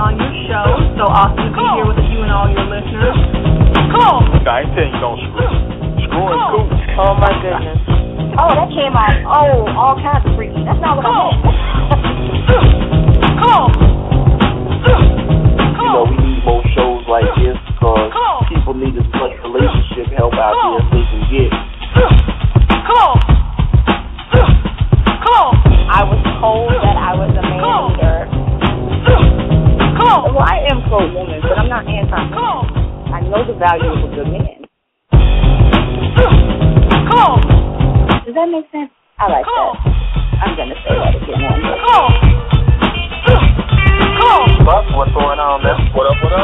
on your show. So awesome to be here with you and all your listeners. I ain't saying you don't screw. Screwing cool. Oh my goodness. Oh, that came out. Oh, all kinds of freaky. That's not what I meant. You know, we need more shows like this because people need as much relationship help out there as they can get. Cool. Cool. I was told that I was a man eater. Well, I am pro woman, but I'm not anti man. I know the value of a good man. Does that make sense? I like that. I'm gonna say that again one day. Buck, what's going on, man? What up, what up?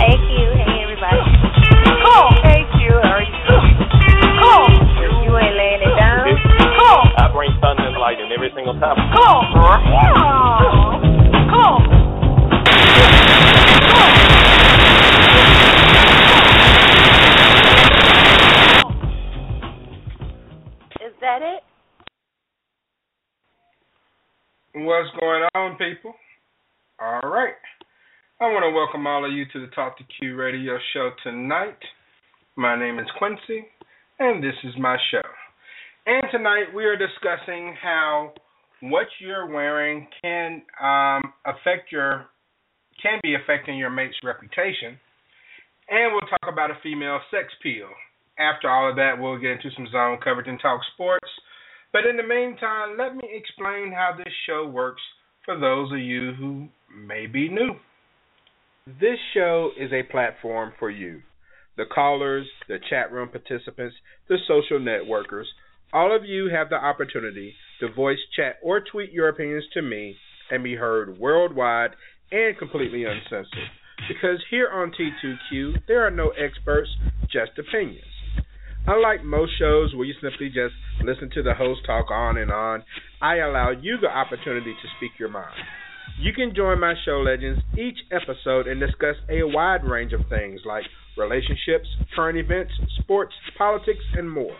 Hey Q, hey everybody. Hey Q, how are you? You ain't laying it down. I bring thunder and lightning every single time. Is it? What's going on, people? All right. I want to welcome all of you to the Talk to Q radio show tonight. My name is Quincy, and this is my show. And tonight we are discussing how what you're wearing can um, affect your can be affecting your mate's reputation. And we'll talk about a female sex appeal. After all of that, we'll get into some zone coverage and talk sports. But in the meantime, let me explain how this show works for those of you who may be new. This show is a platform for you, the callers, the chat room participants, the social networkers. All of you have the opportunity to voice, chat, or tweet your opinions to me and be heard worldwide and completely uncensored. Because here on T2Q, there are no experts, just opinions. Unlike most shows where you simply just listen to the host talk on and on, I allow you the opportunity to speak your mind. You can join my show legends each episode and discuss a wide range of things like relationships, current events, sports, politics, and more.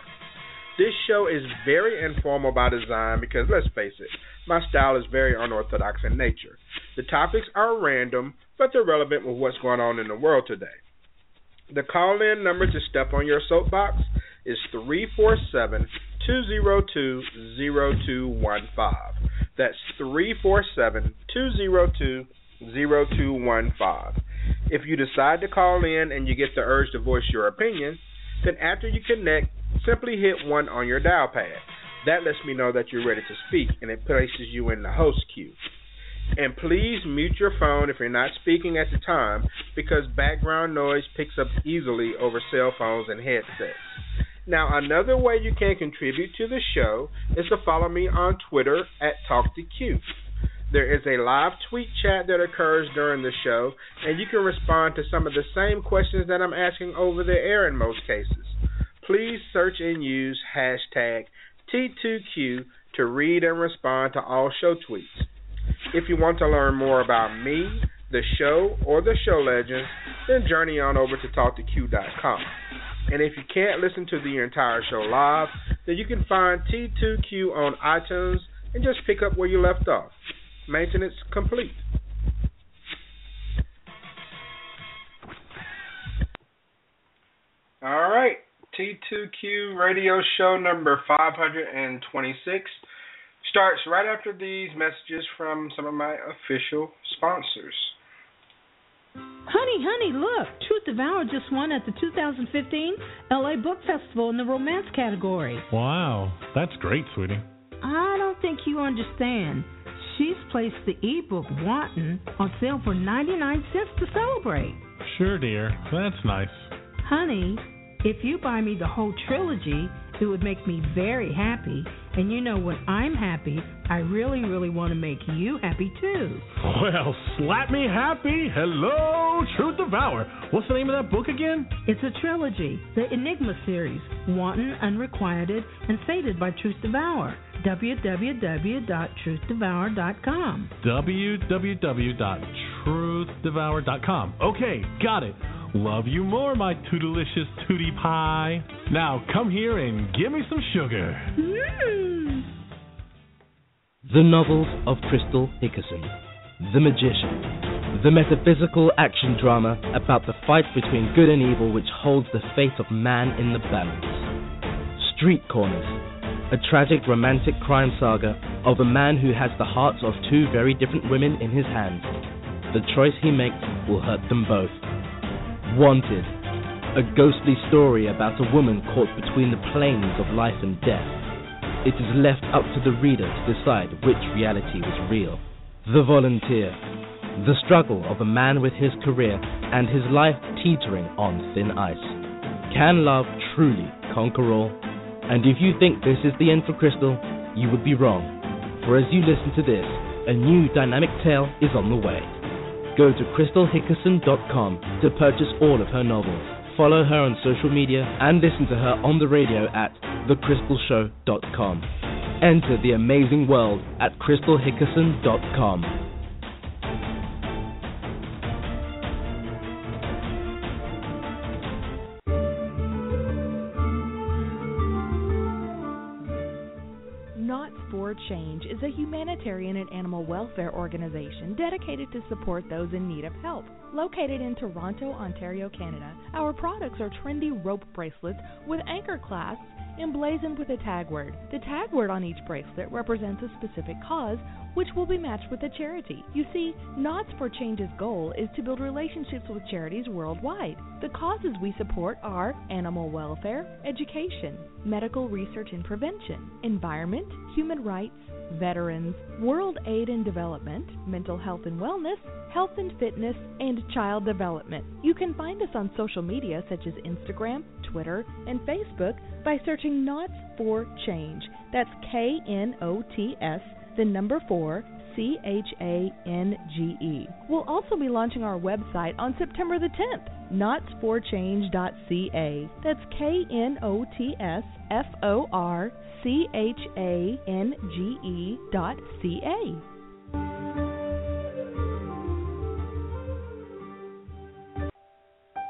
This show is very informal by design because, let's face it, my style is very unorthodox in nature. The topics are random, but they're relevant with what's going on in the world today. The call in number to step on your soapbox is 347 202 0215. That's 347 202 0215. If you decide to call in and you get the urge to voice your opinion, then after you connect, simply hit 1 on your dial pad. That lets me know that you're ready to speak and it places you in the host queue. And please mute your phone if you're not speaking at the time because background noise picks up easily over cell phones and headsets. Now, another way you can contribute to the show is to follow me on Twitter at TalkToQ. There is a live tweet chat that occurs during the show, and you can respond to some of the same questions that I'm asking over the air in most cases. Please search and use hashtag T2Q to read and respond to all show tweets. If you want to learn more about me, the show, or the show legends, then journey on over to TalkToQ.com. And if you can't listen to the entire show live, then you can find T2Q on iTunes and just pick up where you left off. Maintenance complete. All right, T2Q radio show number 526 starts right after these messages from some of my official sponsors. Honey, honey, look. Truth Devoured just won at the 2015 LA Book Festival in the romance category. Wow, that's great, sweetie. I don't think you understand. She's placed the ebook Wanton on sale for 99 cents to celebrate. Sure, dear. That's nice. Honey, if you buy me the whole trilogy, It would make me very happy. And you know, when I'm happy, I really, really want to make you happy too. Well, slap me happy. Hello, Truth Devour. What's the name of that book again? It's a trilogy, the Enigma series Wanton, Unrequited, and Fated by Truth Devour www.truthdevour.com. www.truthdevour.com. Okay, got it. Love you more, my too delicious tootie pie. Now come here and give me some sugar. Mm. The novels of Crystal Hickerson. The Magician. The metaphysical action drama about the fight between good and evil which holds the fate of man in the balance. Street Corners. A tragic romantic crime saga of a man who has the hearts of two very different women in his hands. The choice he makes will hurt them both. Wanted. A ghostly story about a woman caught between the planes of life and death. It is left up to the reader to decide which reality was real. The Volunteer. The struggle of a man with his career and his life teetering on thin ice. Can love truly conquer all? And if you think this is the end for Crystal, you would be wrong. For as you listen to this, a new dynamic tale is on the way. Go to crystalhickerson.com to purchase all of her novels. Follow her on social media and listen to her on the radio at thecrystalshow.com. Enter the amazing world at crystalhickerson.com. Change is a humanitarian and animal welfare organization dedicated to support those in need of help. Located in Toronto, Ontario, Canada, our products are trendy rope bracelets with anchor clasps emblazoned with a tag word. The tag word on each bracelet represents a specific cause, which will be matched with a charity. You see, Knots for Change's goal is to build relationships with charities worldwide. The causes we support are animal welfare, education, medical research and prevention, environment, human rights, veterans, world aid and development, mental health and wellness, health and fitness, and child development. You can find us on social media such as Instagram, Twitter, and Facebook by searching Knots for Change. That's K N O T S, the number 4, C H A N G E. We'll also be launching our website on September the 10th, knotsforchange.ca. That's K N O T S F O R C H A N G E dot C A.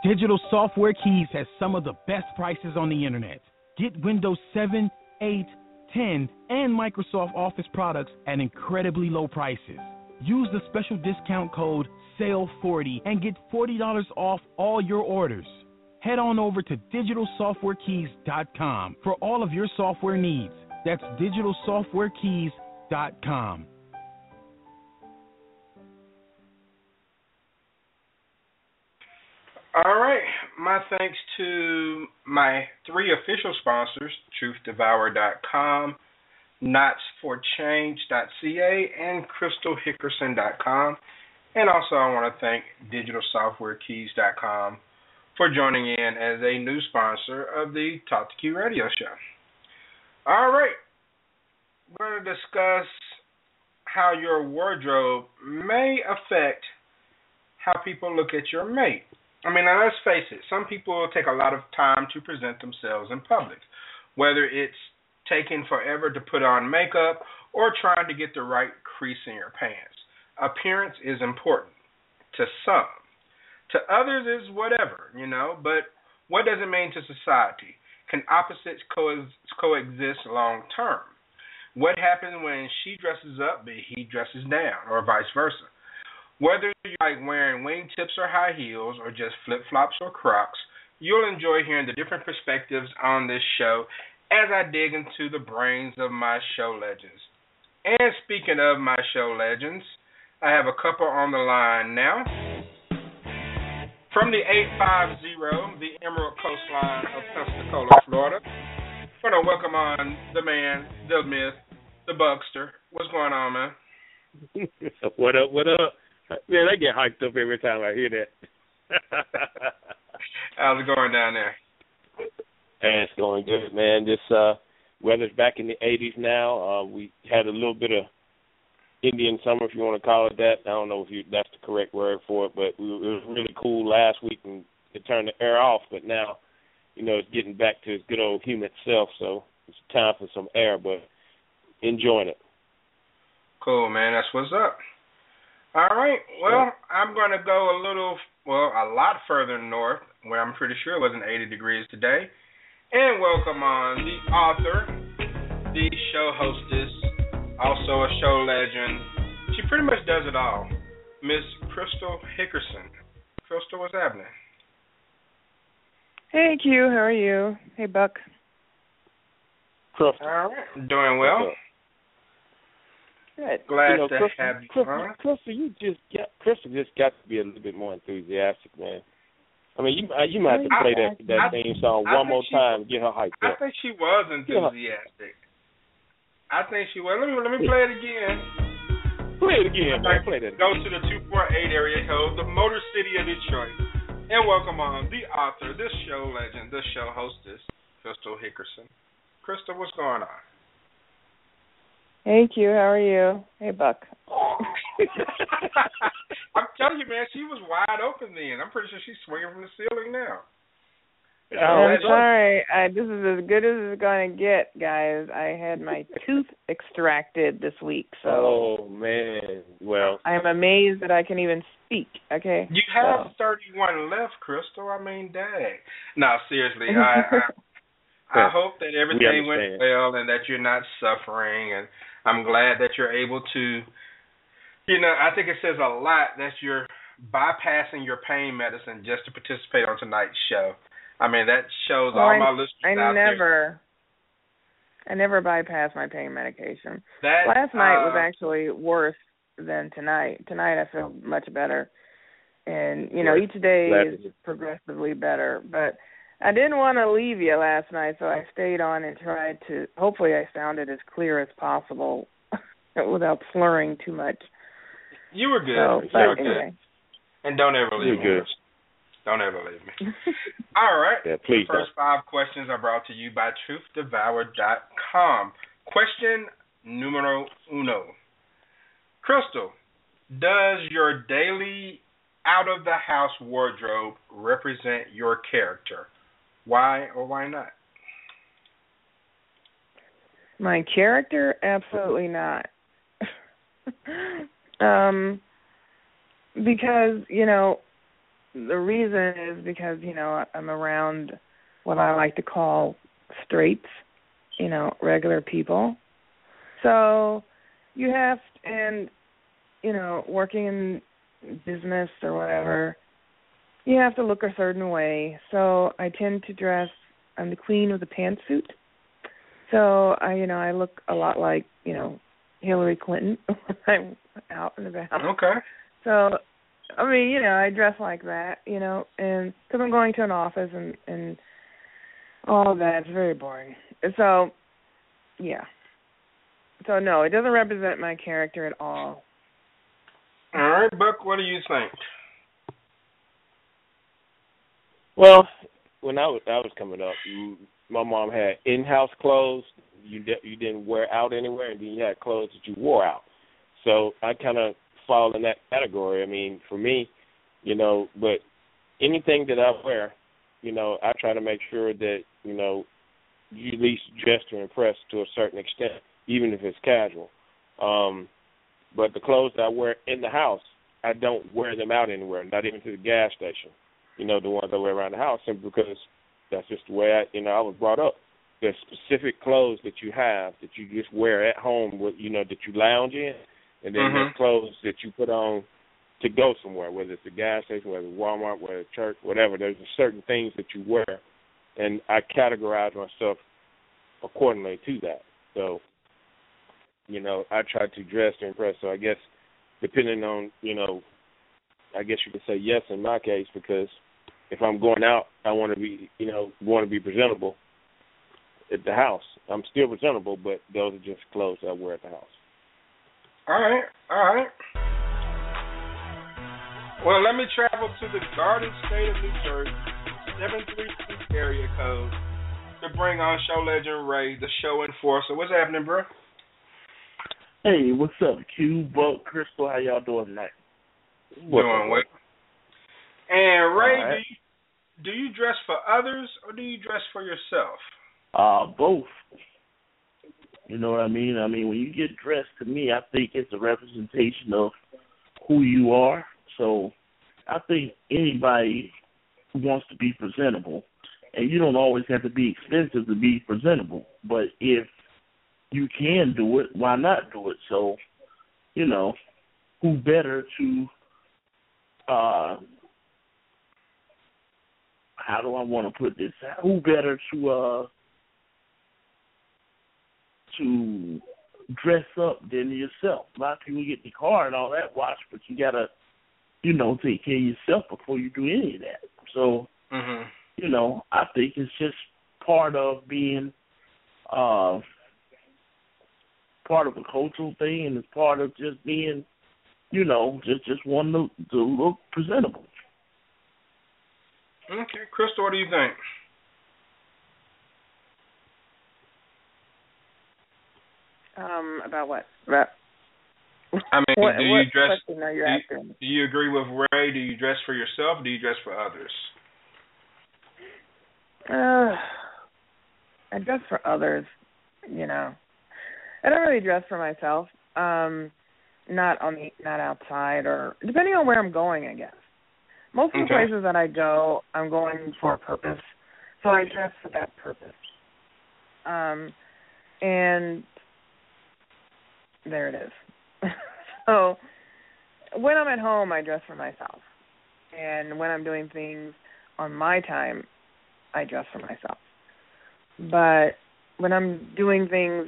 Digital Software Keys has some of the best prices on the internet. Get Windows 7, 8, 10, and Microsoft Office products at incredibly low prices. Use the special discount code SALE40 and get $40 off all your orders. Head on over to digitalsoftwarekeys.com for all of your software needs. That's digitalsoftwarekeys.com. All right. My thanks to my three official sponsors, TruthDevour.com, KnotsForChange.ca, and CrystalHickerson.com. And also, I want to thank DigitalSoftwareKeys.com for joining in as a new sponsor of the Talk to Q radio show. All right. We're going to discuss how your wardrobe may affect how people look at your mate. I mean, now let's face it, some people take a lot of time to present themselves in public, whether it's taking forever to put on makeup or trying to get the right crease in your pants. Appearance is important to some. To others is whatever, you know, but what does it mean to society? Can opposites co- coexist long term? What happens when she dresses up but he dresses down, or vice versa? Whether you like wearing wingtips or high heels, or just flip flops or crocs, you'll enjoy hearing the different perspectives on this show as I dig into the brains of my show legends. And speaking of my show legends, I have a couple on the line now. From the 850, the Emerald Coastline of Pensacola, Florida. I want welcome on the man, the myth, the Buckster. What's going on, man? what up, what up? Man, I get hyped up every time I hear that. How's it going down there? And it's going good, man. This uh weather's back in the 80s now. Uh, we had a little bit of Indian summer, if you want to call it that. I don't know if you, that's the correct word for it, but we, it was really cool last week and it turned the air off. But now, you know, it's getting back to its good old humid self. So it's time for some air, but enjoying it. Cool, man. That's what's up. All right. Well, I'm going to go a little, well, a lot further north, where I'm pretty sure it wasn't 80 degrees today and welcome on the author, the show hostess, also a show legend. She pretty much does it all. Miss Crystal Hickerson. Crystal, what's happening? Hey Q, how are you? Hey Buck. Crystal. All right. Doing well. Good. Glad you know, to Crystal, have you Crystal, on. Crystal, you just got Crystal just got to be a little bit more enthusiastic, man. I mean, you uh, you might have to play that that I- theme song I one more she- time, get her hyped up. I think she was enthusiastic. I think she was. Let me let me play it again. Play it again, man. Play that. Go to the 248 area code, the Motor City of Detroit, and welcome on the author, this show legend, this show hostess, Crystal Hickerson. Crystal, what's going on? Hey you. how are you? Hey Buck. I'm telling you, man, she was wide open then. I'm pretty sure she's swinging from the ceiling now. Oh, I'm sorry. I, this is as good as it's going to get, guys. I had my tooth extracted this week, so Oh man. Well, I'm amazed that I can even speak. Okay. You have So. 31 left, Crystal. I mean, dang. No, seriously, I I, I hope that everything went well and that you're not suffering. And I'm glad that you're able to. You know, I think it says a lot that you're bypassing your pain medicine just to participate on tonight's show. I mean, that shows Well, all I- my listeners I out there. never, I never bypass my pain medication. That Last night was uh, actually worse than tonight. Tonight I feel much better, and you know each day is progressively better. But I didn't want to leave you last night, so I stayed on and tried to. Hopefully, I sounded as clear as possible without slurring too much. You were good. So, you but were good. And don't ever leave You're me. good. Don't ever leave me. All right. Yeah, please The first five questions are brought to you by TruthDevour.com. Question numero uno. Crystal, does your daily out of the house wardrobe represent your character? Why or why not? my character, absolutely not. um, because you know, the reason is because you know I'm around what I like to call straights, you know, regular people. So you have and you know, working in business or whatever, you have to look a certain way. So I tend to dress I'm the queen of the pantsuit. So I you know, I look a lot like, you know, Hillary Clinton when I'm out and about. Okay. So, I mean, you know, I dress like that, you know, and because I'm going to an office and and all of that, it's very boring. So, yeah. So no, it doesn't represent my character at all. All right, Buck, what do you think? Well, when I was I was coming up, my mom had in-house clothes you di- you didn't wear out anywhere, and then you had clothes that you wore out. So I kind of fall in that category. I mean, for me, you know, but anything that I wear, you know, I try to make sure that you know you at least dress to impress to a certain extent, even if it's casual. Um, but the clothes that I wear in the house, I don't wear them out anywhere, not even to the gas station you know, the ones I wear around the house simply because that's just the way I you know, I was brought up. There's specific clothes that you have that you just wear at home with you know, that you lounge in and then Mhm. there's clothes that you put on to go somewhere, whether it's a gas station, whether it's Walmart, whether it's church, whatever. There's certain things that you wear and I categorize myself accordingly to that. So, you know, I try to dress to impress. So I guess depending on, you know, I guess you could say yes in my case because if I'm going out, I want to be, you know, want to be presentable at the house. I'm still presentable, but those are just clothes I wear at the house. All right, all right. Well, let me travel to the Garden State of New Jersey, 732 area code. to bring on show legend Ray, the show enforcer. What's happening, bro? Hey, what's up, Q, Buck, Crystal? How y'all doing tonight? What's doing well. And Ray, right. do you do you dress for others or do you dress for yourself? Uh, both. You know what I mean? I mean, when you get dressed, to me, I think it's a representation of who you are. So, I think anybody wants to be presentable, and you don't always have to be expensive to be presentable. But if you can do it, why not do it? So, you know, who better to uh how do I want to put this? Who better to uh to dress up than yourself? A lot of people get the car and all that wash, but you gotta, you know, take care of yourself before you do any of that. So, mm-hmm. you know, I think it's just part of being uh part of a cultural thing and it's part of just being, you know, just just wanting to, to look presentable. Okay, Crystal, what do you think? Um, about what? About I mean, what, do you dress? you do, you, do you agree with Ray? Do you dress for yourself? Or do you dress for others? Uh, I dress for others, you know. I don't really dress for myself. Um, not on the not outside or depending on where I'm going, I guess. Most of the Okay. places that I go, I'm going for a purpose, so I dress for that purpose. Um, and there it is. so when I'm at home, I dress for myself, and when I'm doing things on my time, I dress for myself. But when I'm doing things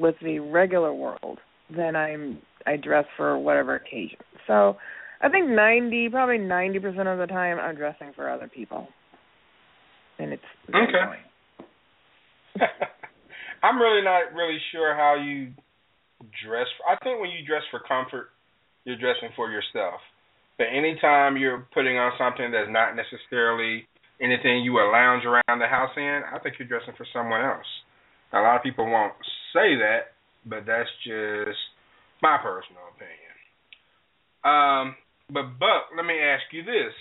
with the regular world, then I'm I dress for whatever occasion. So I think ninety, probably ninety percent of the time, I'm dressing for other people, and it's Okay. I'm really not really sure how you dress. I think when you dress for comfort, you're dressing for yourself. But anytime you're putting on something that's not necessarily anything you would lounge around the house in, I think you're dressing for someone else. A lot of people won't say that, but that's just my personal opinion. Um, but Buck, let me ask you this: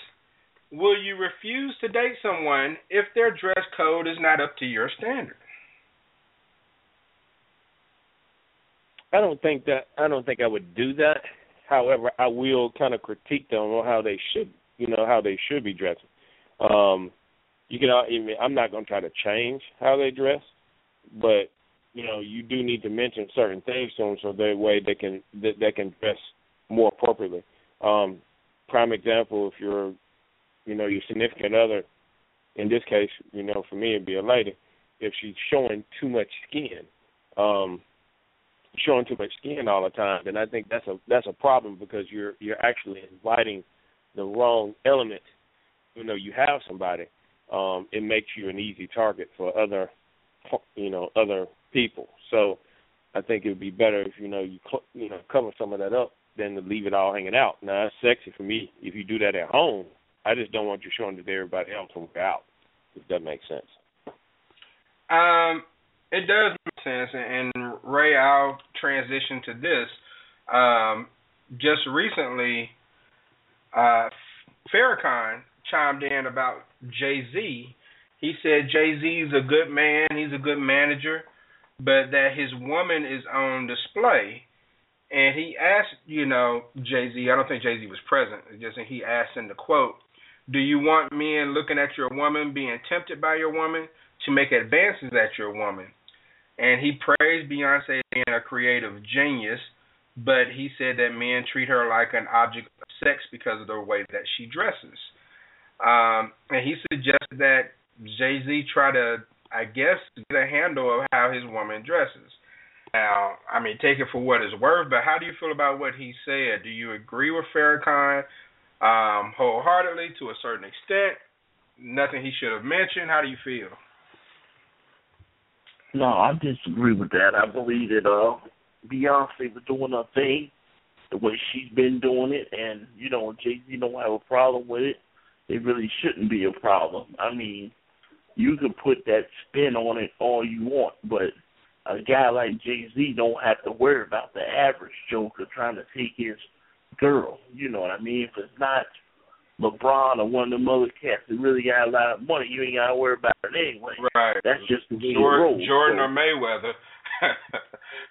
Will you refuse to date someone if their dress code is not up to your standard? I don't think that I don't think I would do that. However, I will kind of critique them on how they should, you know, how they should be dressing. Um, you can, I mean, I'm not going to try to change how they dress, but you know, you do need to mention certain things to them so that way they can that they can dress more appropriately. Um, prime example, if you're, you know, your significant other, in this case, you know, for me it'd be a lady, if she's showing too much skin, um, showing too much skin all the time, then I think that's a that's a problem because you're you're actually inviting the wrong element. You know, you have somebody, um, it makes you an easy target for other, you know, other people. So, I think it would be better if you know you cl- you know cover some of that up than to leave it all hanging out. Now, that's sexy for me if you do that at home. I just don't want you showing it to everybody else when we're out. If that makes sense. Um, it does make sense, and Ray, I'll transition to this. Um, just recently, uh, Farrakhan chimed in about Jay Z. He said Jay Z is a good man, he's a good manager, but that his woman is on display. And he asked, you know, Jay Z. I don't think Jay Z was present. Just he asked in the quote, "Do you want men looking at your woman, being tempted by your woman to make advances at your woman?" And he praised Beyonce being a creative genius, but he said that men treat her like an object of sex because of the way that she dresses. Um, and he suggested that Jay Z try to, I guess, get a handle of how his woman dresses. Now, I mean, take it for what it's worth, but how do you feel about what he said? Do you agree with Farrakhan um, wholeheartedly to a certain extent? Nothing he should have mentioned. How do you feel? No, I disagree with that. I believe that uh Beyonce was doing her thing the way she's been doing it and, you know, Jay Z don't have a problem with it. It really shouldn't be a problem. I mean, you can put that spin on it all you want, but a guy like Jay Z don't have to worry about the average joker trying to take his girl. You know what I mean? If it's not LeBron or one of them other cats that really got a lot of money, you ain't gotta worry about it anyway. Right. That's just the way Jordan, it rolls. Jordan so, or Mayweather.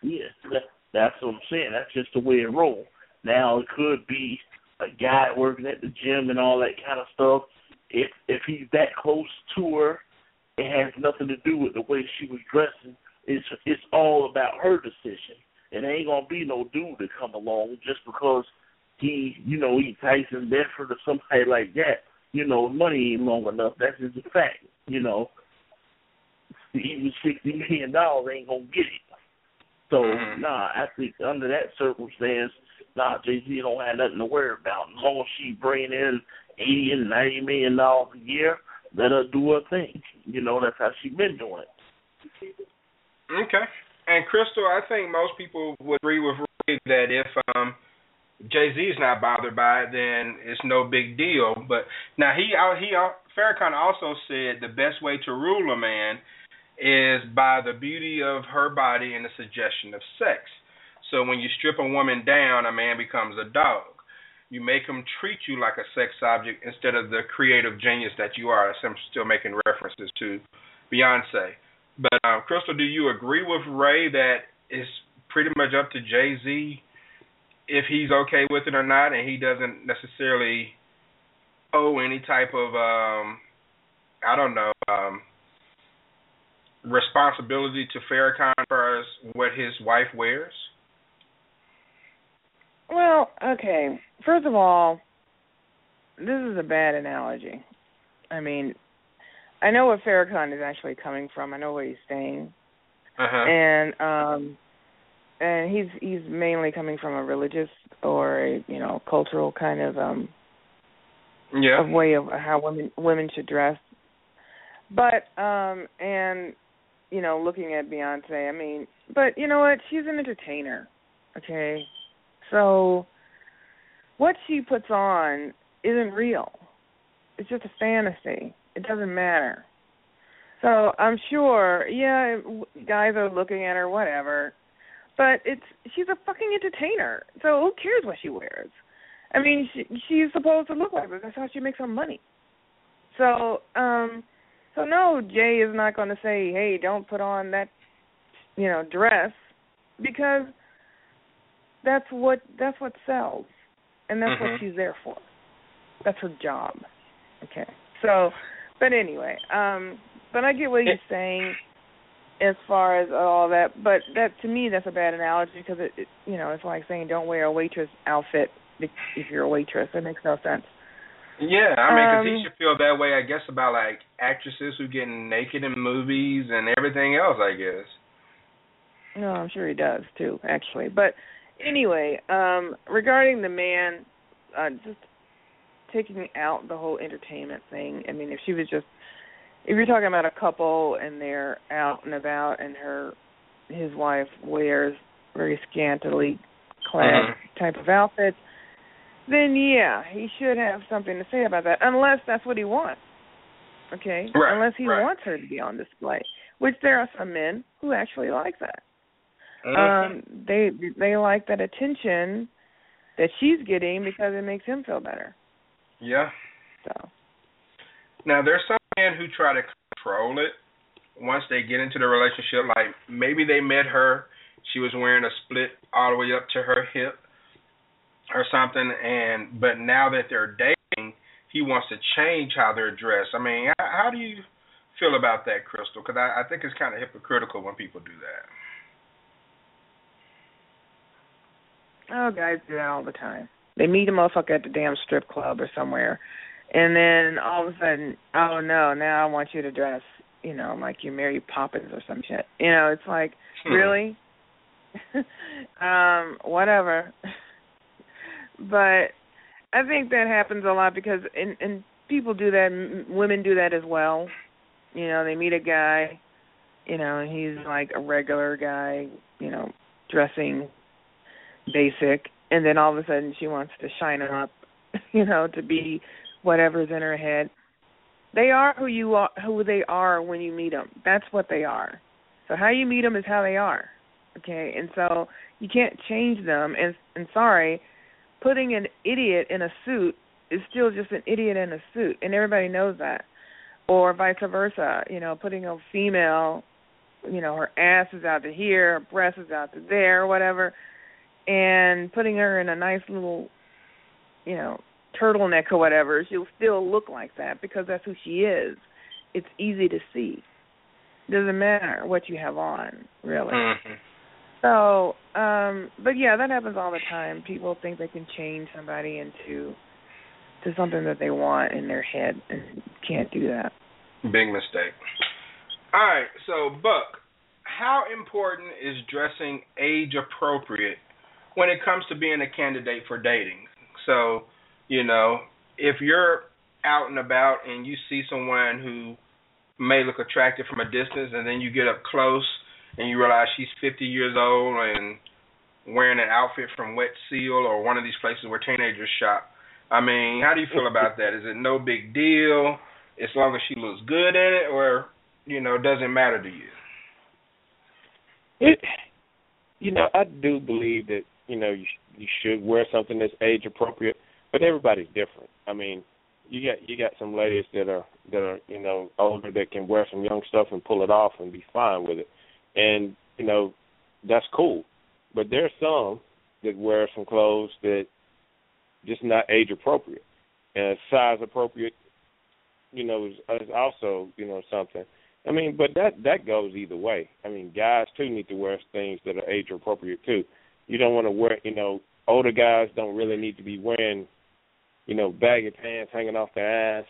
yeah, that, that's what I'm saying. That's just the way it rolls. Now it could be a guy working at the gym and all that kind of stuff. If if he's that close to her, it has nothing to do with the way she was dressing. It's it's all about her decision. It ain't gonna be no dude to come along just because he, you know, he Tyson Beckford or somebody like that. You know, money ain't long enough. That's just a fact. You know, even sixty million dollars ain't gonna get it. So Mm-hmm. nah, I think under that circumstance, nah, Jay Z don't have nothing to worry about. As long as she bring in eighty and ninety million dollars a year, let her do her thing. You know, that's how she been doing it. Okay. And Crystal, I think most people would agree with Ray that if um Jay Z is not bothered by it, then it's no big deal. But now he he Farrakhan also said the best way to rule a man is by the beauty of her body and the suggestion of sex. So when you strip a woman down, a man becomes a dog. You make him treat you like a sex object instead of the creative genius that you are. I'm still making references to Beyonce. But um, Crystal, do you agree with Ray that it's pretty much up to Jay Z if he's okay with it or not, and he doesn't necessarily owe any type of um, I don't know um, responsibility to Farrakhan as what his wife wears? Well, okay. First of all, this is a bad analogy. I mean, I know what Farrakhan is actually coming from. I know what he's saying, uh-huh. and um, and he's he's mainly coming from a religious or a, you know cultural kind of um yeah. of way of how women women should dress. But um and you know looking at Beyonce, I mean, but you know what? She's an entertainer. Okay, so what she puts on isn't real. It's just a fantasy. It doesn't matter. So I'm sure, yeah, guys are looking at her, whatever. But it's she's a fucking entertainer. So who cares what she wears? I mean, she, she's supposed to look like that. That's how she makes her money. So, um, so no, Jay is not going to say, "Hey, don't put on that, you know, dress," because that's what that's what sells, and that's Mhm. what she's there for. That's her job. Okay. So, but anyway, um, but I get what you're saying as far as all that. But that to me, that's a bad analogy because it, it you know, it's like saying don't wear a waitress outfit if if you're a waitress. It makes no sense. Yeah, I mean, 'cause Um, he should feel that way, I guess, about like actresses who get naked in movies and everything else. I guess. No, I'm sure he does too, actually. But anyway, um, regarding the man, uh, just taking out the whole entertainment thing. I mean, if she was just, if you're talking about a couple and they're out and about, and her, his wife wears very scantily clad Mhm. type of outfits, then yeah, he should have something to say about that. Unless that's what he wants. Okay. Right, Unless he right. wants her to be on display, which there are some men who actually like that Mhm. um they they like that attention that she's getting because it makes him feel better yeah. so Now, there's some men who try to control it once they get into the relationship. Like maybe they met her, she was wearing a split all the way up to her hip or something, and but now that they're dating, he wants to change how they're dressed. I mean, how, how do you feel about that, Crystal? Because I, I think it's kind of hypocritical when people do that. oh guys do that all the time they meet a motherfucker at the damn strip club or somewhere. And then all of a sudden oh no now i want you to dress you know like you're mary poppins or some shit. You know it's like Hmm. really? Um whatever. But i think that happens a lot because and and people do that m- women do that as well. You know they meet a guy you know and he's like a regular guy you know dressing basic and then all of a sudden she wants to shine up you know to be whatever's in her head they are who you are, who they are when you meet them. That's what they are. So how you meet them is how they are. Okay, and so you can't change them. And and sorry, putting an idiot in a suit is still just an idiot in a suit, and everybody knows that. Or vice versa, you know, putting a female, you know, her ass is out to here, her breast is out to there, whatever, and putting her in a nice little, you know, turtleneck or whatever, she'll still look like that because that's who she is. It's easy to see. Doesn't matter what you have on, really. Mm-hmm. So, um, but yeah, that happens all the time. People think they can change somebody into to something that they want in their head and can't do that. Big mistake. All right, so Buck, how important is dressing age appropriate when it comes to being a candidate for dating? So, you know, if you're out and about and you see someone who may look attractive from a distance and then you get up close and you realize she's 50 years old and wearing an outfit from Wet Seal or one of these places where teenagers shop. I mean, how do you feel about that? Is it no big deal as long as she looks good in it, or you know, does it matter to you? It, you know, I do believe that you know you you should wear something that's age appropriate, but everybody's different. I mean, you got you got some ladies that are that are you know older that can wear some young stuff and pull it off and be fine with it and you know that's cool. But there's some that wear some clothes that just not age appropriate and size appropriate. You know, is, is also you know something. I mean, but that that goes either way. I mean, guys too need to wear things that are age appropriate too. You don't want to wear, you know, older guys don't really need to be wearing, you know, baggy pants hanging off their ass,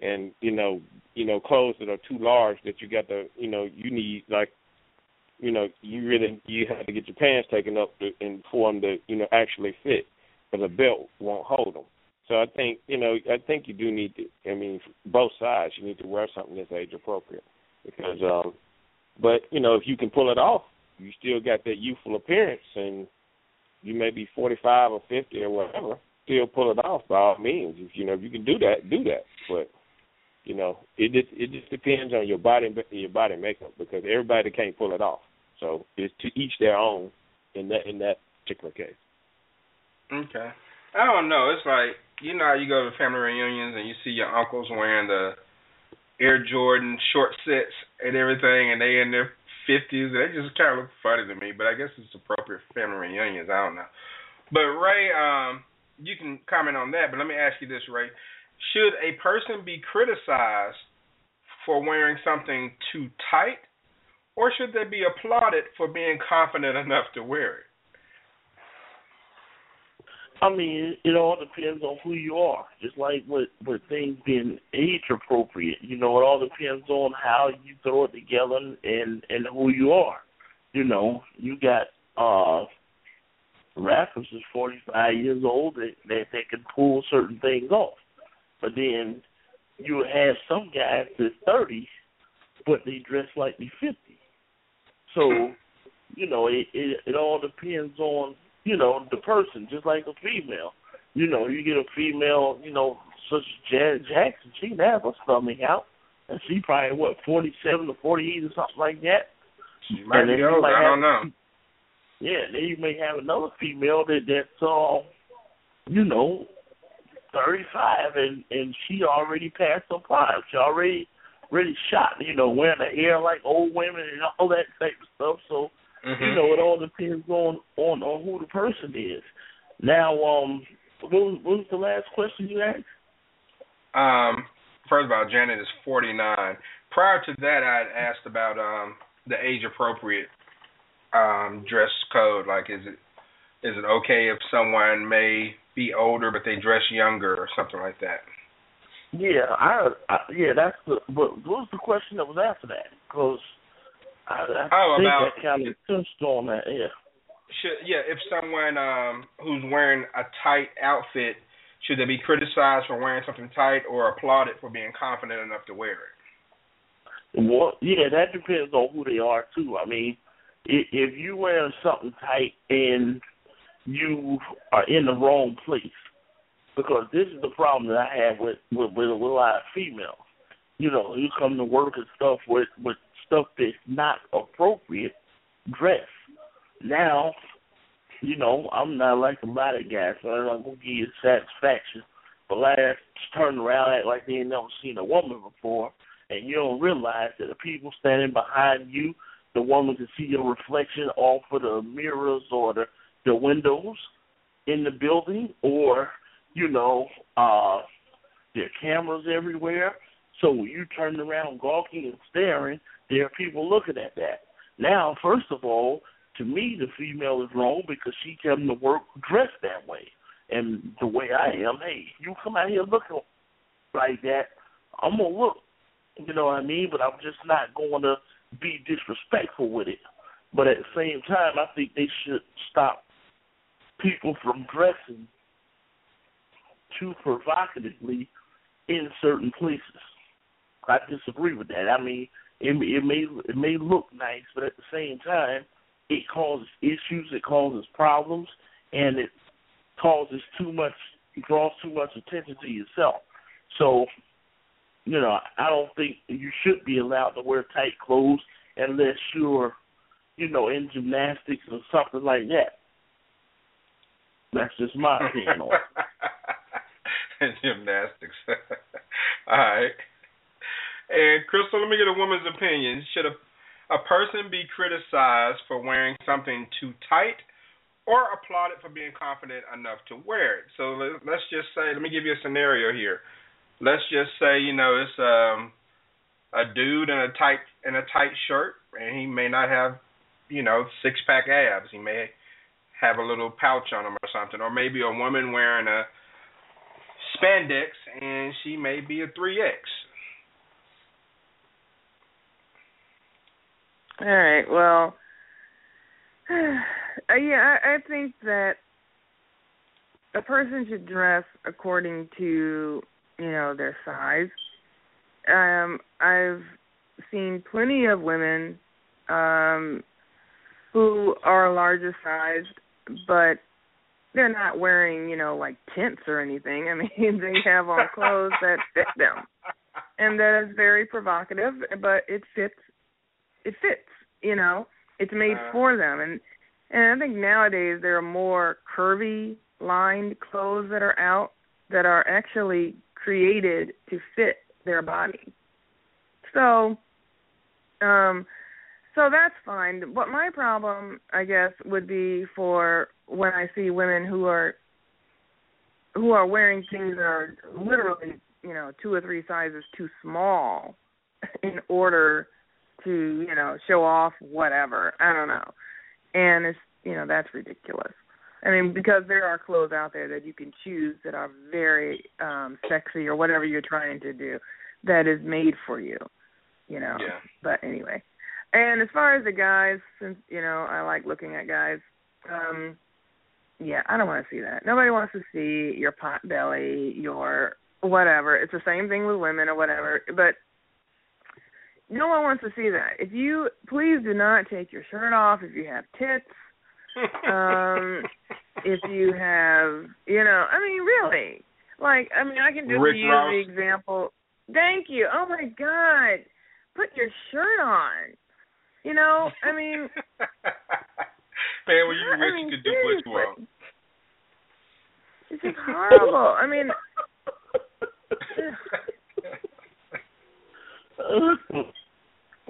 and you know, you know, clothes that are too large that you got to, you know, you need like you know, you really you have to get your pants taken up to, and for them to, you know, actually fit, because a belt won't hold them. So I think, you know, I think you do need to. I mean, both sides, you need to wear something that's age appropriate, because, um, but you know, if you can pull it off, you still got that youthful appearance, and you may be forty five or fifty or whatever, still pull it off by all means. If you know, if you can do that, do that. But you know, it just it just depends on your body your body makeup because everybody can't pull it off. So it's to each their own in that in that particular case. Okay. I don't know. It's like you know how you go to family reunions and you see your uncles wearing the Air Jordan short sets and everything, and they in their fifties. They just kind of look funny to me, but I guess it's appropriate for family reunions. I don't know. But Ray, um, you can comment on that. But let me ask you this, Ray: Should a person be criticized for wearing something too tight or should they be applauded for being confident enough to wear it? I mean, it all depends on who you are. Just like with with things being age appropriate, you know, it all depends on how you throw it together and and who you are. You know, you got uh rappers is forty five years old that that they can pull certain things off, but then you have some guys that's thirty, but they dress like they fifty. So, you know, it, it it all depends on you know the person, just like a female. You know, you get a female, you know, such as Janet Jackson, she can have her stomach out, and she probably what forty seven to forty eight or something like that. She might be older. I don't know. Yeah, then you may have another female that that's uh, you know, thirty five, and and she already passed her prime. She already really shot, you know, wearing the hair like old women and all that type of stuff. So, mm-hmm. you know, it all depends on on on who the person is. Now, um, what was, what was the last question you asked? Um, first of all, Janet is forty nine. Prior to that, I had asked about um the age appropriate um dress code. Like, is it is it okay if someone may be older but they dress younger or something like that? Yeah, I, I yeah, that's the. But what was the question that was after that? Because I, I oh, think about, that kind of touched on that. Yeah. Should yeah, if someone um who's wearing a tight outfit, should they be criticized for wearing something tight or applauded for being confident enough to wear it? Well, yeah, that depends on who they are too. I mean, if, if you wearing something tight and you are in the wrong place, because this is the problem that I have with with, with, with a lot of females. you know, you come to work and stuff with with stuff that's not appropriate dress. Now, you know, I'm not like a lot of guys, so I'm not gonna give you satisfaction. But last turn around act like they ain't never seen a woman before and you don't realize that the people standing behind you, the woman can see your reflection off of the mirrors or the the windows in the building or, you know, uh there are cameras everywhere. So when you turn around gawking and staring, there are people looking at that. Now, first of all, to me, the female is wrong because she came to work dressed that way. And the way I am, hey, you come out here looking like that, I'm gonna look. You know what I mean? But I'm just not going to be disrespectful with it. But at the same time, I think they should stop people from dressing too provocatively in certain places. I disagree with that. I mean, it, it may it may look nice, but at the same time, it causes issues, it causes problems, and it causes too much, draws too much attention to yourself. So, you know, I don't think you should be allowed to wear tight clothes unless you're, you know, in gymnastics or something like that. That's just my opinion on gymnastics. All right. And Crystal, let me get a woman's opinion. Should a a person be criticized for wearing something too tight or applauded for being confident enough to wear it? So let's just say, let me give you a scenario here. Let's just say, you know, it's um a dude in a tight in a tight shirt and he may not have, you know, six pack abs. He may have a little pouch on him or something. Or maybe a woman wearing a spandex and she may be a three X All right. Well, uh, yeah, I, I think that a person should dress according to you know their size. Um, I've seen plenty of women um, who are larger sized, but they're not wearing you know like tints or anything. I mean, they have on clothes that fit them, and that is very provocative, but it fits it fits. You know, it's made uh, for them, and and I think nowadays there are more curvy lined clothes that are out that are actually created to fit their body. So, um, so that's fine. But my problem, I guess, would be for when I see women who are who are wearing things that are literally, you know, two or three sizes too small in order to you know show off whatever. I don't know. And it's you know that's ridiculous. I mean because there are clothes out there that you can choose that are very um sexy or whatever you're trying to do that is made for you you know. Yeah. but anyway. And as far as the guys since you know i like looking at guys um yeah i don't want to see that. Nobody wants to see your pot belly your whatever. It's the same thing with women or whatever but no one wants to see that. If you please do not take your shirt off if you have tits. um if you have you know, I mean really. Like I mean I can just Rick use the example Thank you. Oh my god. Put your shirt on. You know, I mean Man, when you I mean, you can do what you want. It's just horrible. I mean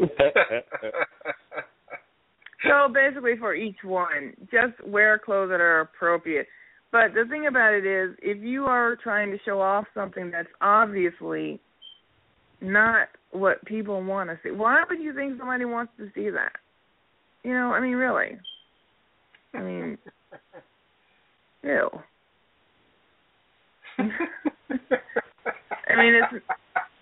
so basically for each one, just wear clothes that are appropriate. But the thing about it is if you are trying to show off something that's obviously not what people want to see, why would you think somebody wants to see that? You know, I mean really. I mean ew. I mean it's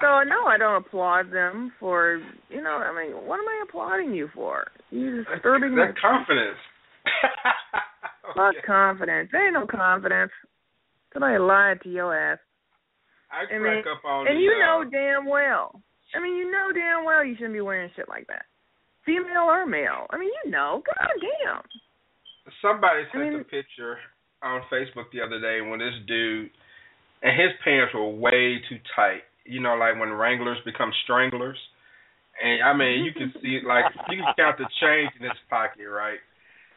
so no, I don't applaud them for you know. I mean, what am I applauding you for? You disturbing that my confidence. Not confidence. There ain't no confidence. Somebody lied to your ass. I I crack mean, up on and you know damn well. I mean, you know damn well you shouldn't be wearing shit like that, female or male. I mean, you know. God damn. Somebody I sent mean- a picture on Facebook the other day when this dude and his pants were way too tight. You know, like when Wranglers become stranglers. And I mean, you can see like you can count the change in his pocket, right?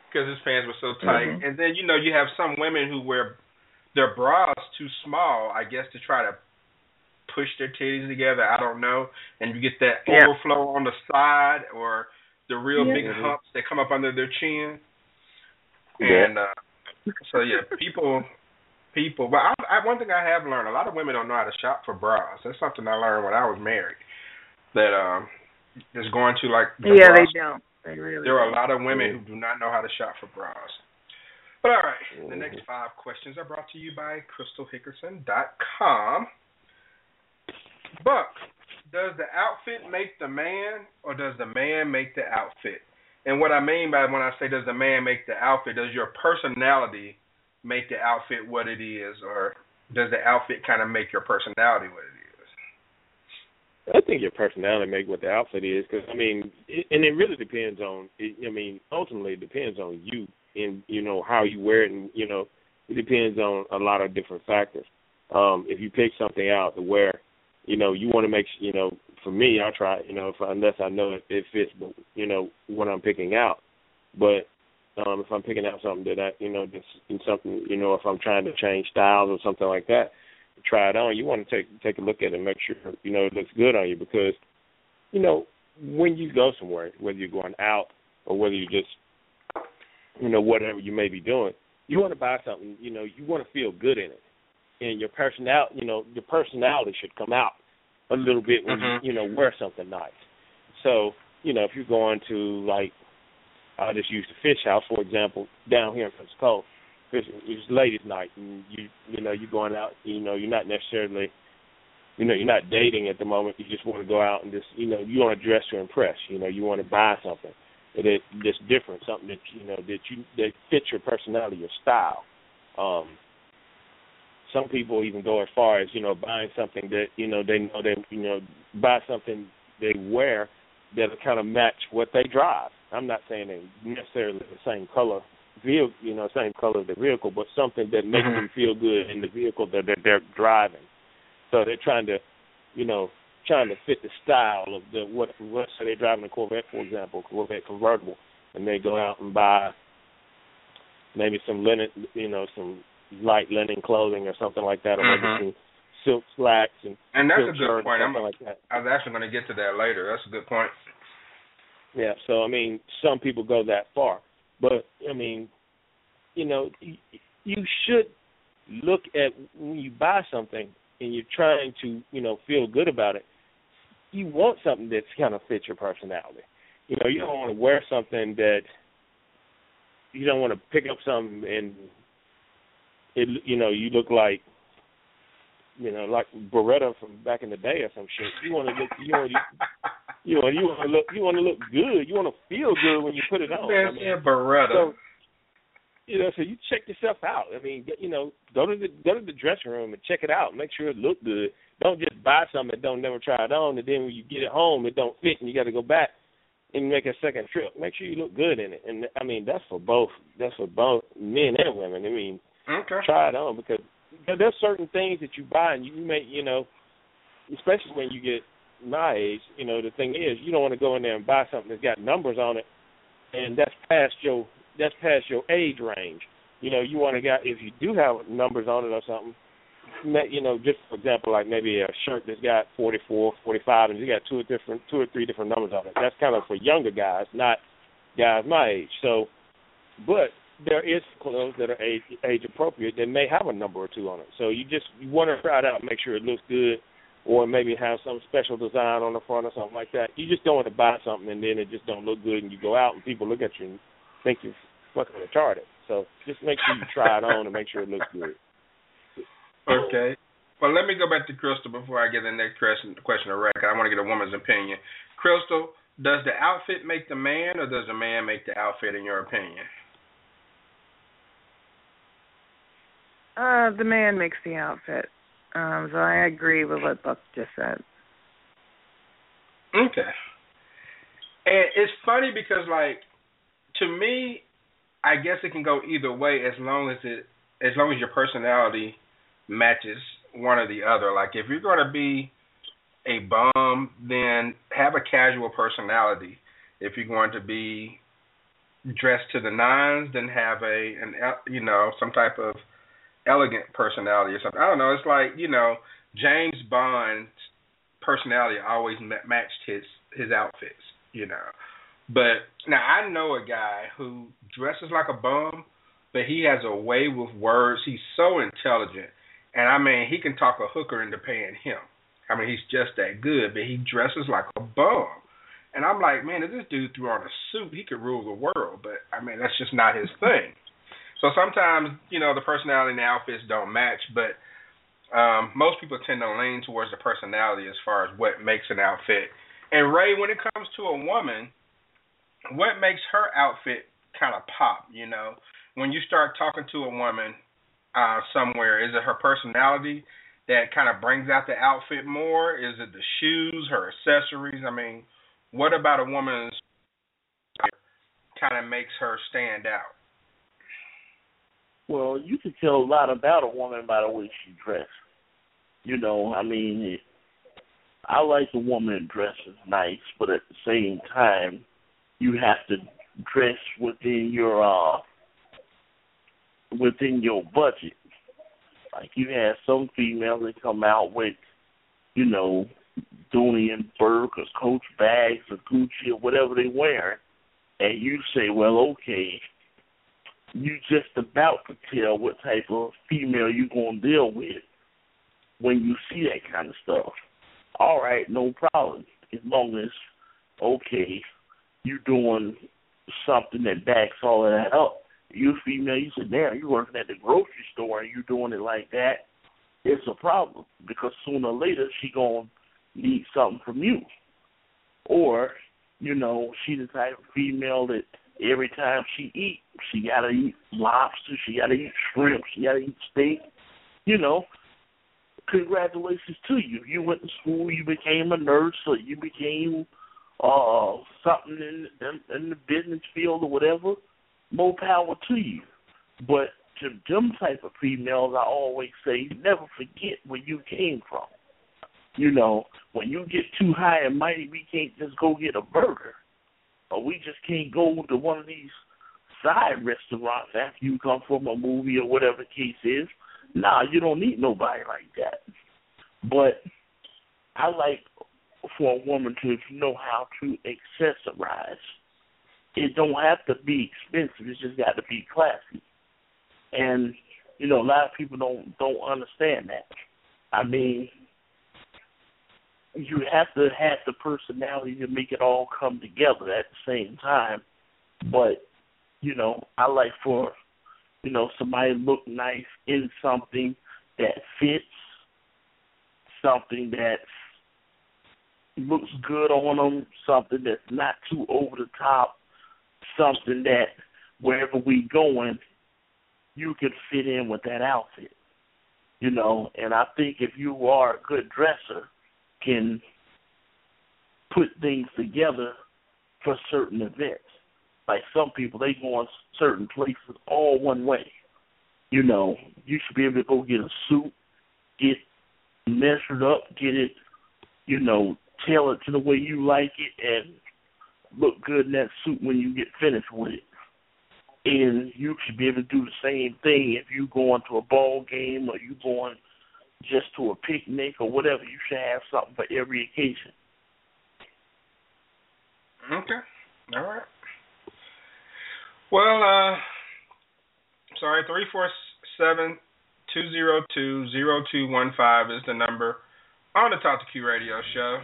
Because his pants were so tight. Mhm. And then you know you have some women who wear their bras too small, I guess, to try to push their titties together. I don't know, and you get that Yeah. overflow on the side or the real Yeah. big humps that come up under their chin. Yeah. And uh, so yeah, people, people. But I, I, one thing I have learned: a lot of women don't know how to shop for bras. That's something I learned when I was married. That um, is going to like the Yeah, bra they don't. They really. there are a lot of women who do not know how to shop for bras. But all right, the next five questions are brought to you by CrystalHickerson.com. Buck, does the outfit make the man, or does the man make the outfit? And what I mean by when I say does the man make the outfit, does your personality make the outfit what it is, or does the outfit kind of make your personality what it is? I think your personality make what the outfit is, because I mean, it, and it really depends on. It, I mean, ultimately, it depends on you and you know how you wear it, and you know, it depends on a lot of different factors. Um, if you pick something out to wear, you know, you want to make you know. For me, I try, you know, if unless I know it, it fits, but you know, what I'm picking out. But um, if I'm picking out something that I, you know, that's in something, you know, if I'm trying to change styles or something like that, try it on. You want to take take a look at it and make sure you know it looks good on you because, you know, when you go somewhere, whether you're going out or whether you just, you know, whatever you may be doing, you want to buy something. You know, you want to feel good in it, and your personality, you know, your personality should come out a little bit when Mhm. you you know wear something nice. So you know, if you're going to like, I'll just use the fish house for example, down here in Pensacola. It's, it's ladies' night, and you you know you're going out. You know, you're not necessarily, you know, you're not dating at the moment. You just want to go out and just you know you want to dress to impress. You know, you want to buy something that that's different, something that you know that you that fits your personality, your style. Um, some people even go as far as you know buying something that you know they know they you know buy something they wear that'll kind of match what they drive. I'm not saying necessarily the same color vehicle, you know, same color of the vehicle, but something that makes Mhm. them feel good in the vehicle that they're, they're driving. So they're trying to, you know, trying to fit the style of the what. Let's say they're driving a Corvette, for example, Corvette convertible, and they go out and buy maybe some linen, you know, some light linen clothing or something like that, or Mhm. maybe some silk slacks and And that's a good point. I'm, like that. I was actually going to get to that later. That's a good point. Yeah, so I mean, some people go that far, but I mean, you know, you, should look at when you buy something and you're trying to, you know, feel good about it. You want something that's kind of fits your personality. You know, you don't want to wear something that you don't want to pick up something and it, you know, you look like you know, like Baretta from back in the day or some shit. You want to look, you want, you want, you want to look, you want to look good. You want to feel good when you put it on. Man, I mean, Baretta. So, you know, so you check yourself out. I mean, you know, go to the go to the dressing room and check it out. Make sure it look good. Don't just buy something and don't never try it on, and then when you get it home, it don't fit, and you got to go back and make a second trip. Make sure you look good in it. And I mean, that's for both. That's for both men and women. I mean, okay. try it on because there's certain things that you buy and you may, you know, especially when you get my age. You know, the thing is, you don't want to go in there and buy something that's got numbers on it, and that's past your that's past your age range. You know, you want to get if you do have numbers on it or something. You know, just for example, like maybe a shirt that's got 44, 45, and you got two or different, two or three different numbers on it. That's kind of for younger guys, not guys my age. So, but there is clothes that are age age appropriate that may have a number or two on it. So you just you want to try it out, make sure it looks good, or maybe have some special design on the front or something like that. You just don't want to buy something and then it just don't look good, and you go out and people look at you and think you're fucking retarded. So just make sure you try it on and make sure it looks good. Okay. Well, let me go back to Crystal before I get the next question, question to Rick. I want to get a woman's opinion. Crystal, does the outfit make the man, or does the man make the outfit? In your opinion? Uh, the man makes the outfit. Um, so I agree with what Buck just said. Okay. And it's funny because, like, to me, I guess it can go either way as long as it, as long as your personality matches one or the other. Like, if you're going to be a bum, then have a casual personality. If you're going to be dressed to the nines, then have a an you know some type of elegant personality or something. I don't know. It's like you know James Bond's personality always matched his his outfits. You know, but now I know a guy who dresses like a bum, but he has a way with words. He's so intelligent, and I mean he can talk a hooker into paying him. I mean, he's just that good, but he dresses like a bum. And I'm like, man, if this dude threw on a suit, he could rule the world. But I mean, that's just not his thing. So sometimes, you know, the personality and the outfits don't match, but um, most people tend to lean towards the personality as far as what makes an outfit. And Ray, when it comes to a woman, what makes her outfit kind of pop? You know, when you start talking to a woman uh, somewhere, is it her personality? that kind of brings out the outfit more? Is it the shoes, her accessories? I mean, what about a woman's kind of makes her stand out? Well, you can tell a lot about a woman by the way she dresses. You know, I mean, I like a woman dresses nice, but at the same time, you have to dress within your uh within your budget. Like you have some females that come out with, you know, Dooney and Bourke or Coach bags or Gucci or whatever they wear, and you say, well, okay, you just about to tell what type of female you're gonna deal with when you see that kind of stuff. All right, no problem. As long as okay, you're doing something that backs all of that up you female, you sit there, you're working at the grocery store and you doing it like that, it's a problem because sooner or later she gonna need something from you. Or, you know, she the type of female that every time she eat, she gotta eat lobster, she gotta eat shrimp, she gotta eat steak. You know, congratulations to you. You went to school, you became a nurse, or you became uh something in in, in the business field or whatever more power to you. But to them type of females, I always say, never forget where you came from. You know, when you get too high and mighty, we can't just go get a burger, or we just can't go to one of these side restaurants after you come from a movie or whatever the case is. Nah, you don't need nobody like that. But I like for a woman to know how to accessorize it don't have to be expensive. It's just got to be classy. And you know, a lot of people don't don't understand that. I mean, you have to have the personality to make it all come together at the same time. But you know, I like for you know somebody look nice in something that fits, something that looks good on them, something that's not too over the top, something that wherever we going, you can fit in with that outfit. You know, and I think if you are a good dresser, can put things together for certain events. Like some people, they go on certain places all one way. You know, you should be able to go get a suit, get measured up, get it, you know, tailored to the way you like it, and look good in that suit when you get finished with it. And you should be able to do the same thing if you going to a ball game or you going just to a picnic or whatever. You should have something for every occasion. Okay. All right. Well, uh, sorry, three four seven two zero two zero two one five is the number on the Talk to Q Radio show.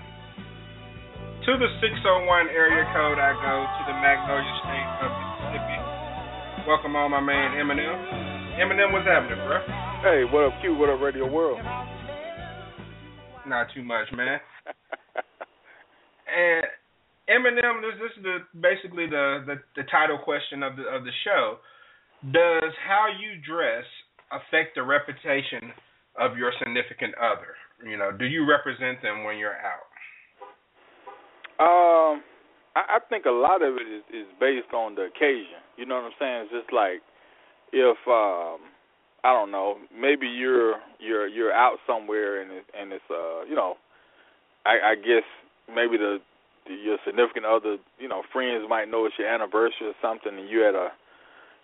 To the 601 area code, I go to the Magnolia State of Mississippi. Welcome on, my man Eminem. Eminem, what's happening, bro? Hey, what up, Q? What up, Radio World? Not too much, man. and Eminem, this, this is the basically the, the the title question of the of the show. Does how you dress affect the reputation of your significant other? You know, do you represent them when you're out? Um, I, I think a lot of it is, is based on the occasion. You know what I'm saying? It's just like if um I don't know, maybe you're you're you're out somewhere and it, and it's uh you know I, I guess maybe the, the your significant other, you know, friends might know it's your anniversary or something, and you at a,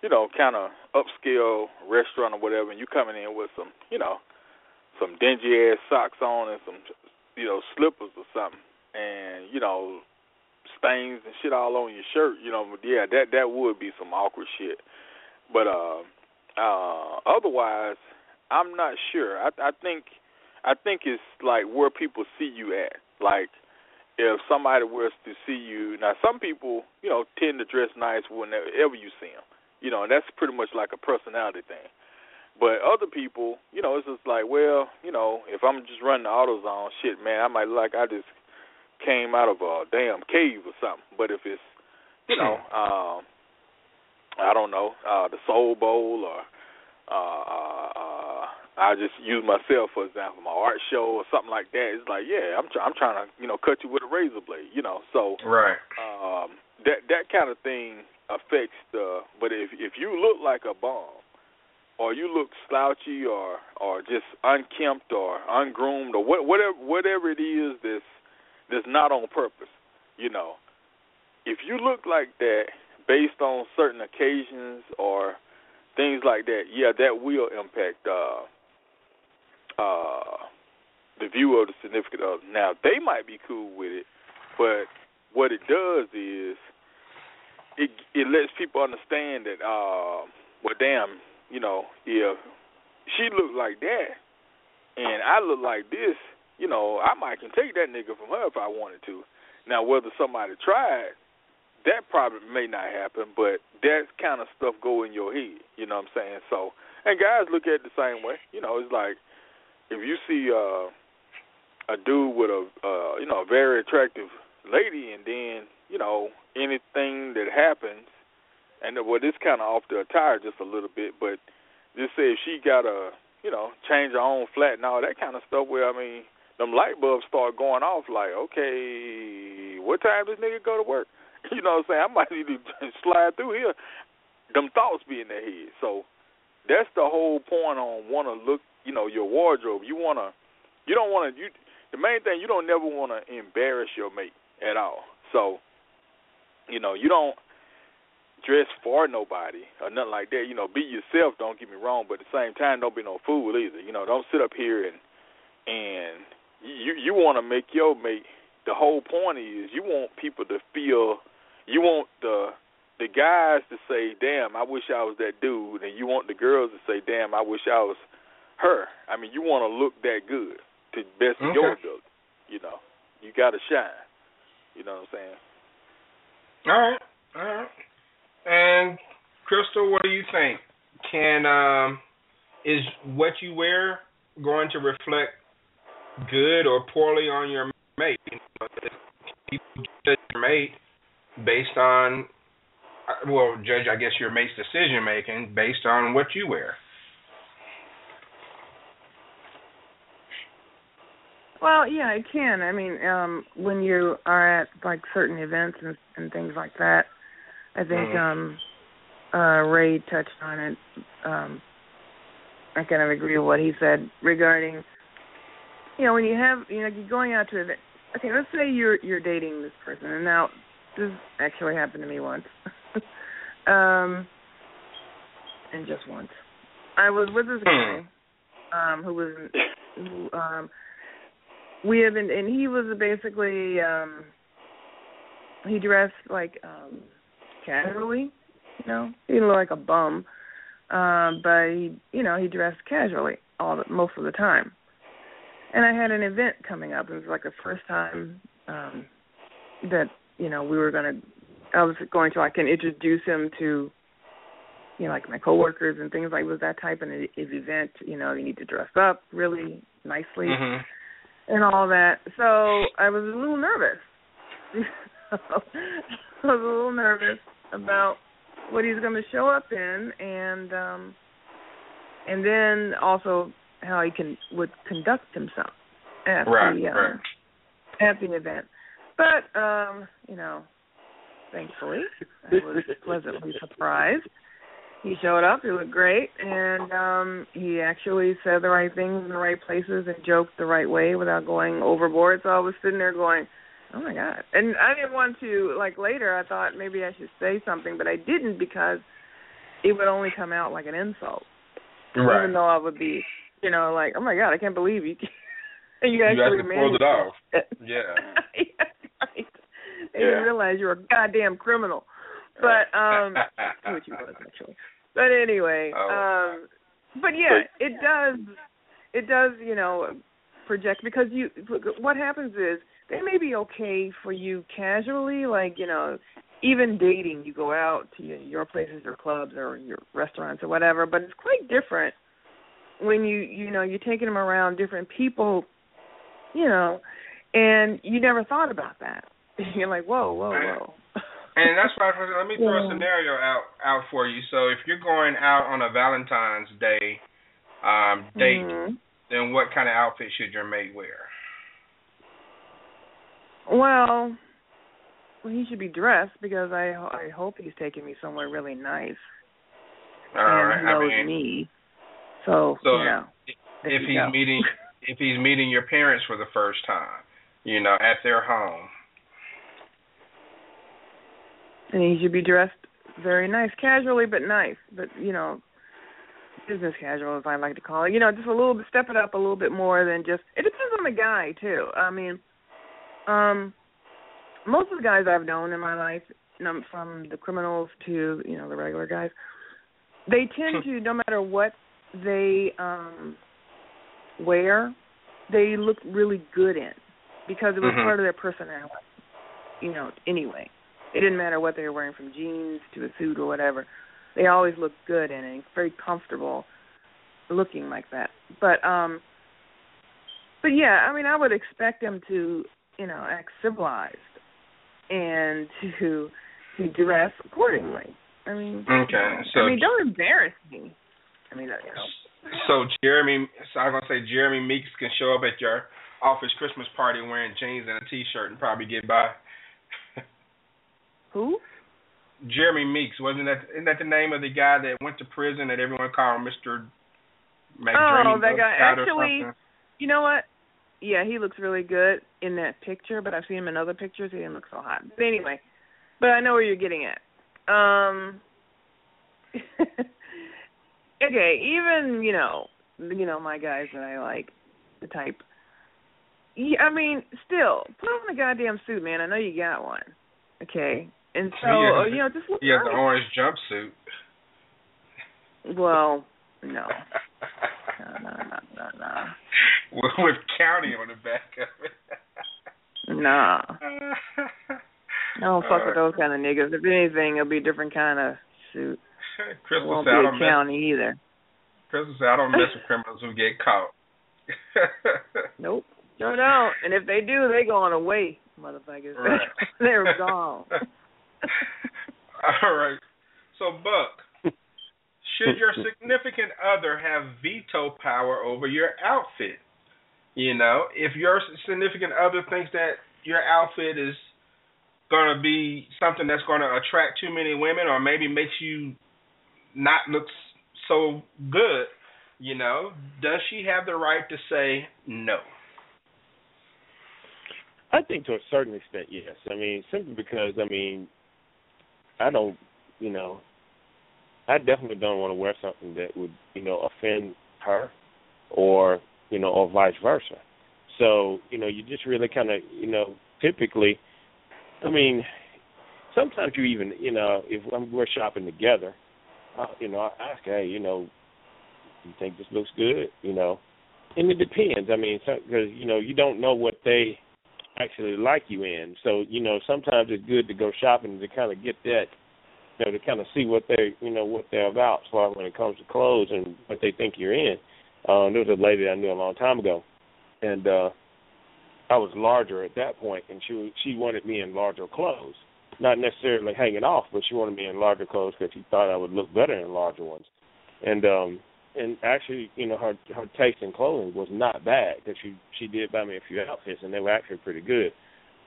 you know, kind of upscale restaurant or whatever, and you coming in with some, you know, some dingy ass socks on and some, you know, slippers or something, and you know, stains and shit all on your shirt. You know, yeah, that that would be some awkward shit. But uh, uh, otherwise, I'm not sure. I, I think I think it's like where people see you at. Like if somebody was to see you now, some people you know tend to dress nice whenever you see them. You know, and that's pretty much like a personality thing. But other people, you know, it's just like, well, you know, if I'm just running the AutoZone, shit, man, I might like I just came out of a damn cave or something. But if it's, you know, um, I don't know, uh, the Soul Bowl or uh, uh, uh, I just use myself for example, my art show or something like that. It's like, yeah, I'm try- I'm trying to you know cut you with a razor blade, you know. So right, um, that that kind of thing affects the. But if if you look like a bomb, or you look slouchy, or or just unkempt, or ungroomed, or what, whatever whatever it is that's that's not on purpose, you know. If you look like that based on certain occasions or things like that, yeah, that will impact uh uh the view of the significant other. Now they might be cool with it, but what it does is it it lets people understand that uh well damn, you know, if she looked like that and I look like this, you know, I might can take that nigga from her if I wanted to. Now whether somebody tried that probably may not happen, but that kind of stuff go in your head. You know what I'm saying? So, and guys look at it the same way. You know, it's like if you see uh, a dude with a uh, you know a very attractive lady, and then you know anything that happens, and well, this kind of off the attire just a little bit, but just say if she got a you know change her own flat and all that kind of stuff. Where I mean, them light bulbs start going off. Like, okay, what time does nigga go to work? You know what I'm saying? I might need to slide through here. Them thoughts be in their head. So that's the whole point on want to look, you know, your wardrobe. You want to, you don't want to, you, the main thing, you don't never want to embarrass your mate at all. So, you know, you don't dress for nobody or nothing like that. You know, be yourself, don't get me wrong, but at the same time, don't be no fool either. You know, don't sit up here and, and you, you want to make your mate the whole point is you want people to feel you want the the guys to say, "Damn, I wish I was that dude," and you want the girls to say, "Damn, I wish I was her." I mean, you want to look that good to best Okay. your ability. You know, you got to shine. You know what I'm saying? All right, all right. And Crystal, what do you think? Can um is what you wear going to reflect good or poorly on your mate? You know, people judge your mate based on well, judge I guess your mate's decision making based on what you wear. Well, yeah, it can. I mean, um, when you are at like certain events and, and things like that, I think Mhm. um, uh, Ray touched on it. Um, I kind of agree with what he said regarding, you know, when you have, you know, you're going out to event. Okay, let's say you're you're dating this person, and now this actually happened to me once, um, and just once. I was with this guy um, who was who um, we have been, and he was basically um, he dressed like um, casually, you know, he didn't look like a bum, um, but he, you know, he dressed casually all the, most of the time. And I had an event coming up. It was like the first time um, that you know we were gonna. I was going to I can introduce him to, you know, like my coworkers and things like was that type of event. You know, you need to dress up really nicely Mhm. and all that. So I was a little nervous. I was a little nervous about what he's going to show up in, and um, and then also how he can would conduct himself at Right, the uh, right. at the event. But um, you know, thankfully, I was pleasantly surprised. he showed up. He looked great, and um he actually said the right things in the right places and joked the right way without going overboard. So I was sitting there going, "Oh my god!" And I didn't want to like later. I thought maybe I should say something, but I didn't because it would only come out like an insult. Right. Even though I would be, you know, like, "Oh my god, I can't believe you." you actually you pulled it off. Yeah. yeah, Yeah. didn't realize you were a goddamn criminal. But um which you was actually. But anyway, Oh. um but yeah, it does it does, you know, project because you what happens is they may be okay for you casually, like, you know, even dating, you go out to your, your places or clubs or your restaurants or whatever, but it's quite different when you you know, you're taking them around different people, you know, and you never thought about that. You're like, whoa, whoa, whoa. And that's why let me throw a scenario out out for you. So if you're going out on a Valentine's Day um date, Mhm. then what kind of outfit should your mate wear? Well, well, he should be dressed because I I hope he's taking me somewhere really nice All and right. he I mean, me. So, So, you know, if he's meeting if he's meeting your parents for the first time, you know, at their home. And he should be dressed very nice, casually but nice, but you know, business casual as I like to call it. You know, just a little bit, step it up a little bit more than just. It depends on the guy too. I mean, um, most of the guys I've known in my life, from the criminals to you know the regular guys, they tend to no matter what they um wear, they look really good in because it was Mhm. part of their personality. You know, anyway. It didn't matter what they were wearing from jeans to a suit or whatever. They always looked good in it, very comfortable looking like that. But um but yeah, I mean I would expect them to, you know, act civilized and to to dress accordingly. I mean Okay, so- I mean don't embarrass me. I mean, you know. So Jeremy, so I was gonna say Jeremy Meeks can show up at your office Christmas party wearing jeans and a t-shirt and probably get by. Who? Jeremy Meeks wasn't that? Isn't that the name of the guy that went to prison that everyone called Mister Oh, that guy. Actually, you know what? Yeah, he looks really good in that picture, but I've seen him in other pictures. He didn't look so hot. But anyway, but I know where you're getting at. Um. okay, even you know, you know my guys that I like, the type. Yeah, I mean, still put on the goddamn suit, man. I know you got one. Okay, and so has- you know, just look He has orange jumpsuit. Well, no, no, no, no, no, no. with, with county on the back of it. Nah. I don't fuck with Uh, those kind of niggas. If anything, it'll be a different kind of suit. It Crystal won't said, be I a don't mess. county either. Crystal said, I don't mess with criminals who get caught. Nope. No, no. And if they do, they going away, motherfuckers. Right. They're gone. All right. So, Buck, should your significant other have veto power over your outfit? You know, if your significant other thinks that your outfit is going to be something that's going to attract too many women or maybe makes you not look so good, you know, does she have the right to say no? I think to a certain extent, yes. I mean, simply because I mean, I don't, you know, I definitely don't want to wear something that would, you know, offend her, or you know, or vice versa. So, you know, you just really kind of, you know, typically, I mean, sometimes you even, you know, if we're shopping together, uh, you know, I ask, hey, you know, you think this looks good, you know, and it depends. I mean, because you know, you don't know what they actually like you in. So you know, sometimes it's good to go shopping to kind of get that, you know, to kind of see what they, you know, what they're about as far as when it comes to clothes and what they think you're in. Um, there was a lady I knew a long time ago, and uh, I was larger at that point, and she she wanted me in larger clothes, not necessarily hanging off, but she wanted me in larger clothes because she thought I would look better in larger ones. And um, and actually, you know, her her taste in clothing was not bad because she she did buy me a few outfits, and they were actually pretty good.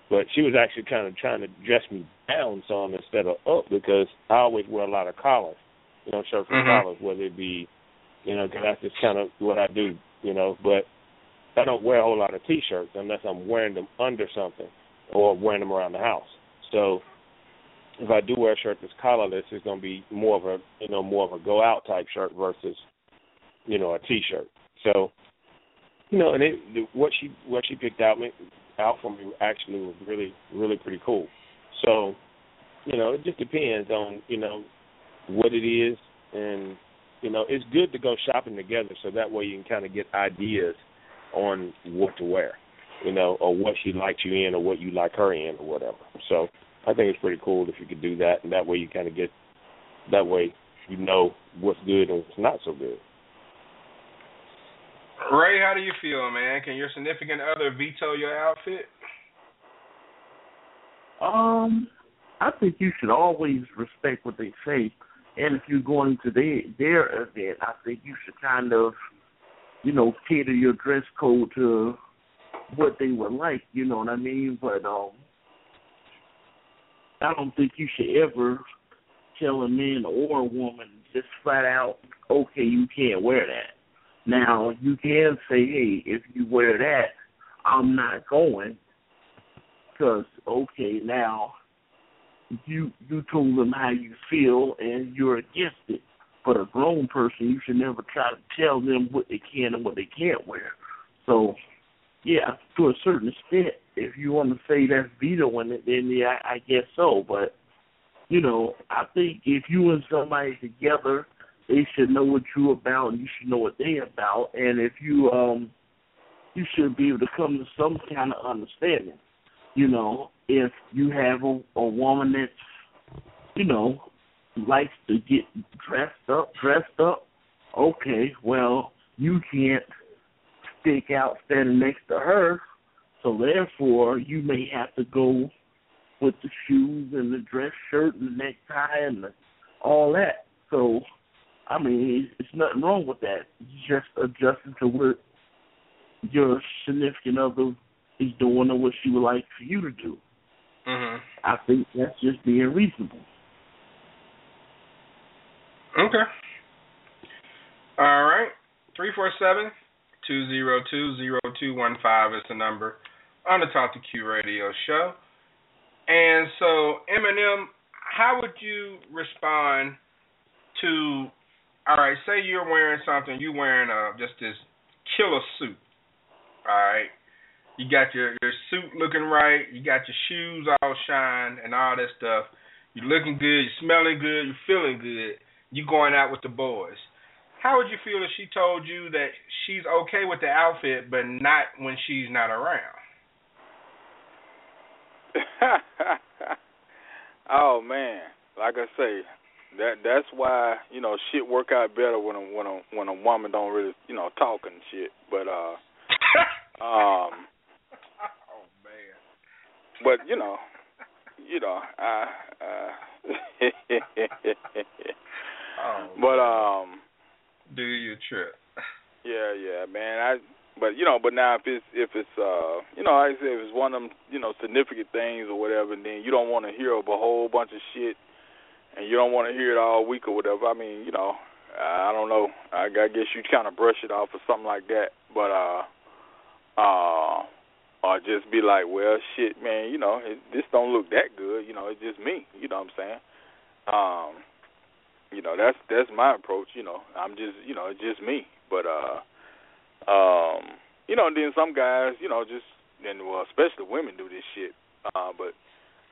But she was actually kind of trying to dress me down some instead of up because I always wear a lot of collars, you know, shirts Mhm. collars, whether it be, you know, 'cause that's just kind of what I do, you know. But I don't wear a whole lot of t-shirts unless I'm wearing them under something or wearing them around the house. So if I do wear a shirt that's collarless, it's going to be more of a, you know, more of a go out type shirt versus, you know, a t-shirt. So, you know, and it, what she what she picked out me out for me actually was really really pretty cool. So, you know, it just depends on you know what it is, and you know, it's good to go shopping together so that way you can kind of get ideas on what to wear, you know, or what she likes you in, or what you like her in, or whatever. So, I think it's pretty cool if you could do that, and that way you kind of get that way you know what's good and what's not so good. Ray, how do you feel, man? Can your significant other veto your outfit? Um, I think you should always respect what they say, and if you're going to their their event, I think you should kind of, you know, cater your dress code to what they would like. You know what I mean? But um, I don't think you should ever tell a man or a woman just flat out, okay, you can't wear that. Now you can say, hey, if you wear that, I'm not going because okay now you you told them how you feel and you're against it. But a grown person, you should never try to tell them what they can and what they can't wear. So, yeah, to a certain extent, if you want to say that's vetoing it, then yeah, I, I guess so. But you know, I think if you and somebody together, they should know what you about and you should know what they about. And if you um, you should be able to come to some kind of understanding you know, if you have a, a woman that's, you know, likes to get dressed up, dressed up, okay, well, you can't stick out standing next to her, so therefore you may have to go with the shoes and the dress shirt and the necktie and the, all that. So, I mean, it's nothing wrong with that. Just adjusting to what your significant other is doing or what she would like for you to do. Mhm. I think that's just being reasonable. Okay. All right. Three four seven two zero two zero two one five is the number on the Talk to Q radio show. And so, Eminem, how would you respond to? All right, say you're wearing something. You wearing uh just this killer suit. All right. You got your your suit looking right. You got your shoes all shine and all that stuff. You're looking good. You're smelling good. You're feeling good. You going out with the boys. How would you feel if she told you that she's okay with the outfit, but not when she's not around? oh man, like I say, that that's why you know shit work out better when a when a when a woman don't really you know talk and shit. But uh, um, oh man. but you know, you know, I uh, Oh, but um, do your trip? yeah, yeah, man. I but you know, but now if it's if it's uh you know, like I said if it's one of them, you know, significant things or whatever, and then you don't want to hear a whole bunch of shit and you don't want to hear it all week or whatever. I mean, you know, I don't know. I, guess you kind of brush it off or something like that. But uh uh or just be like, well, shit, man, you know, it, this don't look that good. You know, it's just me. You know what I'm saying? Um, you know, that's that's my approach. You know, I'm just, you know, it's just me. But uh, um, you know, and then some guys, you know, just and well, especially women do this shit. Uh, but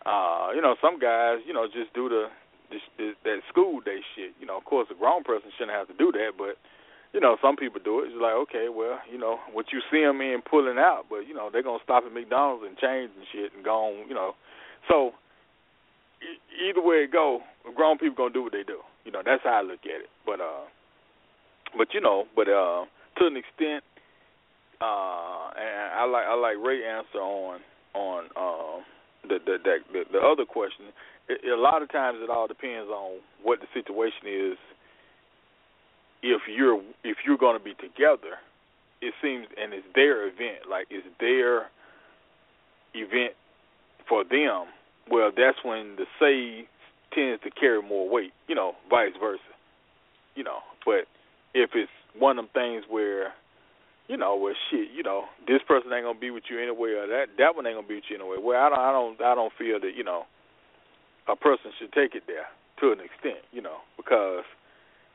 uh, you know, some guys, you know, just do the this, this, that school day shit. You know, of course, a grown person shouldn't have to do that, but you know, some people do it. It's like, okay, well, you know, what you see them in pulling out, but you know, they're gonna stop at McDonald's and change and shit and go on, you know. So e- either way it go, grown people gonna do what they do. You know, that's how I look at it. But uh, but you know, but uh, to an extent, uh, and I like I like Ray answer on on um the the the, the, the other question. It, a lot of times, it all depends on what the situation is if you're if you're going to be together, it seems, and it's their event, like it's their event for them. Well, that's when the say tends to carry more weight, you know, vice versa. you know. But if it's one of them things where, you know, where shit, you know, this person ain't gonna be with you anyway, or that that one ain't gonna be with you anyway. Well, I don't, I don't, I don't feel that, you know, a person should take it there to an extent, you know, because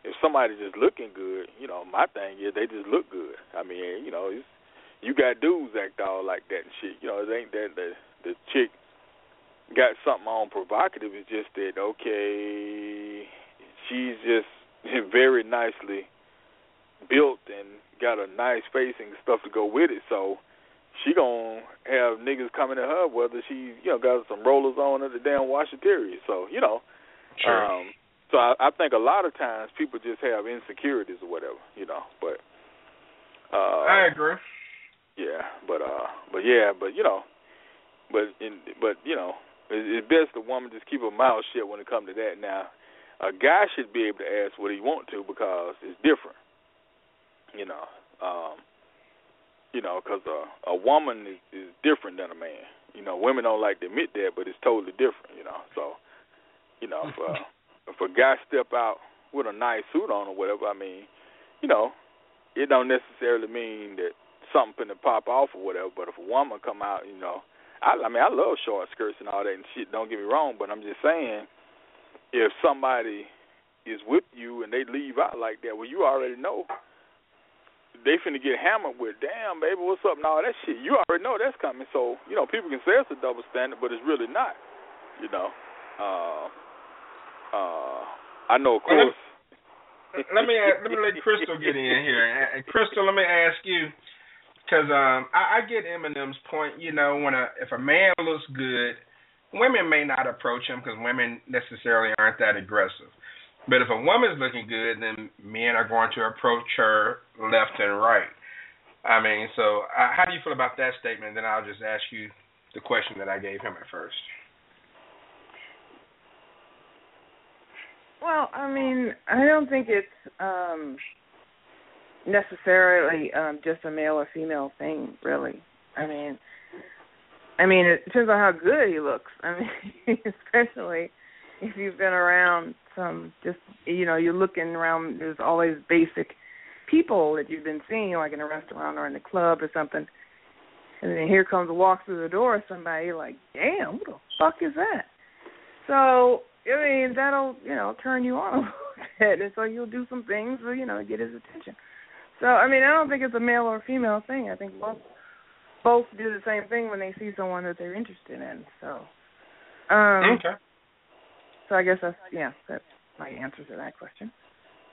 if somebody's just looking good, you know, my thing is they just look good. I mean, you know, it's, you got dudes act all like that and shit. You know, it ain't that the the chick got something on provocative. It's just that okay, she's just very nicely built and got a nice face and stuff to go with it. So she gonna have niggas coming to her whether she you know got some rollers on at the damn washateria. So you know, Sure. um, so I, I think a lot of times people just have insecurities or whatever, you know. But uh, I agree. yeah, but uh, but yeah, but you know, but in but you know, it, it's best a woman just keep her mouth shut when it comes to that. Now, a guy should be able to ask what he want to because it's different. You know, um, you know, because a a woman is, is different than a man. You know, women don't like to admit that, but it's totally different. You know, so you know, if uh, if a guy step out with a nice suit on or whatever, I mean, you know, it don't necessarily mean that something finna pop off or whatever. But if a woman come out, you know, I, I mean, I love short skirts and all that and shit. Don't get me wrong, but I'm just saying, if somebody is with you and they leave out like that, well, you already know they finna get hammered with, damn, baby, what's up and all that shit. You already know that's coming. So, you know, people can say it's a double standard, but it's really not, you know. Uh, uh, I know, of Well, course. let me let me let Crystal get in here. And- and Crystal, let me ask you, because um, I, I get Eminem's point. You know, when a if a man looks good, women may not approach him because women necessarily aren't that aggressive. But if a woman's looking good, then men are going to approach her left and right. I mean, so uh, how do you feel about that statement? Then I'll just ask you the question that I gave him at first. Well, I mean, I don't think it's um necessarily um just a male or female thing, really. I mean, I mean, it depends on how good he looks. I mean, especially if you've been around some just you know, you're looking around there's always basic people that you've been seeing like in a restaurant or in the club or something. And then here comes a walk through the door somebody like, "Damn, who the fuck is that?" So, I mean, that'll, you know, turn you on a little bit and so you'll do some things to, you know, get his attention. So, I mean, I don't think it's a male or female thing. I think both both do the same thing when they see someone that they're interested in. So, um okay. So I guess that's yeah, that's my answer to that question.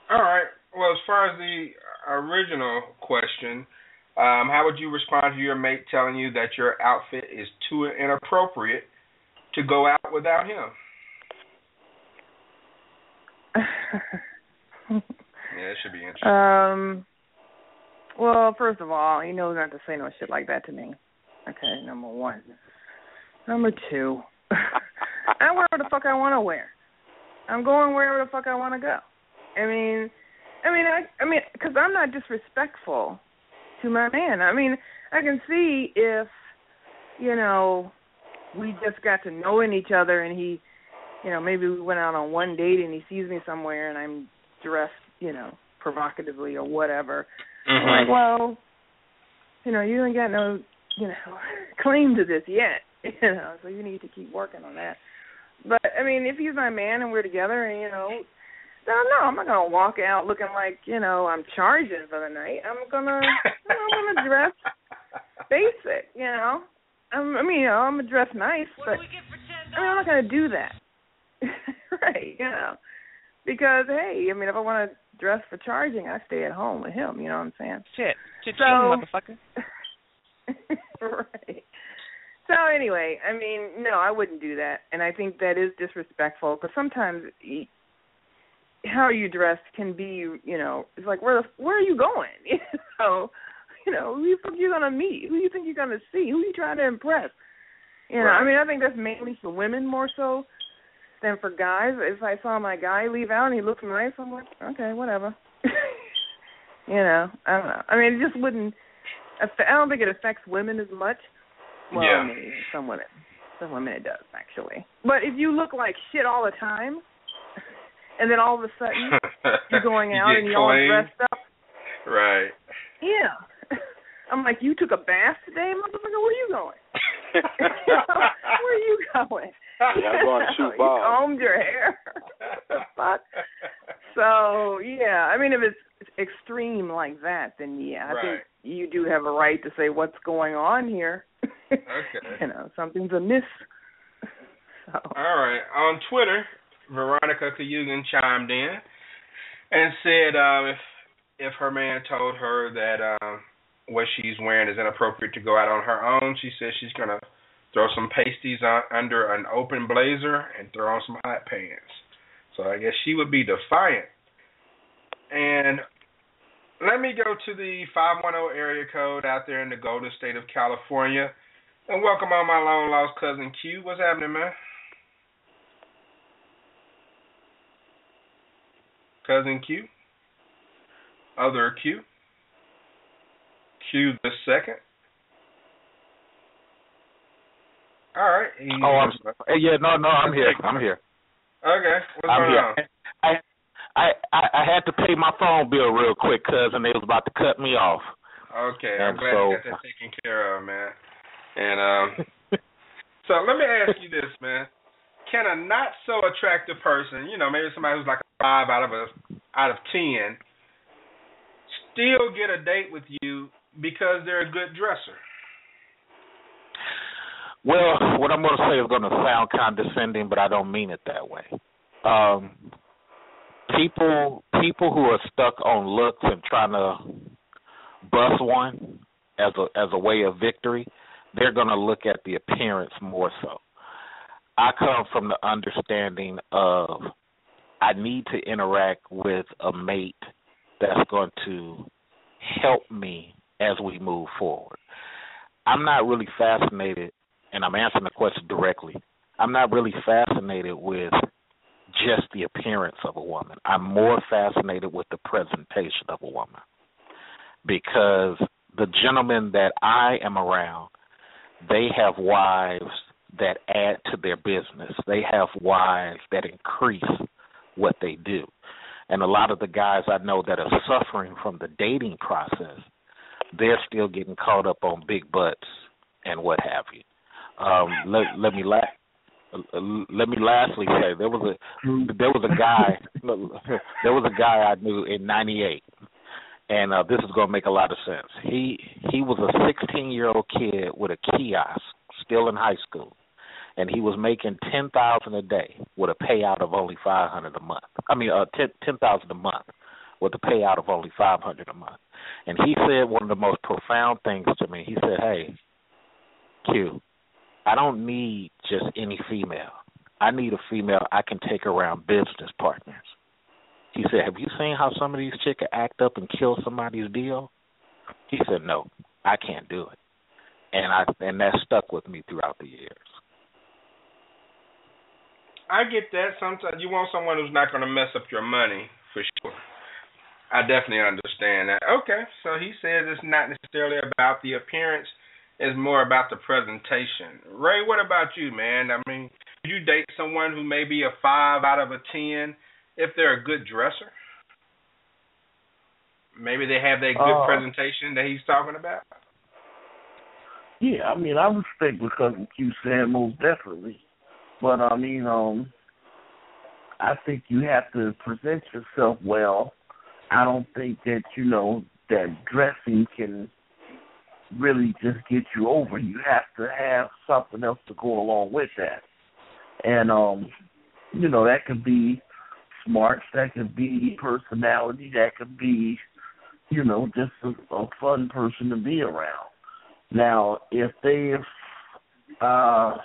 All right. Well, as far as the original question, um, how would you respond to your mate telling you that your outfit is too inappropriate to go out without him? Yeah, it should be interesting. um well, first of all, he knows not to say no shit like that to me. Okay, number one. Number two, I wear what the fuck I want to wear. I'm going wherever the fuck I want to go. I mean, I mean, I, I mean, because I'm not disrespectful to my man. I mean, I can see if, you know, we just got to knowing each other, and he, you know, maybe we went out on one date, and he sees me somewhere, and I'm dressed, you know, provocatively or whatever. I'm mm-hmm. like, well, you know, you ain't got no, you know, claim to this yet, you know, so you need to keep working on that. But I mean, if he's my man and we're together, and you know, no, no, I'm not gonna walk out looking like you know I'm charging for the night. I'm gonna, you know, I'm gonna dress basic, you know. I'm, I mean, you know, I'm gonna dress nice, but I mean, I'm not gonna do that, right? You know, because hey, I mean, if I want to dress for charging, I stay at home with him. You know what I'm saying? Shit, shit, So- motherfucker. right. So anyway, I mean, no, I wouldn't do that, and I think that is disrespectful because sometimes how you dressed can be, you know, it's like where the, where are you going? You know, you know, who you think you're gonna meet? Who do you think you're gonna see? Who are you trying to impress? You know, I mean, I think that's mainly for women more so than for guys. If I saw my guy leave out and he looked nice, I'm like, okay, whatever. you know, I don't know. I mean, it just wouldn't. I don't think it affects women as much. Well, Yeah. maybe some women, some women it does actually. But if you look like shit all the time, and then all of a sudden you're going out get and you're all dressed up. Right. Yeah. I'm like, you took a bath today, motherfucker. Where are you going? Where are you going? Yeah, I'm going to shoot you combed your hair. the fuck? So yeah, I mean, if it's extreme like that, then yeah, I Right. think you do have a right to say what's going on here. Okay. you know, something's amiss. So. All right. On Twitter, Veronica Kayugan chimed in and said uh, if if her man told her that um, what she's wearing is inappropriate to go out on her own, she says she's gonna throw some pasties on, under an open blazer and throw on some hot pants. So I guess she would be defiant. And let me go to the 510 area code out there in the Golden State of California. And welcome on my long lost cousin Q. What's happening, man? Cousin Q. Other Q. Q the second. All right. Oh, I'm hey, yeah, no, no, I'm here. I'm here. Okay. What's I'm going here. on? I, I I had to pay my phone bill real quick, cuz, and they was about to cut me off. Okay, I'm glad so- you got that taken care of, man. And um, so let me ask you this, man: Can a not so attractive person, you know, maybe somebody who's like a five out of a out of ten, still get a date with you because they're a good dresser? Well, what I'm going to say is going to sound condescending, but I don't mean it that way. Um, people, people who are stuck on looks and trying to bust one as a as a way of victory, they're going to look at the appearance more so. I come from the understanding of I need to interact with a mate that's going to help me as we move forward. I'm not really fascinated, and I'm answering the question directly. I'm not really fascinated with just the appearance of a woman. I'm more fascinated with the presentation of a woman because the gentlemen that I am around, they have wives that add to their business. They have wives that increase what they do. And a lot of the guys I know that are suffering from the dating process, they're still getting caught up on big butts and what have you. Um, let let me la- let me lastly say there was a there was a guy there was a guy I knew in '98, and uh, this is going to make a lot of sense. He he was a 16 year old kid with a kiosk, still in high school, and he was making ten thousand a day with a payout of only five hundred a month. I mean, uh, ten ten thousand a month with a payout of only five hundred a month. And he said one of the most profound things to me. He said, "Hey, Q, I don't need just any female. I need a female I can take around business partners." He said, "Have you seen how some of these chicks act up and kill somebody's deal?" He said, "No, I can't do it." And I and that stuck with me throughout the years. I get that. Sometimes you want someone who's not to mess up your money for sure. I definitely understand that. Okay, so he says it's not necessarily about the appearance; it's more about the presentation. Ray, what about you, man? I mean, would you date someone who may be a five out of a ten if they're a good dresser? Maybe they have that good Uh, presentation that he's talking about. Yeah, I mean, I respect what Cousin Q said most definitely, but I mean, um, I think you have to present yourself well. I don't think that you know that dressing can really just get you over. You have to have something else to go along with that, and um, you know that could be smarts, that could be personality, that could be, you know, just a, a fun person to be around. Now, if they uh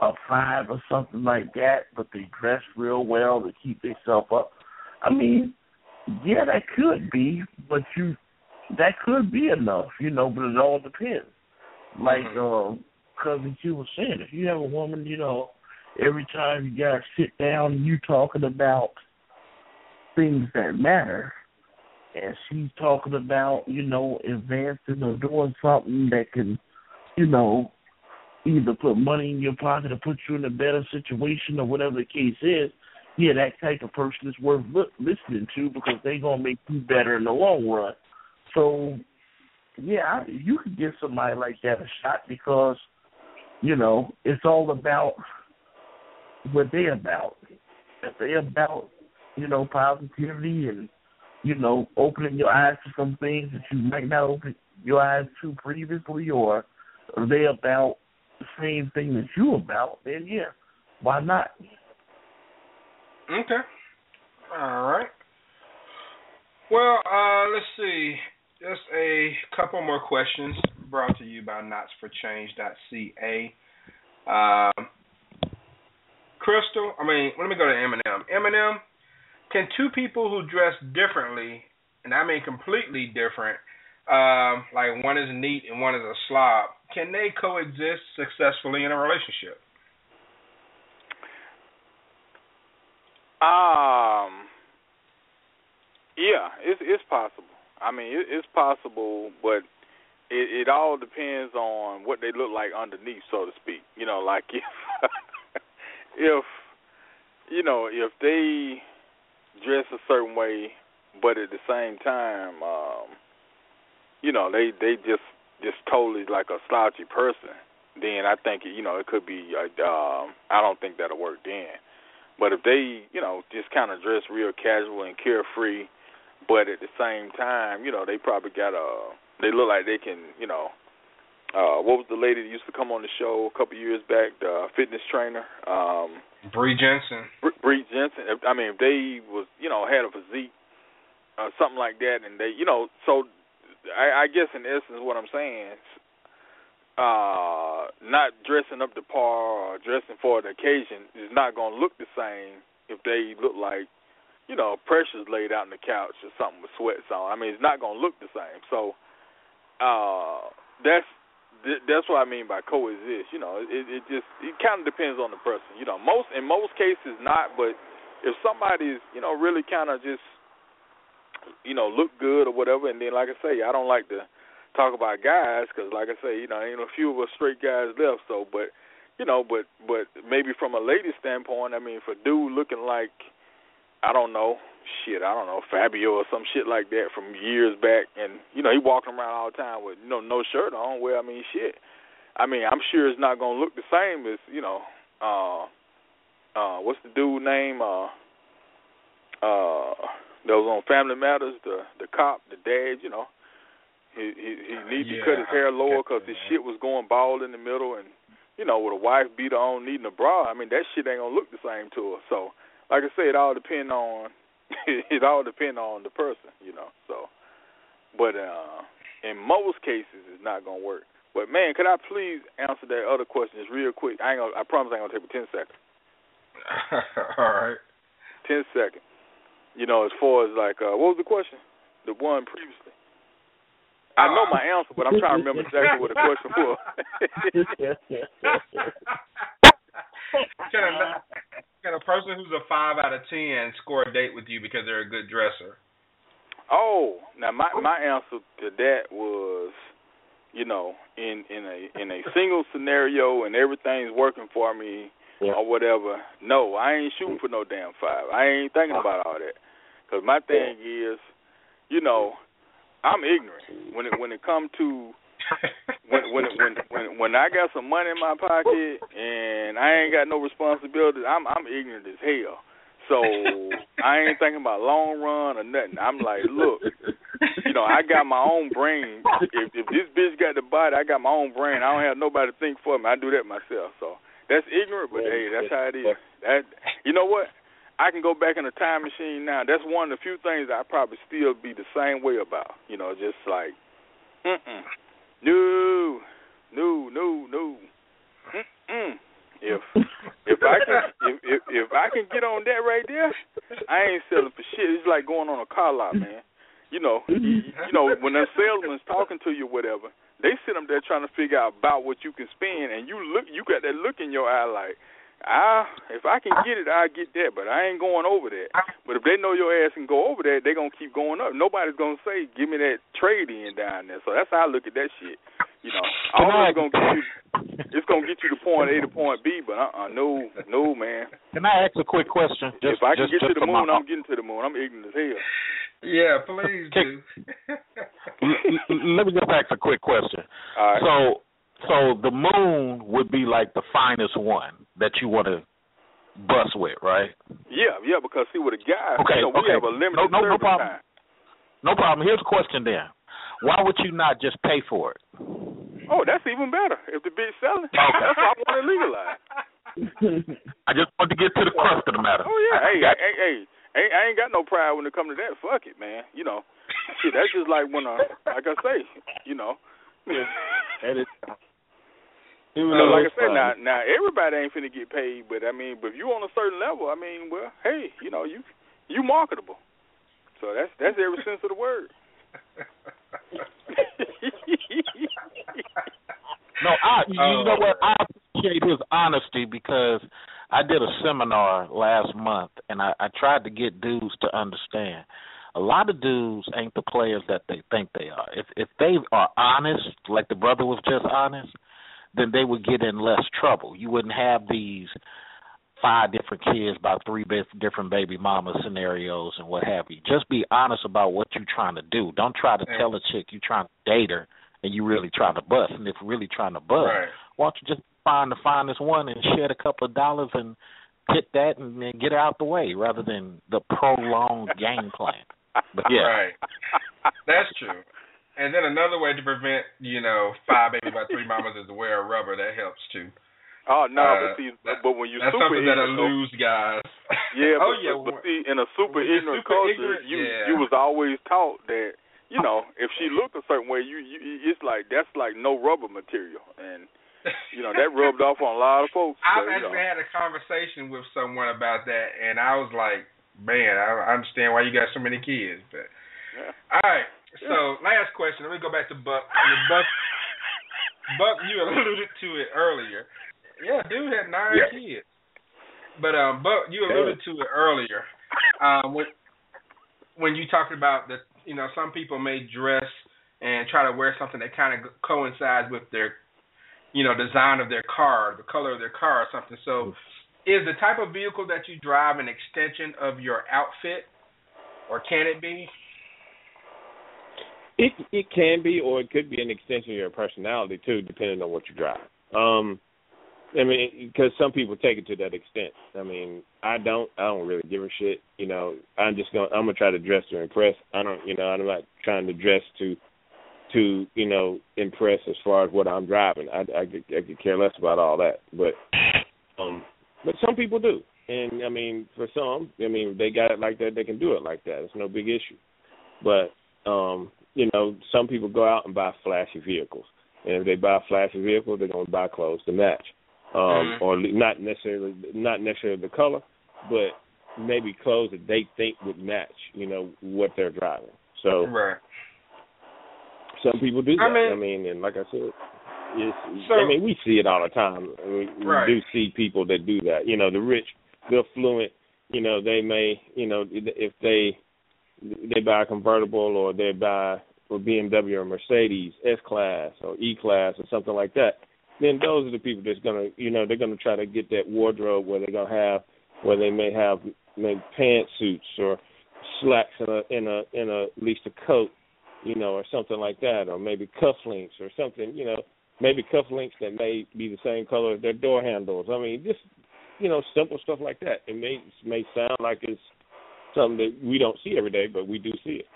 a five or something like that, but they dress real well to keep themselves up, I mean, yeah, that could be, but you that could be enough, you know, but it all depends. Like uh cousin Q was saying, if you have a woman, you know, every time you guys sit down you talking about things that matter, and she's talking about, you know, advancing or doing something that can, you know, either put money in your pocket or put you in a better situation or whatever the case is, yeah, that type of person is worth look, listening to because they're gonna make you better in the long run. So, yeah, you could give somebody like that a shot because, you know, it's all about what they're about. If they're about, you know, positivity and, you know, opening your eyes to some things that you might not open your eyes to previously, or are they about the same thing that you about, then yeah, why not? Okay. All right. Well, uh, let's see. Just a couple more questions brought to you by knotsforchange.ca. Um, Crystal, I mean, let me go to Eminem. Eminem, can two people who dress differently, and I mean completely different, um, like one is neat and one is a slob, can they coexist successfully in a relationship? Um, yeah, it's it's possible. I mean, it, it's possible, but it, it all depends on what they look like underneath, so to speak. You know, like if if you know if they dress a certain way, but at the same time, um, you know, they they just just totally like a slouchy person, then I think you know it could be. Uh, um, I don't think that'll work then. But if they, you know, just kind of dress real casual and carefree, but at the same time, you know, they probably got a. They look like they can, you know. Uh, what was the lady that used to come on the show a couple years back? The fitness trainer. Um, Bree Jensen. Bree Jensen. I mean, if they was, you know, had a physique, uh, something like that, and they, you know, so I, I guess in essence, what I'm saying, uh, not dressing up to par or dressing for the occasion is not going to look the same if they look like, you know, Precious laid out on the couch or something with sweats on. I mean, it's not going to look the same. So uh, that's that's what I mean by coexist. You know, it, it just it kind of depends on the person. You know, most in most cases not, but if somebody's you know really kind of just you know look good or whatever, and then like I say, I don't like to talk about guys because, like I say, you know, ain't a few of us straight guys left. So, but you know, but but maybe from a lady standpoint, I mean, for dude looking like I don't know, shit, I don't know, Fabio or some shit like that from years back, and you know, he walking around all the time with you know no shirt on. Well, I mean, shit. I mean, I'm sure it's not gonna look the same as you know, uh, uh, what's the dude name? Uh, uh, that was on Family Matters, the the cop, the dad, you know. He he, he needed yeah, to cut his hair lower because his shit was going bald in the middle, and you know, with a wife beater on needing a bra, I mean that shit ain't gonna look the same to her. So, like I say, it all depend on it all depend on the person, you know. So, but uh in most cases, it's not gonna work. But man, could I please answer that other question just real quick? I ain't gonna, I promise I ain't gonna take but ten seconds. all right. Ten seconds. You know, as far as like, uh what was the question? The one previously. I know my answer, but I'm trying to remember exactly what the question was. can, a, person who's a five out of ten score a date with you because they're a good dresser? Oh, now my my answer to that was, you know, in in a in a single scenario and everything's working for me yeah. or whatever. No, I ain't shooting for no damn five. I ain't thinking about all that. Cause my thing is, you know, I'm ignorant when it when it come to when when when when when I got some money in my pocket and I ain't got no responsibilities, I'm I'm ignorant as hell. So I ain't thinking about long run or nothing. I'm like, look, you know, I got my own brain. If if this bitch got the body, I got my own brain. I don't have nobody to think for me. I do that myself. So that's ignorant, but hey, that's how it is. That you know what? I can go back in a time machine now. That's one of the few things I probably still be the same way about. You know, just like, mm no, no, no, no, mm If if I can if, if if I can get on that right there, I ain't selling for shit. It's like going on a car lot, man. You know, you, you know when the salesman's talking to you, whatever, they sit them there trying to figure out about what you can spend, and you look, you got that look in your eye like I if I can get it, I get that, but I ain't going over that. But if they know your ass can go over that, they gonna keep going up. Nobody's gonna say, "Give me that trade in down there." So that's how I look at that shit. You know, all I'm gonna give you. it's gonna get you to point A to point B, but uh, uh no, no, man. Can I ask a quick question? Just, if I can just, get just to the moon, my- I'm getting to the moon. I'm ignorant as hell. Yeah, please do. L- l- Let me just ask a quick question. All right. So, so the moon would be like the finest one that you want to bust with, right? Yeah, yeah, because see, with a guy, Okay, you know, we okay. have a limited No, no, no problem. time. No problem. Here's a question then. Why would you not just pay for it? Oh, that's even better. If the bitch selling, that's why I want to legalize. I just want to get to the crux of the matter. Oh yeah, hey, hey, hey, hey, ain't, I ain't got no pride when it comes to that. Fuck it, man. You know, shit, that's just like when, uh, like I say, you know. That is. Even uh, though, like I said, now, now everybody ain't finna get paid, but I mean, but if you on a certain level, I mean, well, hey, you know, you you marketable. So that's that's every sense of the word. No, I you Oh. know what? Uh, I appreciate his honesty because I did a seminar last month and I, I tried to get dudes to understand. A lot of dudes ain't the players that they think they are. If if they are honest, like the brother was just honest, then they would get in less trouble. You wouldn't have these five different kids by three different baby mama scenarios and what have you. Just be honest about what you're trying to do. Don't try to tell a chick you're trying to date her and you really trying to bust. And if you're really trying to bust, Right. why don't you just find the finest one and shed a couple of dollars and hit that and then get out the way rather than the prolonged game plan. But yeah, Right. That's true. And then another way to prevent, you know, five baby by three mamas is to wear a rubber. That helps too. Oh no, Uh, but see, but when you That's super something ignorant, lose guys. yeah, oh but, yeah. but, but see, in a super ignorant super culture, ignorant, you yeah. you was always taught that you know if she looked a certain way, you, you it's like that's like no rubber material, and you know that rubbed off on a lot of folks. I've so, actually know. had a conversation with someone about that, and I was like, man, I I understand why you got so many kids. But Yeah. all right, so last question. Let me go back to Buck. Buck, Buck, you alluded to it earlier. Yeah, dude had nine Yeah. kids. But um, Buck, you alluded to it earlier. Um, when when you talked about that, you know, some people may dress and try to wear something that kind of coincides with their, you know, design of their car, the color of their car, or something. So, is the type of vehicle that you drive an extension of your outfit, or can it be? It it can be, or it could be an extension of your personality too, depending on what you drive. Um, I mean, because some people take it to that extent. I mean, I don't. I don't really give a shit. You know, I'm just gonna. I'm gonna try to dress to impress. I don't. You know, I'm not trying to dress to, to you know, impress as far as what I'm driving. I I could, I could care less about all that. But, um, but some people do, and I mean, for some, I mean, they got it like that. They can do it like that. It's no big issue. But um, you know, some people go out and buy flashy vehicles, and if they buy a flashy vehicle, they're going to buy clothes to match, um, Mhm. or not necessarily not necessarily the color, but maybe clothes that they think would match, you know, what they're driving. So Right. some people do that. I mean- I mean, and like I said, it's, So- I mean, we see it all the time. We, we Right. do see people that do that. You know, the rich, the affluent. You know, they may, you know, if they they buy a convertible or they buy a BMW or Mercedes S class or E class or something like that, then those are the people that's gonna, you know, they're gonna try to get that wardrobe where they're gonna have, where they may have maybe pantsuits or slacks in a in a in a at least a coat, you know, or something like that, or maybe cufflinks or something, you know, maybe cufflinks that may be the same color as their door handles. I mean, just you know, simple stuff like that. It may may sound like it's something that we don't see every day, but we do see it.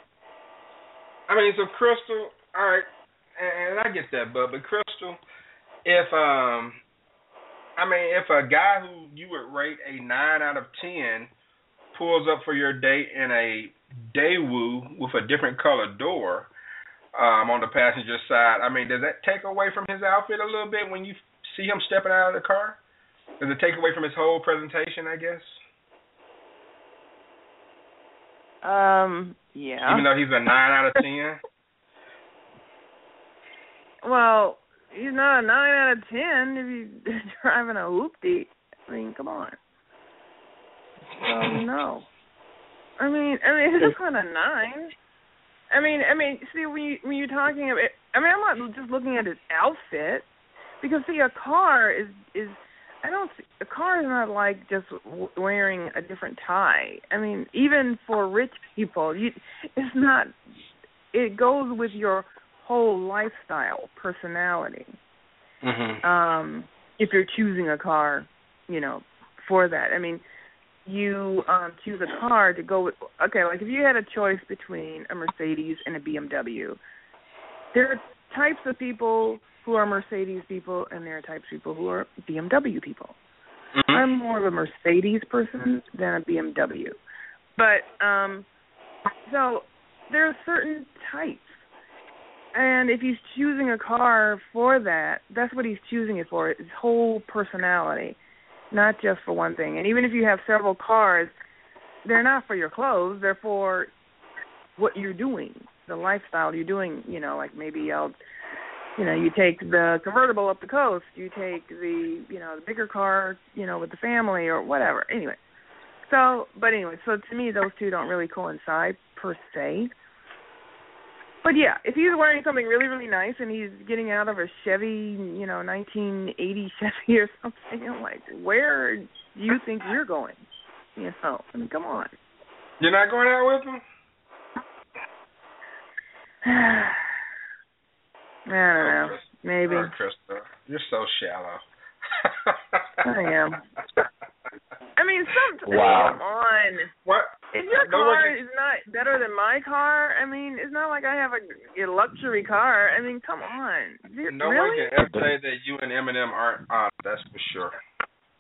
I mean, so Crystal, all right, and, I get that, but but Crystal, if um, I mean, if a guy who you would rate a nine out of ten pulls up for your date in a Daewoo with a different colored door um, on the passenger side, I mean, does that take away from his outfit a little bit when you see him stepping out of the car? Does it take away from his whole presentation? I guess, Um, yeah. even though he's a nine out of ten. Well, he's not a nine out of ten if you're driving a hoopty. I mean, come on. So no. I mean, I mean, it's not a nine. I mean, I mean, see when you when you're talking about, I mean, I'm not just looking at his outfit. because see, a car is is I don't see, a car is not like just wearing a different tie. I mean, even for rich people, you it's not. It goes with your whole lifestyle, personality. Mhm. Um, if you're choosing a car, you know, for that. I mean, you um choose a car to go with okay, like if you had a choice between a Mercedes and a BMW, there are types of people who are Mercedes people and there are types of people who are BMW people. Mm-hmm. I'm more of a Mercedes person than a BMW. But um so there are certain types. And if he's choosing a car for that, that's what he's choosing it for, his whole personality, not just for one thing. And even if you have several cars, they're not for your clothes, they're for what you're doing, the lifestyle you're doing, you know, like maybe I'll you know, you take the convertible up the coast, you take the, you know, the bigger car, you know, with the family or whatever. Anyway. So, but anyway, so to me those two don't really coincide per se. But yeah, if he's wearing something really, really nice and he's getting out of a Chevy, you know, 1980 Chevy or something, I'm like, where do you think you're going? You know, I mean, come on. You're not going out with him? I don't know. Maybe. Oh, Krista, you're so shallow. I am. I mean, some. Wow. Come on. What? If your No, car you- is not better than my car, I mean, it's not like I have a, a luxury car. I mean, come on. Re- No really? one can ever say that you and Eminem aren't honest. That's for sure.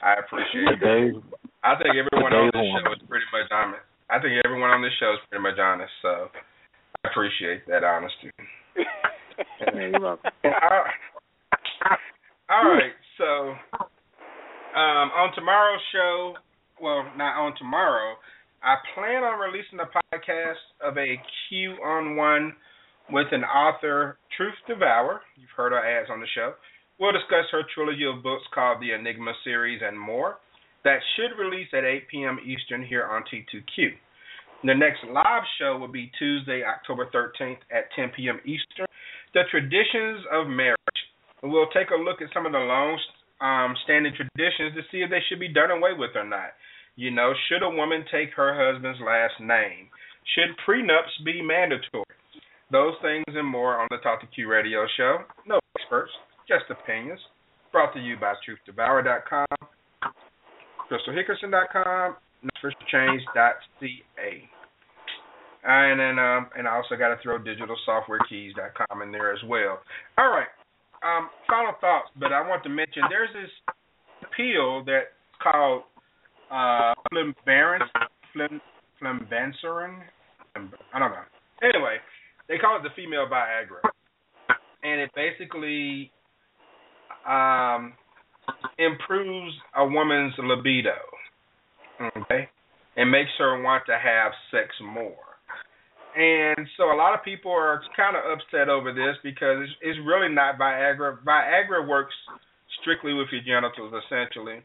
I appreciate it. I think everyone on this show is pretty much honest. I think everyone on this show is pretty much honest. So I appreciate that honesty. You're welcome. All right. So um, on tomorrow's show, well, not on tomorrow, I plan on releasing a podcast of a Q on one with an author, Truth Devour. You've heard her ads on the show. We'll discuss her trilogy of books called the Enigma series and more. That should release at 8 p.m. Eastern here on T2Q. The next live show will be Tuesday, October 13th at 10 p.m. Eastern. The traditions of marriage. We'll take a look at some of the long um, standing traditions to see if they should be done away with or not. You know, should a woman take her husband's last name? Should prenups be mandatory? Those things and more on the Talk to Q radio show. No experts, just opinions. Brought to you by TruthDevour.com, CrystalHickerson.com, NoFisherChange.ca. And then um and I also got to throw digitalsoftwarekeys.com in there as well. All right. Um final thoughts, but I want to mention there's this pill that's called uh flimbaran flim. I don't know. Anyway, they call it the female Viagra. And it basically um improves a woman's libido. Okay? And makes her want to have sex more. And so a lot of people are kind of upset over this because it's, it's really not Viagra. Viagra works strictly with your genitals, essentially,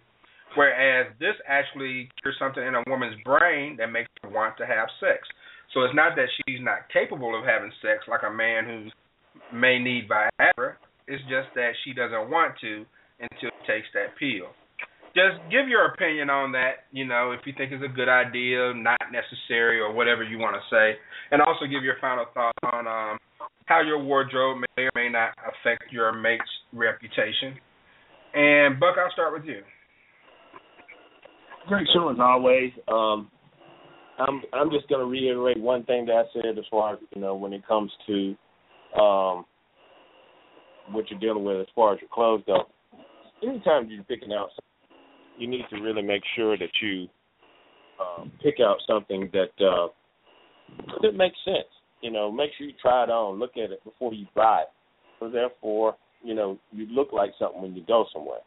whereas this actually cures something in a woman's brain that makes her want to have sex. So it's not that she's not capable of having sex like a man who may need Viagra. It's just that she doesn't want to until she takes that pill just give your opinion on that. You know, if you think it's a good idea, not necessary, or whatever you want to say, and also give your final thoughts on um, how your wardrobe may or may not affect your mate's reputation. And Buck, I'll start with you. Great show as always. Um, I'm I'm just going to reiterate one thing that I said as far as you know when it comes to um, what you're dealing with as far as your clothes go. Anytime you're picking out, you need to really make sure that you um, pick out something that uh, that makes sense. You know, make sure you try it on, look at it before you buy it. So therefore, you know, you look like something when you go somewhere.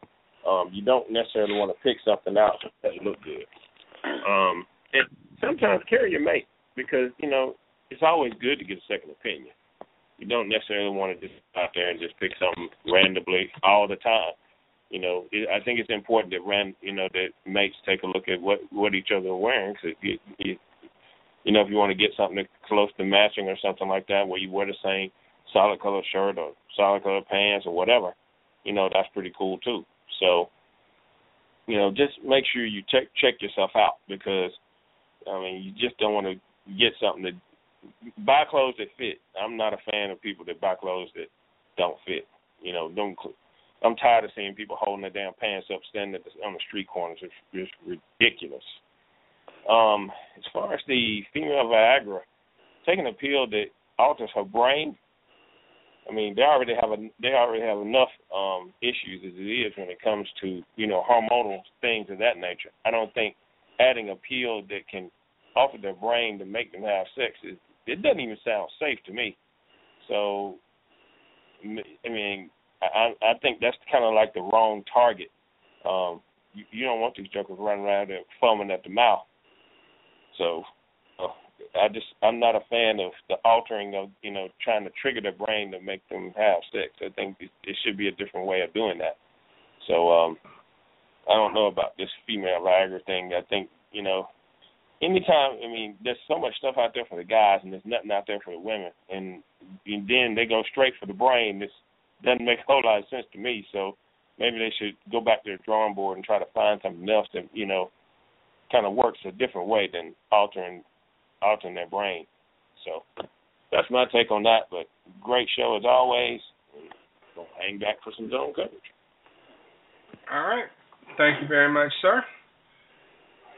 Um, you don't necessarily want to pick something out that look good. Um, and sometimes carry your mate because you know it's always good to get a second opinion. You don't necessarily want to just out there and just pick something randomly all the time. You know, it, I think it's important that ran, you know, that mates take a look at what what each other are wearing. Cause you, you, you know, if you want to get something close to matching or something like that, where you wear the same solid color shirt or solid color pants or whatever, you know, that's pretty cool too. So, you know, just make sure you check check yourself out because I mean, you just don't want to get something that buy clothes that fit. I'm not a fan of people that buy clothes that don't fit. You know, don't. I'm tired of seeing people holding their damn pants up, standing on the street corners. It's just ridiculous. Um, as far as the female Viagra, taking a pill that alters her brain, I mean, they already have a they already have enough um issues as it is when it comes to you know hormonal things of that nature. I don't think adding a pill that can alter their brain to make them have sex is it doesn't even sound safe to me. So, I mean, I I think that's kind of like the wrong target. Um, you, you don't want these jokers running around there foaming at the mouth. So, uh, I just I'm not a fan of the altering of you know trying to trigger their brain to make them have sex. I think it, it should be a different way of doing that. So, um, I don't know about this female Viagra thing. I think you know anytime I mean, there's so much stuff out there for the guys and there's nothing out there for the women and, and then they go straight for the brain. This doesn't make a whole lot of sense to me. So maybe they should go back to the drawing board and try to find something else that, you know, kind of works a different way than altering altering their brain. So that's my take on that. But great show as always. Gonna hang back for some zone coverage. All right. Thank you very much, sir.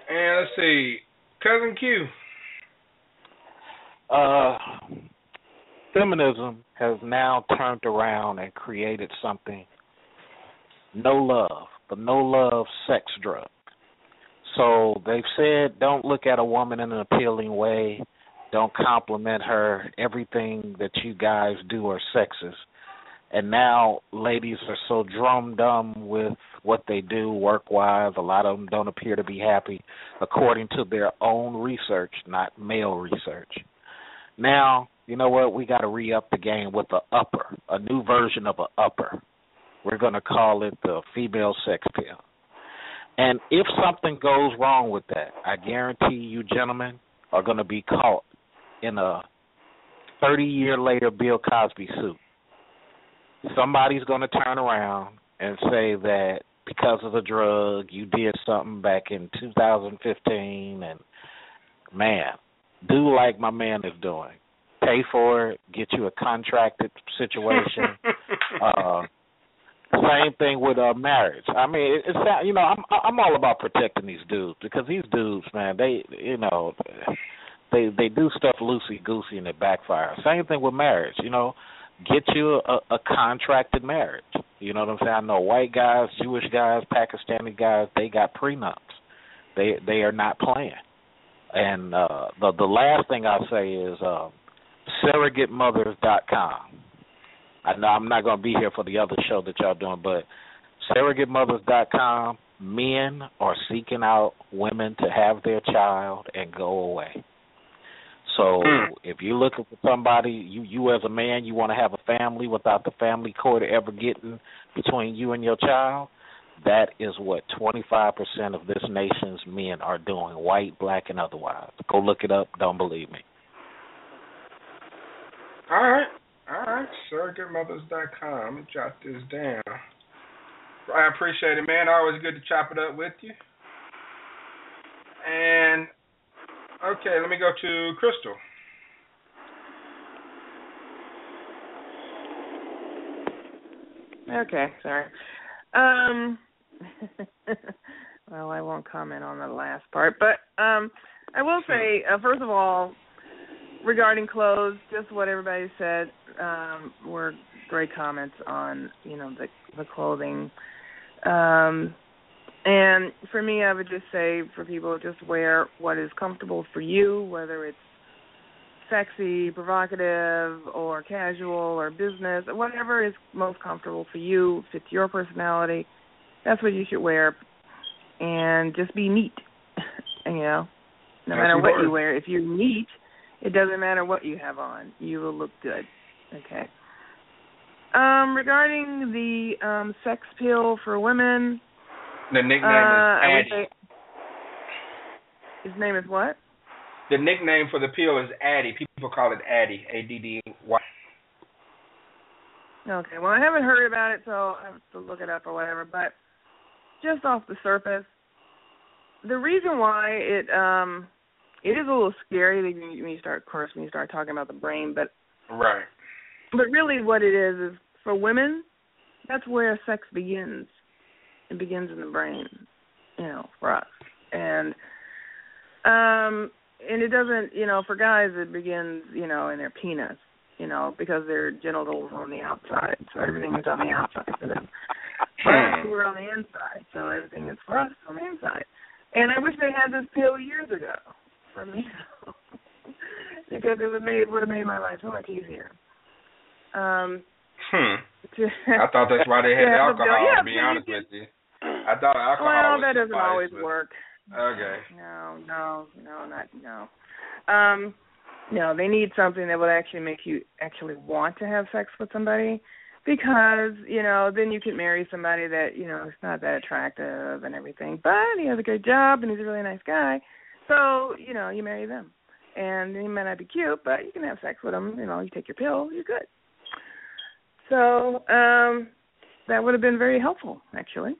And let's see. Cousin Q. Uh, feminism has now turned around and created something no love, the no love sex drug. So they've said don't look at a woman in an appealing way, don't compliment her. Everything that you guys do are sexist and now ladies are so drum dumb with what they do work wise a lot of them don't appear to be happy according to their own research not male research now you know what? We got to re-up the game with a upper a new version of a upper. We're going to call it the female sex pill. And if something goes wrong with that i guarantee you gentlemen are going to be caught in a 30 year later bill cosby suit. Somebody's going to turn around and say that because of the drug you did something back in 2015 and man do like my man is doing pay for it get you a contracted situation uh same thing with uh marriage i mean it, it's you know i'm i'm all about protecting these dudes because these dudes man they you know they they do stuff loosey goosey and it backfires same thing with marriage you know get you a, a contracted marriage. You know what I'm saying? I know white guys, Jewish guys, Pakistani guys, they got prenups. They they are not playing. And uh the the last thing I'll say is uh surrogatemothers.com. I know I'm not going to be here for the other show that y'all doing, but surrogatemothers.com, men are seeking out women to have their child and go away. So mm. if you're looking for somebody, you you as a man, you want to have a family without the family court ever getting between you and your child. That is what 25% of this nation's men are doing, white, black, and otherwise. Go look it up. Don't believe me. All right. All right. SurrogateMothers.com. Let me jot this down. I appreciate it, man. Always good to chop it up with you. And Okay, let me go to Crystal. Okay, sorry. Um well, I won't comment on the last part, but um I will say uh, first of all regarding clothes, just what everybody said um were great comments on, you know, the the clothing. Um and for me, I would just say for people, just wear what is comfortable for you, whether it's sexy, provocative, or casual, or business, whatever is most comfortable for you, fits your personality. That's what you should wear, and just be neat. you know, no matter what you wear, if you're neat, it doesn't matter what you have on, you will look good. Okay. Um, regarding the um, sex pill for women, the nickname uh, is Addy. His name is what? The nickname for the pill is Addy. People call it Addy. A D D Y. Okay, well I haven't heard about it, so I have to look it up or whatever. But just off the surface, the reason why it um it is a little scary when you start, of course, when you start talking about the brain, but right. But really, what it is is for women, that's where sex begins. It begins in the brain, you know, for us, and um, and it doesn't, you know, for guys it begins, you know, in their penis, you know, because their genitals are on the outside, so everything is on the outside for them. But we're on the inside, so everything is for us on the inside. And I wish they had this pill years ago for me, because it would made would have made my life so much easier. Um, hmm. I thought that's why they had the alcohol. Yeah, to be honest with you, I thought alcohol. Well, that doesn't always but... work. Okay. No, no, no, not no. Um, no, they need something that would actually make you actually want to have sex with somebody, because you know then you can marry somebody that you know is not that attractive and everything, but he has a great job and he's a really nice guy, so you know you marry them, and he might not be cute, but you can have sex with them. You know, you take your pill, you're good. So um, that would have been very helpful, actually.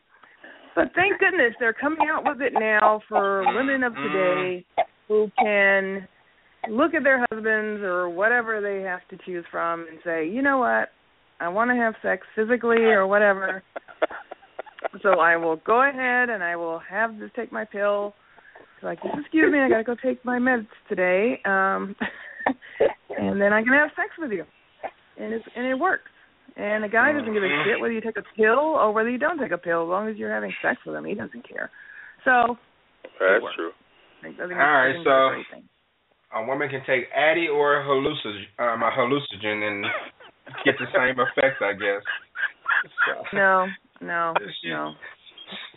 But thank goodness they're coming out with it now for women of today who can look at their husbands or whatever they have to choose from and say, you know what, I want to have sex physically or whatever. so I will go ahead and I will have to take my pill. Like, excuse me, I got to go take my meds today, um, and then I can have sex with you, and it's and it works. And a guy doesn't give a shit whether you take a pill or whether you don't take a pill, as long as you're having sex with him, he doesn't care. So that's true. I think, I think All right, so a woman can take Addyi or hallucinogen, um, a hallucinogen and get the same effects, I guess. So, No, no, she, no.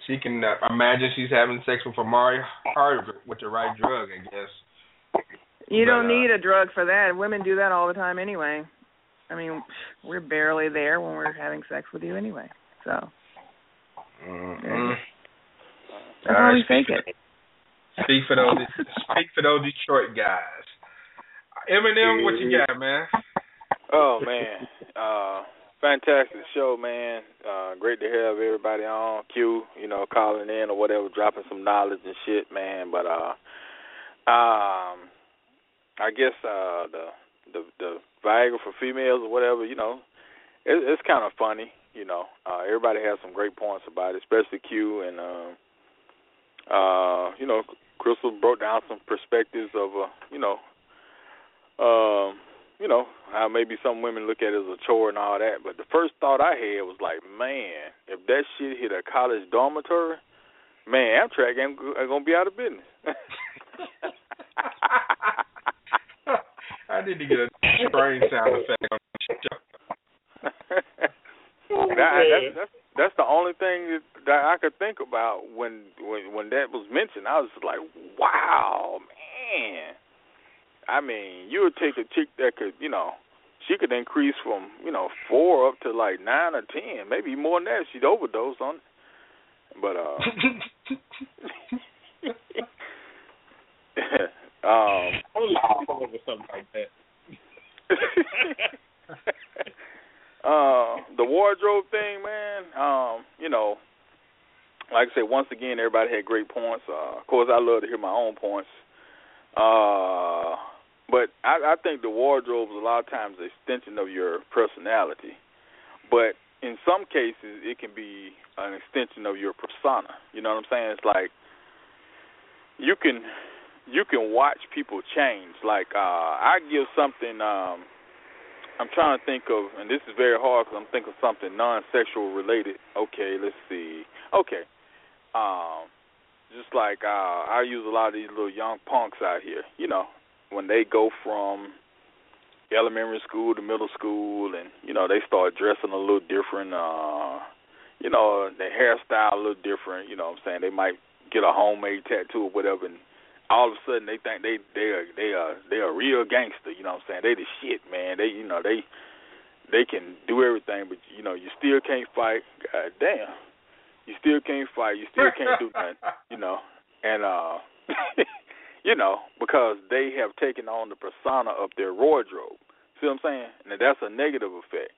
She can uh, imagine she's having sex with a Mario Hard with the right drug, I guess. You But, don't uh, need a drug for that. Women do that all the time anyway. I mean, we're barely there when we're having sex with you anyway. So Mm-hmm. that's how we fake it. Speak for those. speak for those Detroit guys. Eminem, what you got, man? Oh man, uh, fantastic show, man. Uh, great to have everybody on. Q, you know, calling in or whatever, dropping some knowledge and shit, man. But uh, um, I guess uh, the the the Viagra for females or whatever, you know, it, it's kind of funny. You know, uh, everybody has some great points about it, especially Q and uh, uh, you know, Crystal broke down some perspectives of uh, you know, um, you know, how maybe some women look at it as a chore and all that. But the first thought I had was like, man, if that shit hit a college dormitory, man, Amtrak ain't, ain't gonna be out of business. I need to get a strange sound effect on the show. that, that's, that's that's the only thing that, that I could think about when when when that was mentioned. I was just like, wow, man. I mean, you would take a chick that could, you know, she could increase from, you know, four up to like nine or ten, maybe more than that. She'd overdose on it. But uh um over something like that. uh the wardrobe thing, man, um, you know, like I said, once again everybody had great points. Uh of course I love to hear my own points. Uh but I, I think the wardrobe is a lot of times an extension of your personality. But in some cases it can be an extension of your persona. You know what I'm saying? It's like you can you can watch people change. Like uh I give something um I'm trying to think of, and this is very hard because I'm thinking of something non-sexual related. Okay, let's see. Okay, um, just like uh, I use a lot of these little young punks out here. You know, when they go from elementary school to middle school, and you know they start dressing a little different. Uh, you know, their hairstyle a little different. You know, what I'm saying they might get a homemade tattoo or whatever, and all of a sudden they think they they are they are they are real gangster, you know what I'm saying? They the shit, man. They you know, they they can do everything but you know, you still can't fight. God damn. You still can't fight, you still can't do nothing, you know. And uh you know, because they have taken on the persona of their wardrobe. See what I'm saying? And that's a negative effect.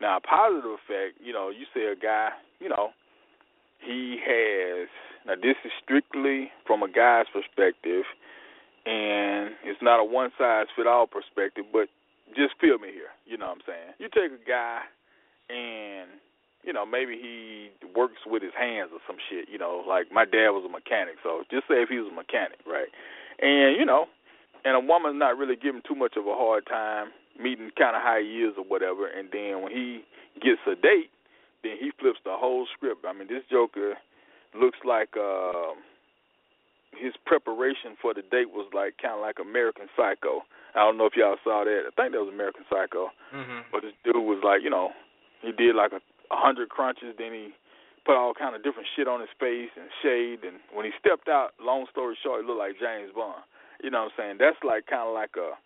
Now, a positive effect, you know, you say a guy, you know, he has. Now, this is strictly from a guy's perspective, and it's not a one size fit all perspective. But just feel me here. You know what I'm saying? You take a guy, and you know maybe he works with his hands or some shit. You know, like my dad was a mechanic, so just say if he was a mechanic, right? And you know, and a woman's not really giving too much of a hard time, meeting kind of high years or whatever. And then when he gets a date, then he flips the whole script. I mean, this Joker looks like uh, his preparation for the date was like kind of like American Psycho. I don't know if y'all saw that. I think that was American Psycho. Mm-hmm. But this dude was like, you know, he did like a, a hundred crunches, then he put all kind of different shit on his face and shade. And when he stepped out, long story short, he looked like James Bond. You know what I'm saying? That's like kind of like a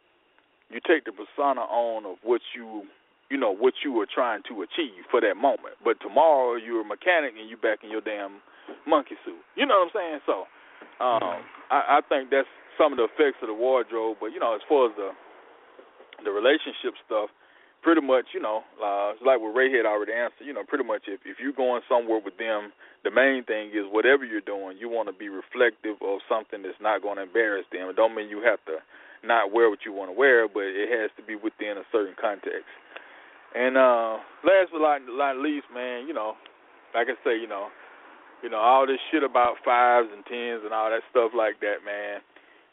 you take the persona on of what you you know what you were trying to achieve for that moment. But tomorrow you're a mechanic and you back in your damn monkey suit. You know what I'm saying? So um I, I think that's some of the effects of the wardrobe. But you know, as far as the the relationship stuff, pretty much, you know, uh, it's like what Ray had already answered. You know, pretty much if if you're going somewhere with them, the main thing is whatever you're doing, you want to be reflective of something that's not going to embarrass them. It don't mean you have to not wear what you want to wear, but it has to be within a certain context. And uh last but not, not least, man, you know, like I say, you know, you know all this shit about fives and tens and all that stuff like that, man.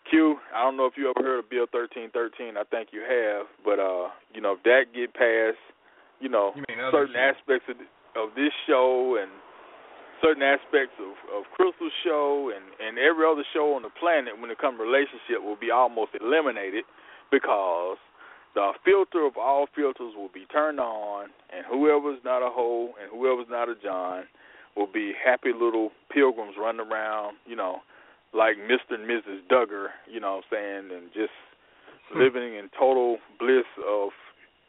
Q, I don't know if you ever heard of Bill thirteen thirteen. I think you have, but uh, you know, if that get past, you know, you certain shit? aspects of of this show and certain aspects of of Crystal's show and and every other show on the planet when it comes to relationship will be almost eliminated because the filter of all filters will be turned on and whoever's not a hoe and whoever's not a John will be happy little pilgrims running around, you know, like Mr. and Mrs. Duggar, you know what I'm saying, and just living in total bliss of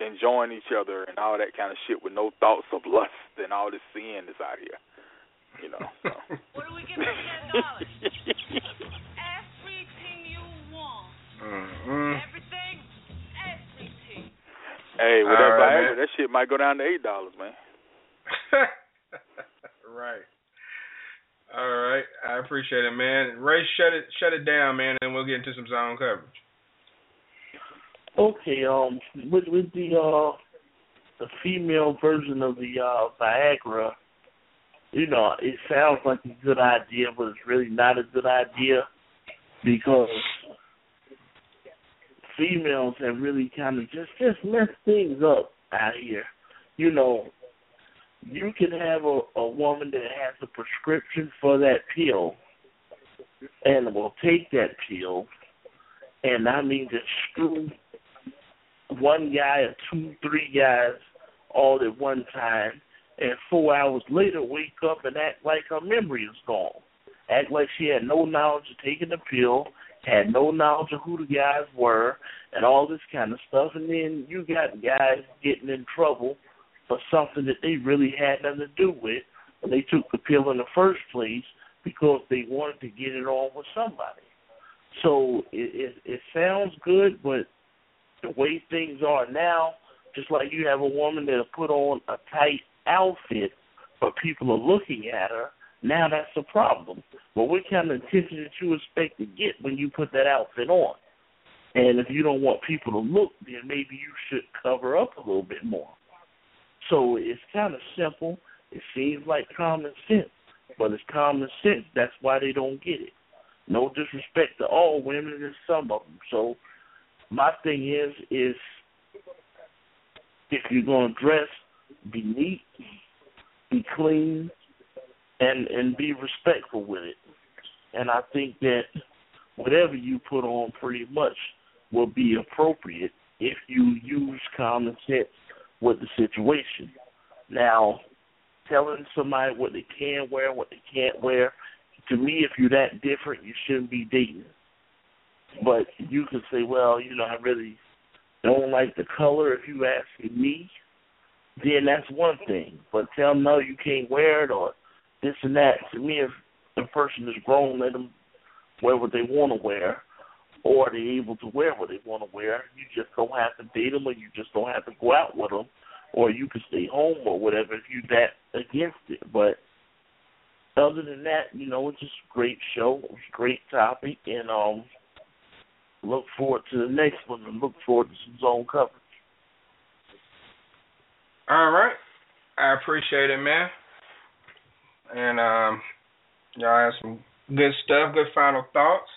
enjoying each other and all that kind of shit with no thoughts of lust and all this sin that's out here. You know. So. what do we get for ten dollars? Everything you want. Mm-hmm. Everything. Everything. Hey, with All that right, Viagra, man. that shit might go down to eight dollars, man. right. All right. I appreciate it, man. Ray, shut it shut it down, man, and we'll get into some zone coverage. Okay, um, with with the uh the female version of the uh Viagra, you know, it sounds like a good idea, but it's really not a good idea because females have really kind of just just messed things up out here. You know, you can have a, a woman that has a prescription for that pill and will take that pill and I mean just screw one guy or two, three guys all at one time and four hours later wake up and act like her memory is gone. Act like she had no knowledge of taking the pill, had no knowledge of who the guys were, and all this kind of stuff. And then you got guys getting in trouble for something that they really had nothing to do with when they took the pill in the first place because they wanted to get it on with somebody. So it, it it sounds good, but the way things are now, just like you have a woman that'll put on a tight outfit, but people are looking at her. Now that's a problem. But what kind of attention did you expect to get when you put that outfit on? And if you don't want people to look, then maybe you should cover up a little bit more. So it's kind of simple. It seems like common sense, but it's common sense. That's why they don't get it. No disrespect to all women, and some of them. So my thing is, is if you're to dress, be neat, be clean, and and be respectful with it. And I think that whatever you put on, pretty much, will be appropriate if you use common sense with the situation. Now, telling somebody what they can wear, what they can't wear, to me, if you're that different, you shouldn't be dating. But you could say, well, you know, I really don't like the color. If you ask me, then that's one thing. But tell them no, you can't wear it or this and that. To me, if the person is grown, let them wear what they want to wear, or they're able to wear what they want to wear. You just don't have to date them, or you just don't have to go out with them or you can stay home or whatever if you're that against it. But other than that, you know, it's just a great show, it's a great topic, and um, look forward to the next one and look forward to some zone coverage. All right. I appreciate it, man. And um, y'all have some good stuff, good final thoughts.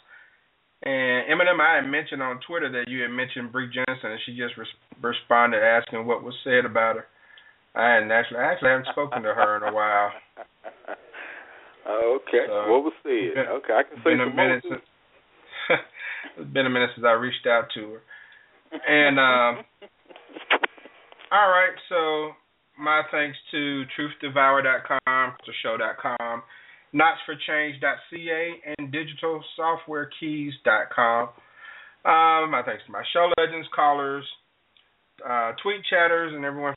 And Eminem, I had mentioned on Twitter that you had mentioned Bree Johnson, and she just res- responded asking what was said about her. I hadn't actually, I actually haven't spoken to her in a while. okay, So, what was said? been- okay, I can say been a minute since it's been a minute since I reached out to her. And um all right, so my thanks to truthdevour.com, show.com, notchforchange.ca, and digitalsoftwarekeys.com. Um, my thanks to my show legends, callers, uh, tweet chatters, and everyone.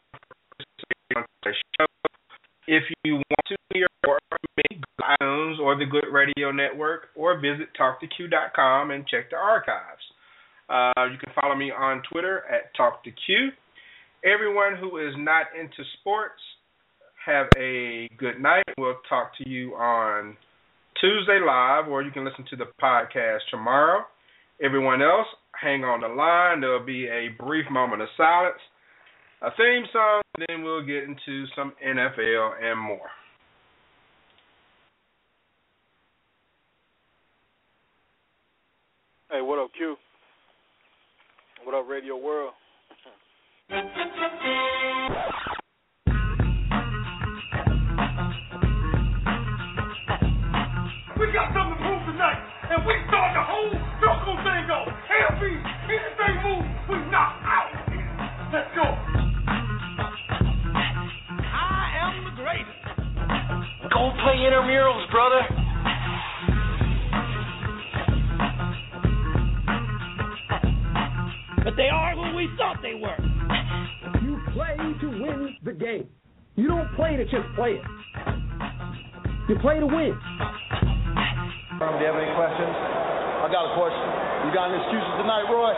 If you want to hear more from me, iTunes or the Good Radio Network, or visit Talk2Q.com and check the archives. Uh, you can follow me on Twitter at Talk2Q. Everyone who is not into sports, have a good night. We'll talk to you on Tuesday live, or you can listen to the podcast tomorrow. Everyone else, hang on the line. There'll be a brief moment of silence, a theme song, and then we'll get into some NFL and more. Hey, what up, Q? What up, Radio World? Got something to prove tonight, and we start the whole circle thing off. LB, anything move, we knock out. Let's go. I am the greatest. Go play intramurals, brother. But they are who we thought they were. You play to win the game. You don't play to just play it. You play to win. Do you have any questions? I got a question. You got any excuses tonight, Roy?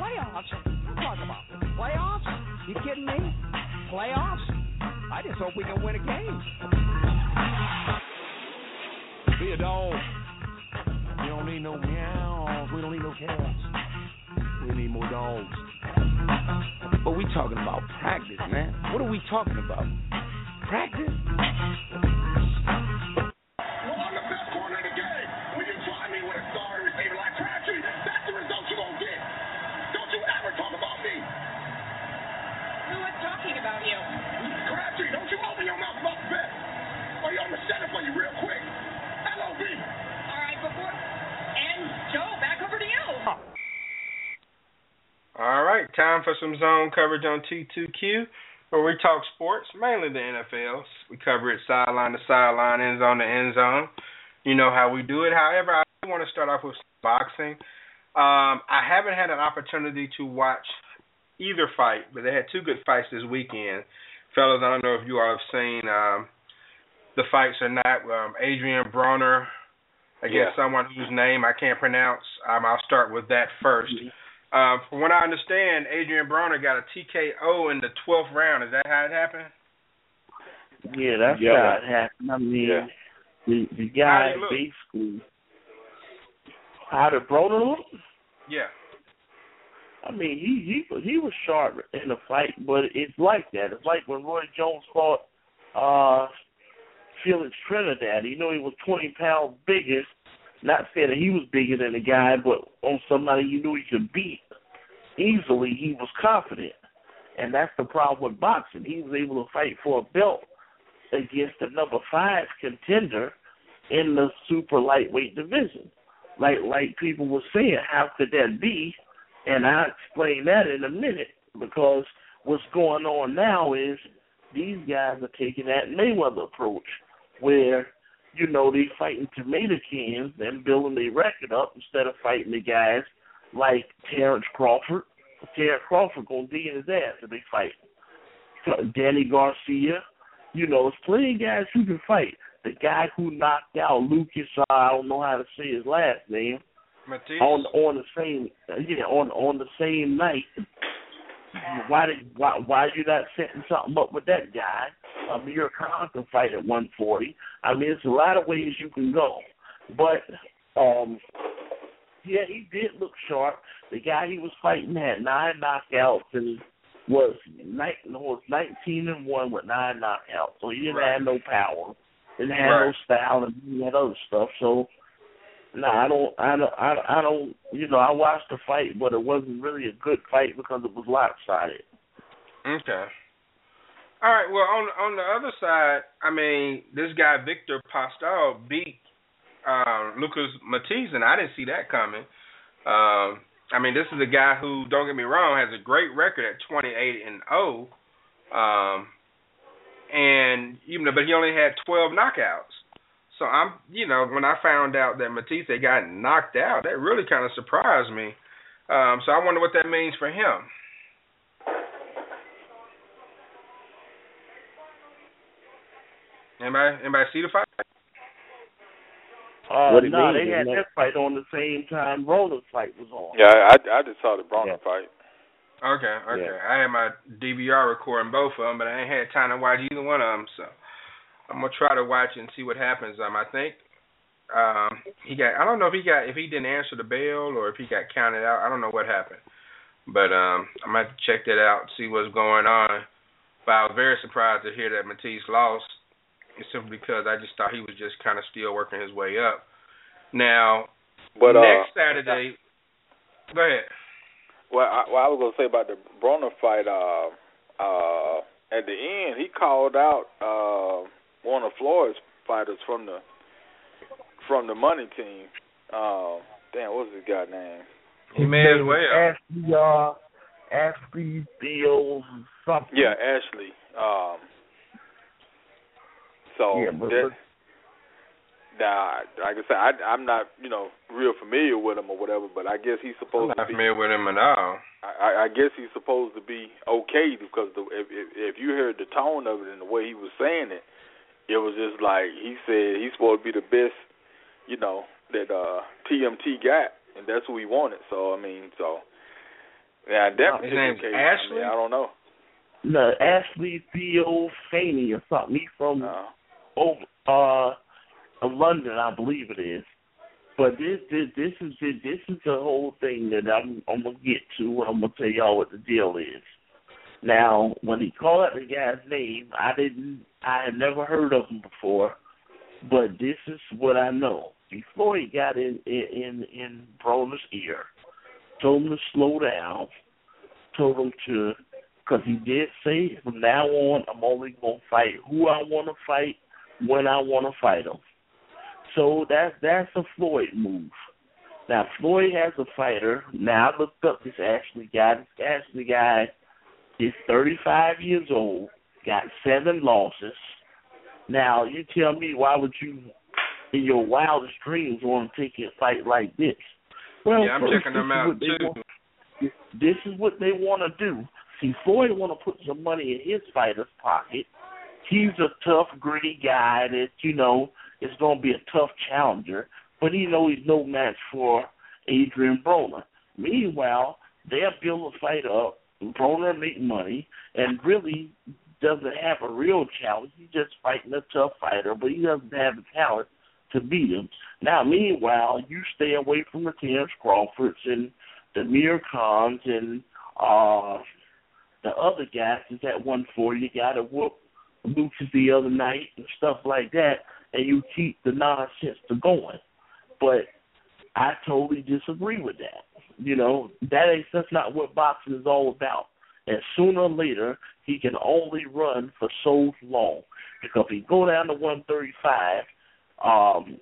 Playoffs? What are talking about? Playoffs? You kidding me? Playoffs? I just hope we can win a game. Be a dog. We don't need no meows. We don't need no cats. We need more dogs. But we talking about practice, man. What are we talking about? Practice? All right, time for some zone coverage on T2Q, where we talk sports, mainly the NFL. We cover it sideline to sideline, end zone to end zone. You know how we do it. However, I do want to start off with boxing. Um, I haven't had an opportunity to watch either fight, but they had two good fights this weekend. Fellas, I don't know if you all have seen um, the fights or not. Um, Adrian Broner against Yeah. someone whose name I can't pronounce. Um, I'll start with that first. Uh, from what I understand, Adrian Broner got a TKO in the 12th round. Is that how it happened? Yeah, that's Yeah. how it happened. I mean, Yeah. the the guy did basically how did Broner look? Yeah. I mean, he he he was sharp in the fight, but it's like that. It's like when Roy Jones fought uh Felix Trinidad. You know, he was twenty pounds bigger. Not saying that he was bigger than the guy, but on somebody you knew he could beat easily, he was confident. And that's the problem with boxing. He was able to fight for a belt against the number five contender in the super lightweight division. Like like people were saying, how could that be? And I'll explain that in a minute because what's going on now is these guys are taking that Mayweather approach where, you know, they fighting tomato cans and building their record up instead of fighting the guys like Terrence Crawford. Terrence Crawford gonna dig in his ass if they fight. Danny Garcia, you know, there's plenty of guys who can fight. The guy who knocked out Lucas, uh, I don't know how to say his last name, Matthysse. on on the same yeah on on the same night. Why did why why are you not setting something up with that guy? Amir Khan can fight at 140. I mean, it's a lot of ways you can go, but um, yeah, he did look sharp. The guy he was fighting had nine knockouts and was night was 19 and one with nine knockouts. So he didn't Right. have no power, didn't have no style, and he had other stuff. So no, I don't, I don't, I don't. You know, I watched the fight, but it wasn't really a good fight because it was lopsided. Okay. All right. Well, on on the other side, I mean, this guy Viktor Postol beat uh, Lucas Matthysse, and I didn't see that coming. Um, I mean, this is a guy who, don't get me wrong, has a great record at 28 and 0. Um, and even but he only had 12 knockouts. So I'm, you know, when I found out that Matthysse had gotten knocked out, that really kind of surprised me. Um, so I wonder what that means for him. Anybody, anybody see the fight? Uh, What no, means they had that fight on the same time Roland's fight was on. Yeah, I I just saw the Broner fight. Okay, okay. Yeah. I had my DVR recording both of them, but I ain't had time to watch either one of them. So I'm gonna try to watch and see what happens. Um, I think um he got. I don't know if he got if he didn't answer the bell or if he got counted out. I don't know what happened, but um I'm gonna check that out see what's going on. But I was very surprised to hear that Matthysse lost, simply because I just thought he was just kind of still working his way up. Now, But uh, next Saturday, go ahead. Well, I, what I was gonna say about the Broner fight, uh, uh, at the end, he called out uh, one of Floyd's fighters from the from the money team. Uh, damn, what's his guy name? He may as well. Ashley, uh, Ashley Beals something. Yeah, Ashley. Um, so Yeah, but- that, nah, like I said, I, I'm not you know real familiar with him or whatever, but I guess he's I'm supposed not to be. familiar with him at all. I, I guess he's supposed to be okay because the, if, if if you heard the tone of it and the way he was saying it, it was just like he said he's supposed to be the best, you know, that uh TMT got, and that's what he wanted. So I mean, so yeah, in that His particular name's case, Ashley? I, mean, I don't know. No, Ashley Theo Faney or something. He's from Uh, over uh of London, I believe it is. But this this this is this is the whole thing that I'm I'm gonna get to. I'm gonna tell y'all what the deal is. Now, when he called out the guy's name, I didn't I had never heard of him before, but this is what I know. Before he got in in in, in Broner's ear, told him to slow down, told him to because he did say from now on I'm only gonna fight who I want to fight when I want to fight him. So that's that's a Floyd move. Now Floyd has a fighter. Now I looked up this Ashley guy. This Ashley guy is 35 years old, got seven losses. Now you tell me why would you, in your wildest dreams, want to take a fight like this? Well, yeah, I'm first, checking them out too. want- this is what they want to do. See, Floyd want to put some money in his fighter's pocket. He's a tough, gritty guy that you know is going to be a tough challenger, but he know he's no match for Adrian Broner. Meanwhile, they'll build a fight up. Broner make money and really doesn't have a real challenge. He's just fighting a tough fighter, but he doesn't have the talent to beat him. Now, meanwhile, you stay away from the Terrence Crawfords and the Mir Khans and uh the other guys is at one four. You got to whoop Lucas the other night and stuff like that, and you keep the nonsense to going. But I totally disagree with that. You know that ain't that's not what boxing is all about. And sooner or later, he can only run for so long because if he go down to 135, um,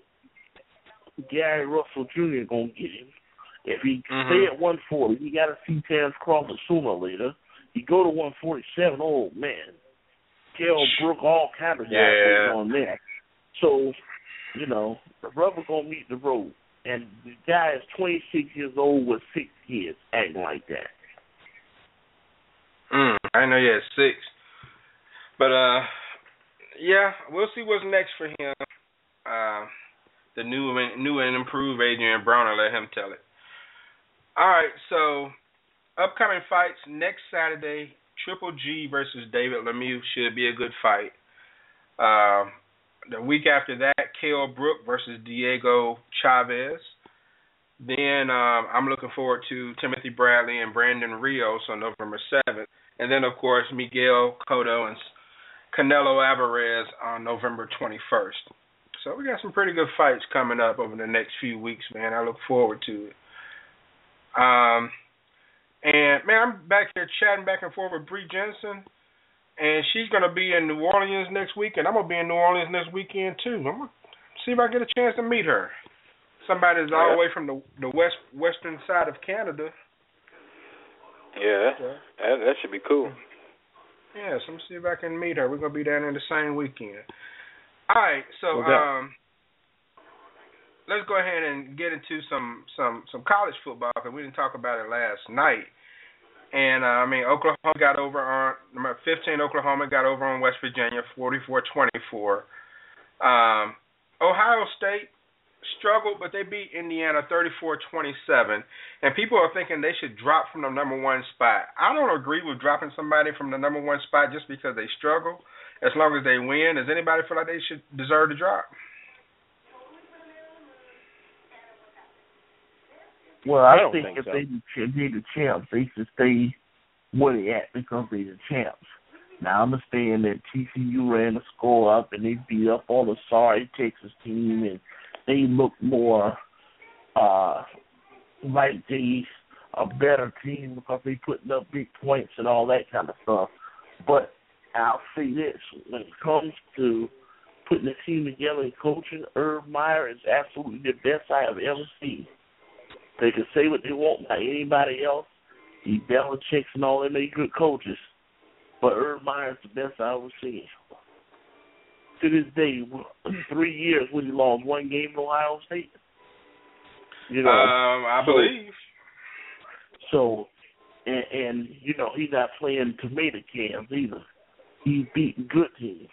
Gary Russell Jr. gonna get him. If he Mhm. stay at 140, he got to see Terrence Crawford sooner or later. He go to 147, oh man, Kell Brook, all kind of guys on there. So, you know, the rubber gonna meet the road. And the guy is 26 years old with six kids acting like that. Mm, I know he had six. But uh yeah, we'll see what's next for him. Uh, the new and new and improved Adrian Broner. Let him tell it. All right, so upcoming fights next Saturday: Triple G versus David Lemieux should be a good fight. Uh, the week after that, Kell Brook versus Diego Chaves. Then um, I'm looking forward to Timothy Bradley and Brandon Rios on November 7th. And then, of course, Miguel Cotto and Canelo Alvarez on November 21st. So we got some pretty good fights coming up over the next few weeks, man. I look forward to it. Um, and man, I'm back here chatting back and forth with Bree Jensen, and she's gonna be in New Orleans next week, and I'm gonna be in New Orleans next weekend too. I'm gonna see if I get a chance to meet her. Somebody that's all the way from the the west western side of Canada. Yeah, that, that should be cool. Yeah, so I'm see if I can meet her. We're gonna be down there the same weekend. All right, so Okay. um, let's go ahead and get into some some some college football because we didn't talk about it last night. And uh, I mean, Oklahoma got over on number 15. Oklahoma got over on West Virginia, 44-24. Um, Ohio State struggled, but they beat Indiana 34-27. And people are thinking they should drop from the number one spot. I don't agree with dropping somebody from the number one spot just because they struggle. As long as they win, does anybody feel like they should deserve to drop? Well, I, I don't think, think if so. they if they the champs, they should stay where they at because they're the champs. Now I understand that TCU ran the score up and they beat up on the sorry Texas team and they look more uh like they a better team because they putting up big points and all that kind of stuff. But I'll say this when it comes to putting a team together and coaching, Urban Meyer is absolutely the best I have ever seen. They can say what they want about anybody else. He Belichick's and all them they good coaches. But Urban Meyer's the best I ever seen. To this day, three years when he lost one game to Ohio State. You know, um, I so- believe. So, and, and you know he's not playing tomato cans either. He's beating good teams.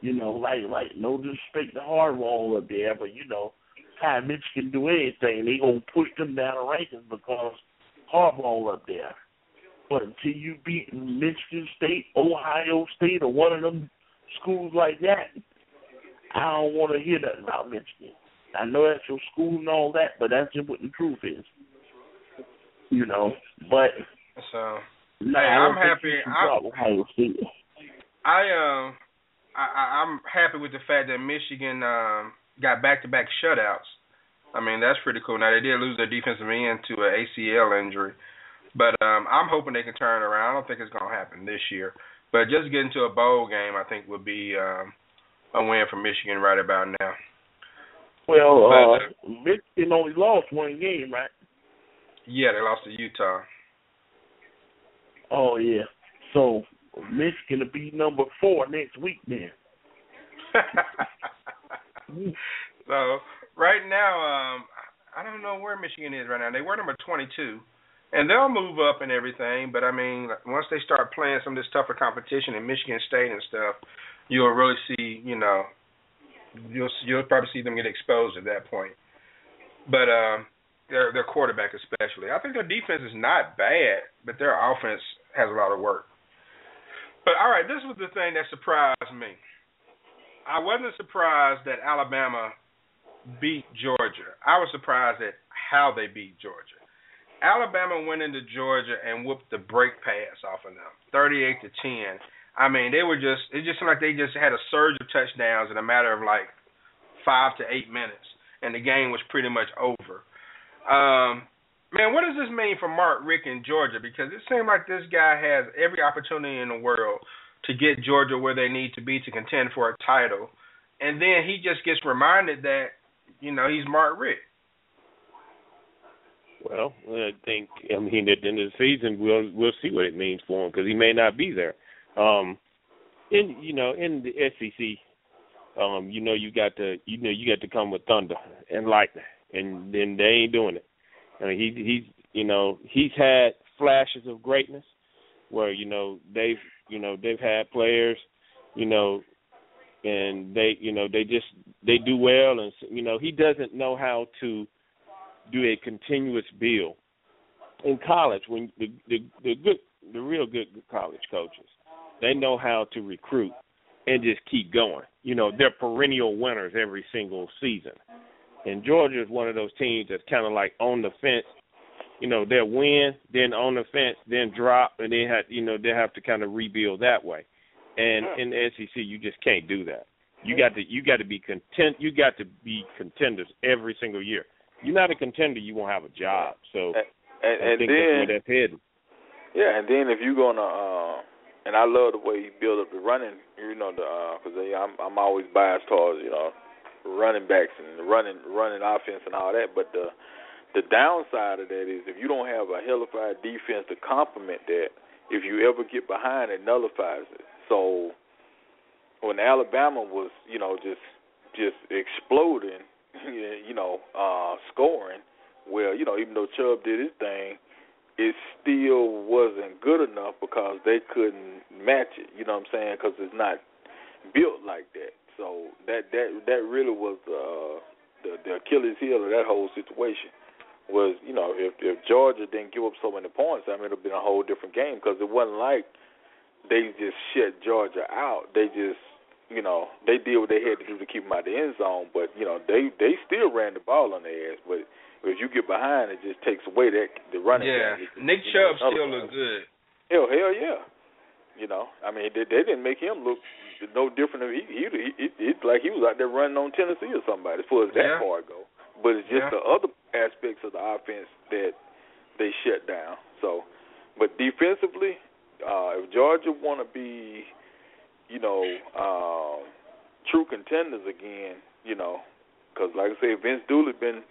You know, like like no disrespect to Harbaugh up there, but you know, Ty Mitch can do anything. They gonna push them down the rankings because Harbaugh up there. But until you beat Michigan State, Ohio State, or one of them schools like that, I don't want to hear nothing about Michigan. I know that's your school and all that, but that's just what the truth is. You know, but So no, Hey, I I'm happy. I'm- drop I um I, I I'm happy with the fact that Michigan um got back to back shutouts. I mean that's pretty cool. Now they did lose their defensive end to an ACL injury, but um I'm hoping they can turn it around. I don't think it's gonna happen this year, but just getting to a bowl game I think would be um a win for Michigan right about now. Well, uh, But, Michigan only lost one game, right? Yeah, they lost to Utah. Oh yeah. So Michigan will be number four next week then. so right now, um, I don't know where Michigan is right now. They were number 22, and they'll move up and everything. But I mean, once they start playing some of this tougher competition in Michigan State and stuff, you'll really see, you know, you'll you'll probably see them get exposed at that point. But um, their their quarterback especially, I think their defense is not bad, but their offense has a lot of work. But all right, this was the thing that surprised me. I wasn't surprised that Alabama beat Georgia. I was surprised at how they beat Georgia. Alabama went into Georgia and whooped the break pass off of them, 38 to 10. I mean, they were just it just seemed like they just had a surge of touchdowns in a matter of like 5 to 8 minutes and the game was pretty much over. Um man, what does this mean for Mark Richt in Georgia because it seemed like this guy has every opportunity in the world to get Georgia where they need to be to contend for a title. And then he just gets reminded that, you know, he's Mark Richt. Well, I think I mean at the end of the season we'll we'll see what it means for him because he may not be there. Um, in you know in the SEC, um, you know you got to you know you got to come with thunder and lightning, and then they ain't doing it. I mean he he's you know he's had flashes of greatness where you know they've you know they've had players you know and they you know they just they do well, and you know he doesn't know how to do a continuous build. In college, when the the, the good the real good college coaches, they know how to recruit and just keep going. You know, they're perennial winners every single season. And Georgia is one of those teams that's kind of like on the fence. You know, they'll win, then on the fence, then drop, and they have, you know, they have to kind of rebuild that way. And in the SEC, you just can't do that. You got to, you got to be content. You got to be contenders every single year. You're not a contender, you won't have a job. So and, I and think then that's where that's headed. Yeah, and then if you're gonna, uh, and I love the way he built up the running, you know, the because uh, I'm I'm always biased towards you know running backs and running running offense and all that, but the the downside of that is if you don't have a hellified defense to complement that, if you ever get behind, it nullifies it. So when Alabama was, you know, just just exploding, you know, uh scoring, well, you know, even though Chubb did his thing, it still wasn't good enough because they couldn't match it. You know what I'm saying? Because it's not built like that. So that that that really was uh, the the Achilles heel of that whole situation. Was you know if if Georgia didn't give up so many points, I mean it'd have been a whole different game because it wasn't like they just shut Georgia out. They just you know they did what they had to do to keep them out of the end zone, but you know they they still ran the ball on their ass, but if you get behind, it just takes away that the running. Yeah, game. Nick Chubb know, still look good. Hell, hell yeah. You know, I mean, they, they didn't make him look no different. He, he, he, it's like he was out there running on Tennessee or somebody, as far as that Yeah. part go. But it's just Yeah. the other aspects of the offense that they shut down. So, but defensively, uh, if Georgia want to be, you know, um, true contenders again, you know, because like I say, Vince Dooley been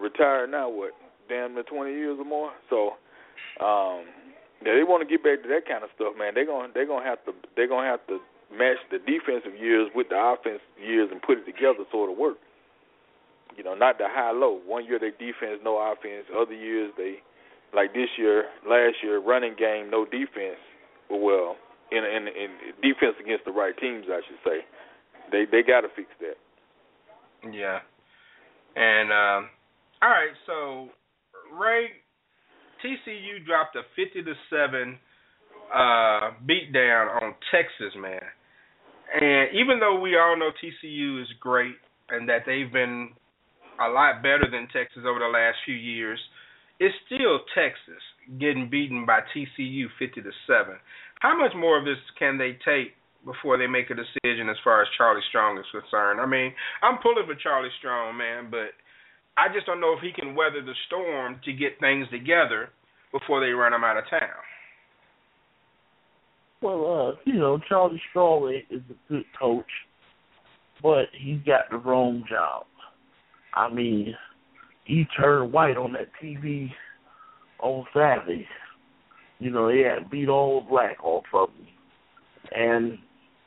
retired now, what, damn near 20 years or more. So, um, yeah, they want to get back to that kind of stuff, man. They're gonna they're gonna have to they're gonna have to match the defensive years with the offensive years and put it together so it'll work. You know, not the high low. One year they defense, no offense. Other years they, like this year, last year, running game, no defense. Well, in in in defense against the right teams, I should say. They they got to fix that. Yeah. And um all right, so Ray TCU dropped a 50 to 7 uh beat down on Texas, man. And even though we all know TCU is great and that they've been a lot better than Texas over the last few years, it's still Texas getting beaten by TCU 50 to 7. How much more of this can they take before they make a decision as far as Charlie Strong is concerned? I mean, I'm pulling for Charlie Strong, man, but I just don't know if he can weather the storm to get things together before they run him out of town. Well, uh, you know, Charlie Strong is a good coach, but he's got the wrong job. I mean, he turned white on that TV on Saturday. You know, they had beat all black off of him. And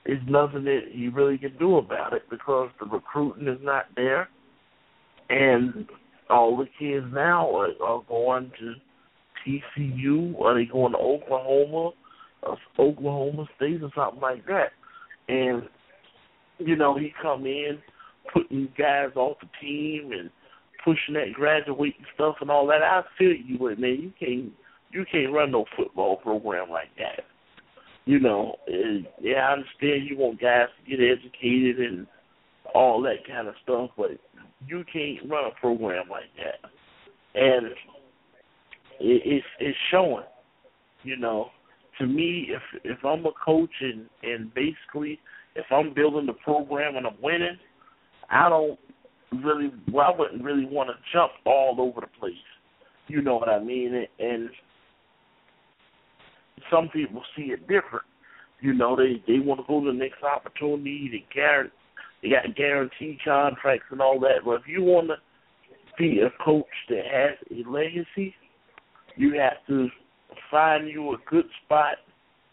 there's nothing that he really can do about it because the recruiting is not there. And all the kids now are, are going to TCU, are they going to Oklahoma, or Oklahoma State, or something like that? And you know, he come in putting guys off the team and pushing that graduating stuff and all that. I feel you with man. You can't you can't run no football program like that. You know, and, yeah, I understand you want guys to get educated and all that kind of stuff, but you can't run a program like that. And it, it's it's showing. You know, to me, if if I'm a coach and and basically if I'm building the program and I'm winning, I don't really, well, I wouldn't really want to jump all over the place. You know what I mean? And some people see it different. You know, they they want to go to the next opportunity. They guarantee, they got guaranteed contracts and all that. But if you want to be a coach that has a legacy, you have to find you a good spot,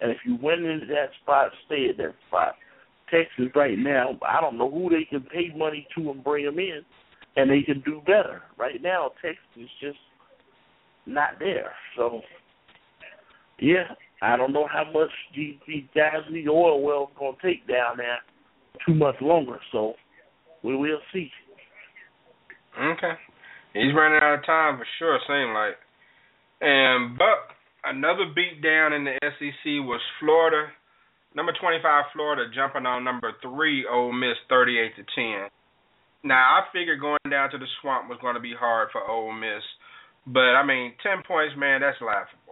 and if you win into that spot, stay at that spot. Texas right now, I don't know who they can pay money to and bring them in, and they can do better. Right now, Texas is just not there. So, yeah, I don't know how much these, these oil wells to take down there too much longer. So we will see. Okay. He's running out of time for sure, seem like. And Buck, another beat down in the SEC was Florida. Number 25 Florida jumping on number 3 Ole Miss 38 to 10. Now, I figured going down to the swamp was to be hard for Ole Miss, but I mean, 10 points, man, that's laughable.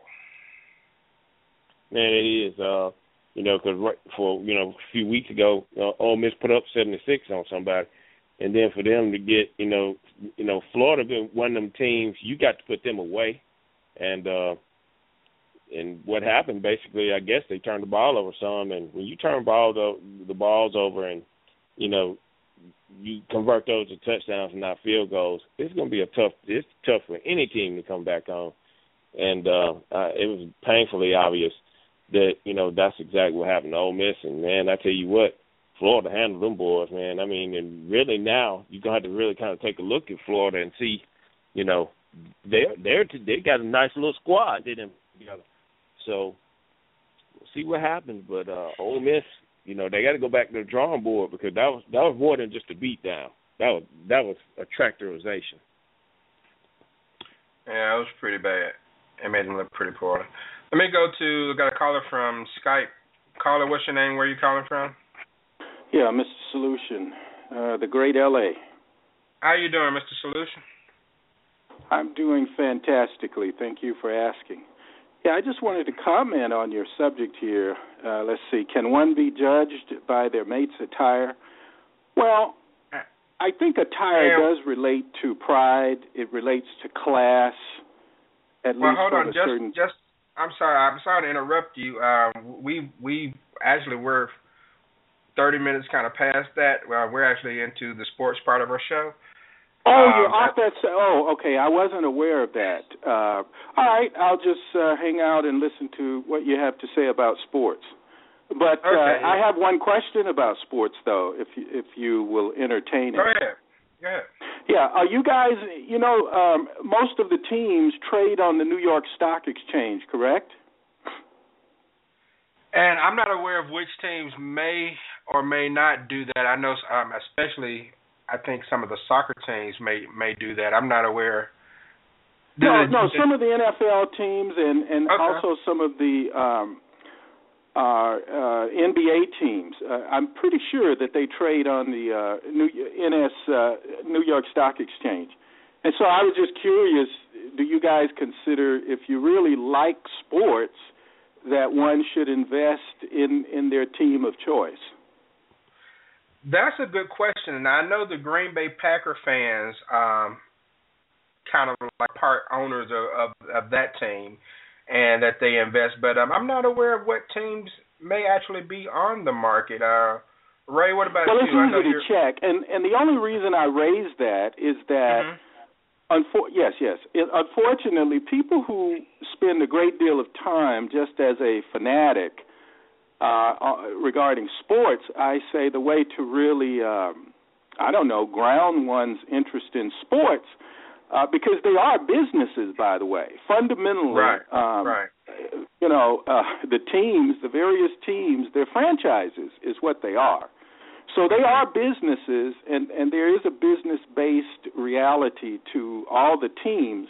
Man, it is. Uh, you know, because right for you know a few weeks ago, uh, Ole Miss put up 76 on somebody, and then for them to get you know you know Florida been one of them teams you got to put them away, and uh and what happened basically I guess they turned the ball over some, and when you turn balls the, the balls over and you know you convert those to touchdowns and not field goals, it's going to be a tough. It's tough for any team to come back on, and uh, uh it was painfully obvious that you know that's exactly what happened to Ole Miss. And man, I tell you what, Florida handled them boys, man. I mean, and really now gonna have to really kind of take a look at Florida and see, you know, they're they're they got a nice little squad, didn't together. So we'll see what happens. But uh Ole Miss, you know, they got to go back to the drawing board because that was that was more than just a beat down. That was that was a tractorization. Yeah, it was pretty bad. It made them look pretty poor. Let me go to I got a caller from Skype. Caller, what's your name? Where are you calling from? Yeah, Mr. Solution, uh, the great LA. How you doing, Mr. Solution? I'm doing fantastically. Thank you for asking. Yeah, I just wanted to comment on your subject here. Uh, let's see. Can one be judged by their mate's attire? Well, I think attire does relate to pride. It relates to class. At well, least hold on. Just, certain. just. I'm sorry. I'm sorry to interrupt you. Um, we we actually we're 30 minutes kind of past that. Well, we're actually into the sports part of our show. Oh, Um, you're off that. s- Oh, okay. I wasn't aware of that. Uh, all right, I'll just uh, hang out and listen to what you have to say about sports. But uh, I have one question about sports, though, if you, if you will entertain it. Go ahead. Go ahead. Yeah, are you guys? You know, um, most of the teams trade on the New York Stock Exchange, correct? And I'm not aware of which teams may or may not do that. I know, um, especially, I think some of the soccer teams may may do that. I'm not aware. No, no. Some of the NFL teams and and Okay. also some of the um, uh, uh, NBA teams. Uh, I'm pretty sure that they trade on the uh, New NS uh, New York Stock Exchange. And so I was just curious. Do you guys consider if you really like sports that one should invest in in their team of choice? That's a good question, and I know the Green Bay Packer fans, um, kind of like part owners of, of of that team, and that they invest. But um, I'm not aware of what teams may actually be on the market. Uh, Ray, what about well, you? I it's know easy to check, and and the only reason I raise that is that, unfor- yes, yes, it, unfortunately, people who spend a great deal of time just as a fanatic uh, uh, regarding sports, I say the way to really, um, I don't know, ground one's interest in sports. Uh, because they are businesses, by the way. Fundamentally, Right, um, right. you know, uh, the teams, the various teams, their franchises is what they are. So they are businesses, and and there is a business-based reality to all the teams,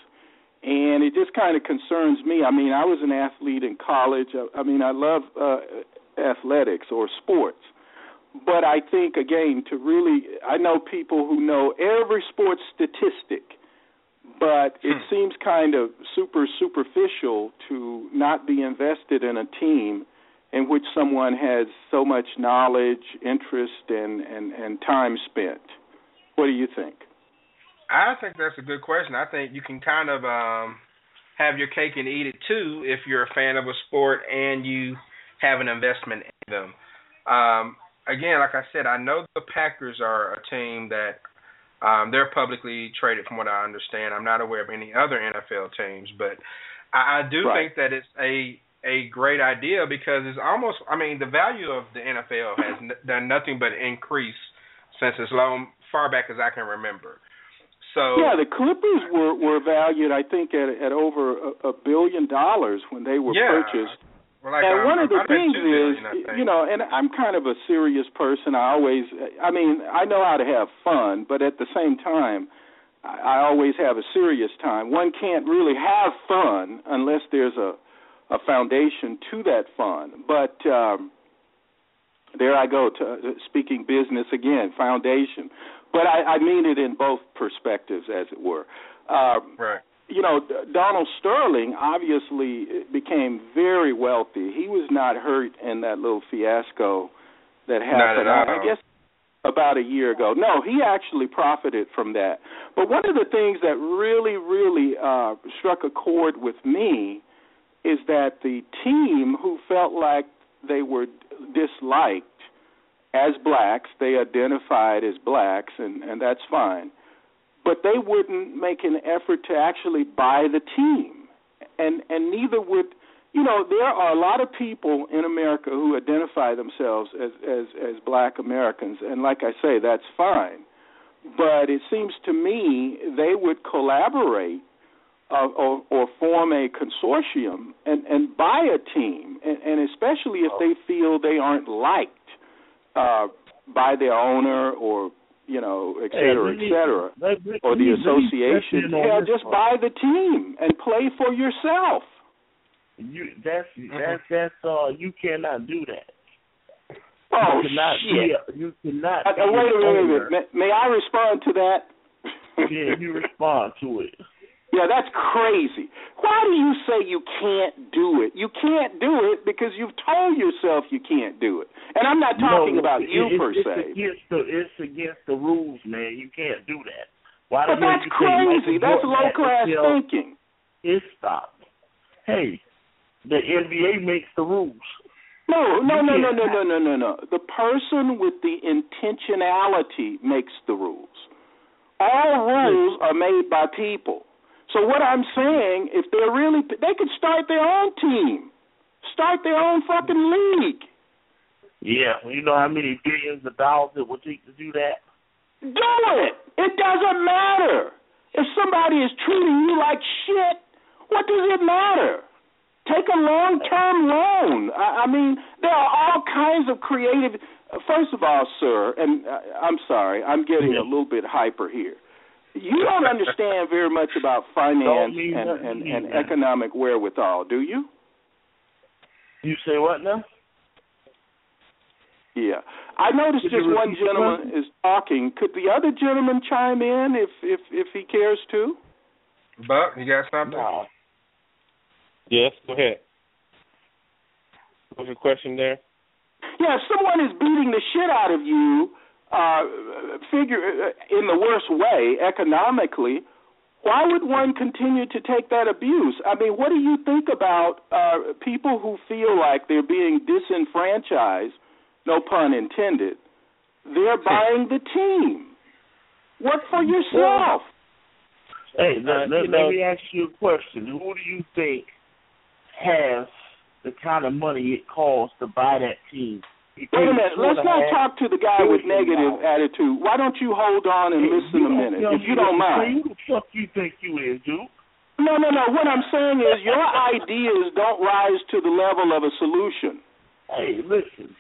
and it just kind of concerns me. I mean, I was an athlete in college. I, I mean, I love uh, athletics or sports, but I think again to really, I know people who know every sports statistic but it seems kind of super superficial to not be invested in a team in which someone has so much knowledge, interest, and and and time spent. What do you think? I think that's a good question. I think you can kind of um have your cake and eat it too if you're a fan of a sport and you have an investment in them. Um again, like I said, I know the Packers are a team that um they're publicly traded from what I understand. I'm not aware of any other NFL teams, but I, I do Right. think that it's a a great idea because it's almost I mean the value of the NFL has n- done nothing but increase since as long far back as I can remember. So yeah, the Clippers were were valued, I think, at at over a, a billion dollars when they were Yeah. purchased. Well, like, and um, one of the I bet things is, you know, and I'm kind of a serious person. I always, I mean, I know how to have fun, but at the same time, I, I always have a serious time. One can't really have fun unless there's a a foundation to that fun. But um, there I go to uh, speaking business again, foundation. But I, I mean it in both perspectives, as it were. Um, right. You know, D- Donald Sterling obviously became very wealthy. He was not hurt in that little fiasco that happened. I guess about a year ago. No, he actually profited from that. But one of the things that really, really uh, struck a chord with me is that the team who felt like they were disliked as blacks, they identified as blacks, and, and that's fine but they wouldn't make an effort to actually buy the team. And and neither would you know there are a lot of people in America who identify themselves as as as black Americans. And like I say that's fine. But it seems to me they would collaborate uh, or, or form a consortium and and buy a team. And, and especially if they feel they aren't liked uh by their owner or you know, et cetera, Hey, et cetera, or the let me step association. in on Hell, this just buy the team and play for yourself. You that's that's that's uh you cannot do that. Oh you cannot shit! Be, you cannot. Uh, wait a minute, wait a owner. minute. May, may I respond to that? yeah, you respond to it. Yeah, that's crazy. Why do you say you can't do it? You can't do it because you've told yourself you can't do it. And I'm not talking No, about you it's, per it's se. Against the, it's against the rules, man. You can't do that. Why But that's you think crazy. That's low class thinking. It stopped. Hey, the NBA makes the rules. No, no, no, no, no, no, no, no, no. The person with the intentionality makes the rules. All rules are made by people. So what I'm saying, if they're really, they could start their own team, start their own fucking league. Yeah, you know how many billions of dollars it would take to do that? Do it. It doesn't matter. If somebody is treating you like shit, what does it matter? Take a long term loan. I, I mean, there are all kinds of creative. First of all, sir, and uh, I'm sorry, I'm getting a little bit hyper here. You don't understand very much about finance and, and, and economic wherewithal, do you? You say what now? Yeah. I noticed just one gentleman question? is talking. Could the other gentleman chime in if if if he cares to? Buck, you got something? Yes, go ahead. What's your question there? Yeah, if someone is beating the shit out of you, uh, figure uh, in the worst way economically, why would one continue to take that abuse? I mean, what do you think about uh, people who feel like they're being disenfranchised? No pun intended. They're buying the team. Work for yourself. Hey, Uh, let, let, you know- let me ask you a question. Who do you think has the kind of money it costs to buy that team? Wait a minute. Let's not talk to the guy with negative attitude. Why don't you hold on and listen a minute, if you don't mind? Who the fuck you think you is, dude? No, no, no. What I'm saying is your ideas don't rise to the level of a solution. Hey, listen.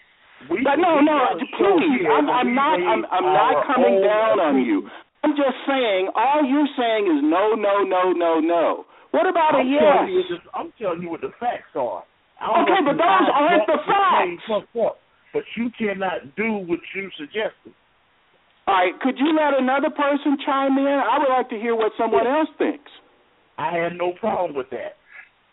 We, But no, no, a please. I'm, I'm not. I'm, I'm not coming down on you. I'm just saying. All you're saying is no, no, no, no, no. What about a I'm yes? telling you I'm telling you what the facts are. Okay, but know if you those aren't the facts. Fucked up, But you cannot do what you suggested. All right. Could you let another person chime in? I would like to hear what someone else thinks. I had no problem with that.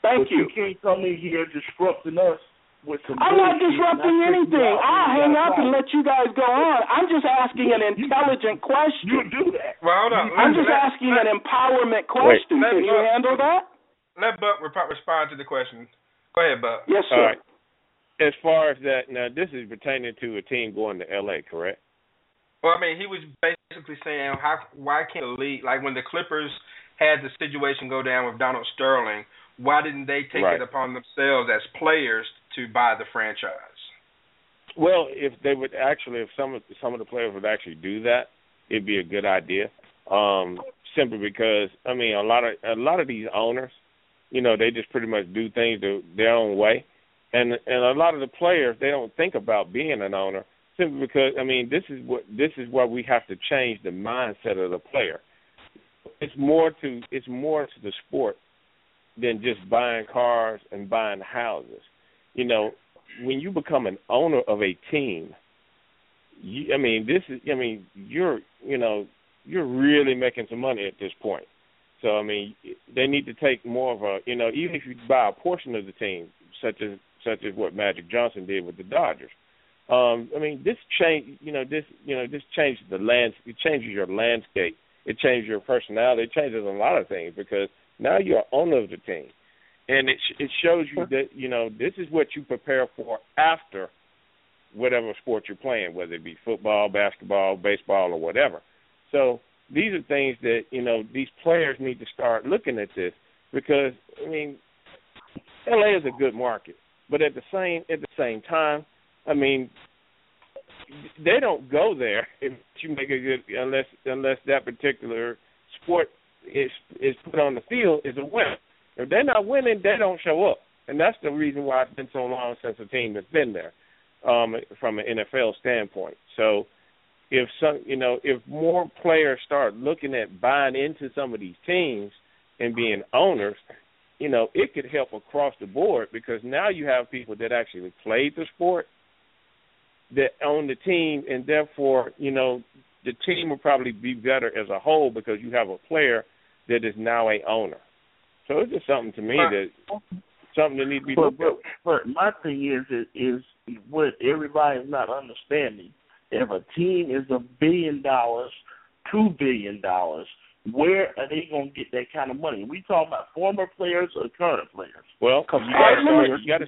Thank but you. you can't come in here disrupting us with some I'm not disrupting and I think you anything. I'll hang up and let you guys go on. I'm just asking an intelligent question. You do that. Well, hold on. I'm just let, asking let, an empowerment question. let Can you Buck- handle that? Let Buck respond to the question. Go ahead, Buck. Yes, sir. right. As far as that, now this is pertaining to a team going to L.A., correct? Well, I mean, he was basically saying, how why can't the league, like when the Clippers had the situation go down with Donald Sterling, why didn't they take Right. it upon themselves as players to buy the franchise? Well, if they would actually, if some of some of the players would actually do that, it'd be a good idea. Um, simply because I mean, a lot of a lot of these owners, you know, they just pretty much do things the, their own way, and and a lot of the players they don't think about being an owner simply because I mean this is what this is why we have to change the mindset of the player. It's more to it's more to the sport than just buying cars and buying houses. You know, when you become an owner of a team, you, I mean this is I mean you're you know you're really making some money at this point. So I mean they need to take more of a you know even if you buy a portion of the team such as such as what Magic Johnson did with the Dodgers um, I mean, this change, you know, this, you know, this changes the land. It changes your landscape. It changes your personality. It changes a lot of things because now you're owner of the team, and it it shows you that you know this is what you prepare for after whatever sport you're playing, whether it be football, basketball, baseball, or whatever. So these are things that you know these players need to start looking at this because I mean, LA is a good market, but at the same at the same time I mean, they don't go there if you make a good unless unless that particular sport is is put on the field is a win. If they're not winning, they don't show up, and that's the reason why it's been so long since a team has been there um, from an NFL standpoint. So, if some you know if more players start looking at buying into some of these teams and being owners, you know it could help across the board because now you have people that actually played the sport that own the team, and therefore, you know, the team will probably be better as a whole because you have a player that is now a owner. So it's just something to me that something that needs to be but, looked but, but my thing is is what everybody's not understanding. If a team is a billion dollars, two billion dollars, where are they going to get that kind of money? We talking about former players or current players? Well, Because you got to start. You got to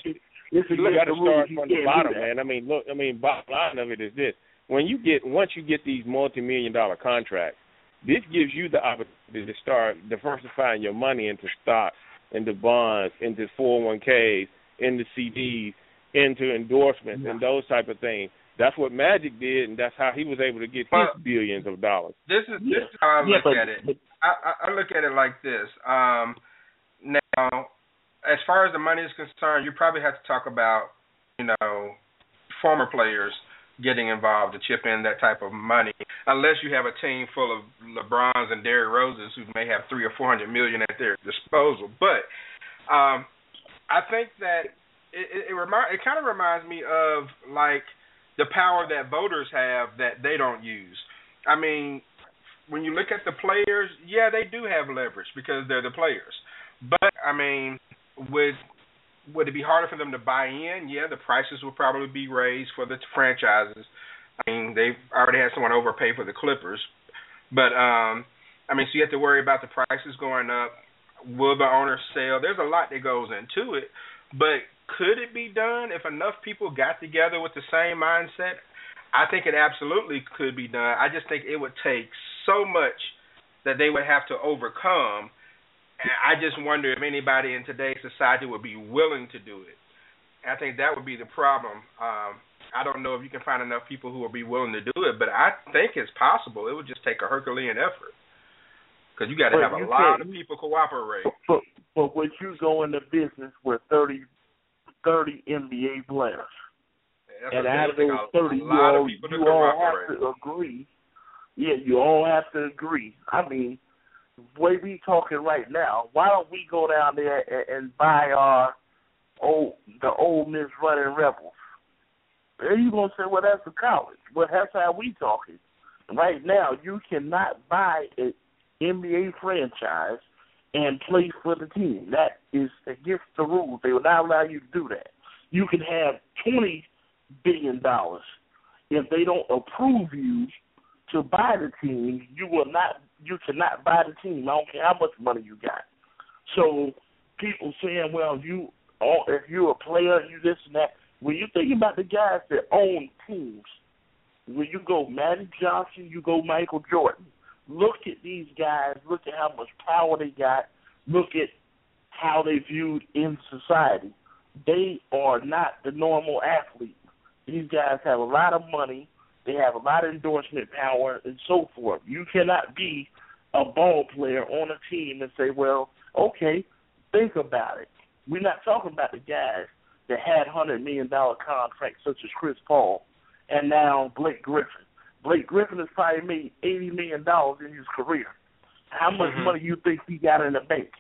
you got to start You from the bottom, man. I mean, look, I mean, bottom line of it is this: when you get once you get these multi-million dollar contracts, this gives you the opportunity to start diversifying your money into stocks, into bonds, into 401ks, into CDs, into endorsements, and those type of things. That's what Magic did, and that's how he was able to get his billions of dollars. This is this is how I Yeah, look but- at it. I, I, I look at it like this. Um, now, as far as the money is concerned, you probably have to talk about, you know, former players getting involved to chip in that type of money, unless you have a team full of LeBrons and Derrick Roses who may have three or four hundred million at their disposal. But um, I think that it, it, it remind it kind of reminds me of like the power that voters have that they don't use. I mean, when you look at the players, yeah, they do have leverage because they're the players. But I mean, would would it be harder for them to buy in? Yeah, the prices will probably be raised for the franchises. I mean, they've already had someone overpay for the Clippers, but um, I mean, so you have to worry about the prices going up. Will the owner sell? There's a lot that goes into it, but could it be done if enough people got together with the same mindset? I think it absolutely could be done. I just think it would take so much that they would have to overcome. And I just wonder if anybody in today's society would be willing to do it. I think that would be the problem. Um, I don't know if you can find enough people who will be willing to do it, but I think it's possible. It would just take a Herculean effort because you got to have a lot of people cooperate. But but would you go into business with 30, 30 NBA players? And out of those thirty, you all you all have to agree. Yeah, you all have to agree. I mean, the way we talking right now, why don't we go down there and, and buy our old the Ole Miss Running Rebels? And you gonna say, well, that's a college. Well, that's how we talking. Right now, you cannot buy an NBA franchise and play for the team. That is against the rules. They will not allow you to do that. You can have twenty billion dollars. If they don't approve you to buy the team, you will not you cannot buy the team. I don't care how much money you got. So people saying, Well, you oh, if you're a player, you this and that. When you think about the guys that own teams, when you go Magic Johnson, you go Michael Jordan. Look at these guys, look at how much power they got, look at how they viewed in society. They are not the normal athlete. These guys have a lot of money, they have a lot of endorsement power and so forth. You cannot be a ball player on a team and say, Well, okay, think about it. We're not talking about the guys that had hundred million dollar contract, such as Chris Paul, and now Blake Griffin. Blake Griffin has probably made eighty million dollars in his career. How much Mhm. money you think he got in the bank?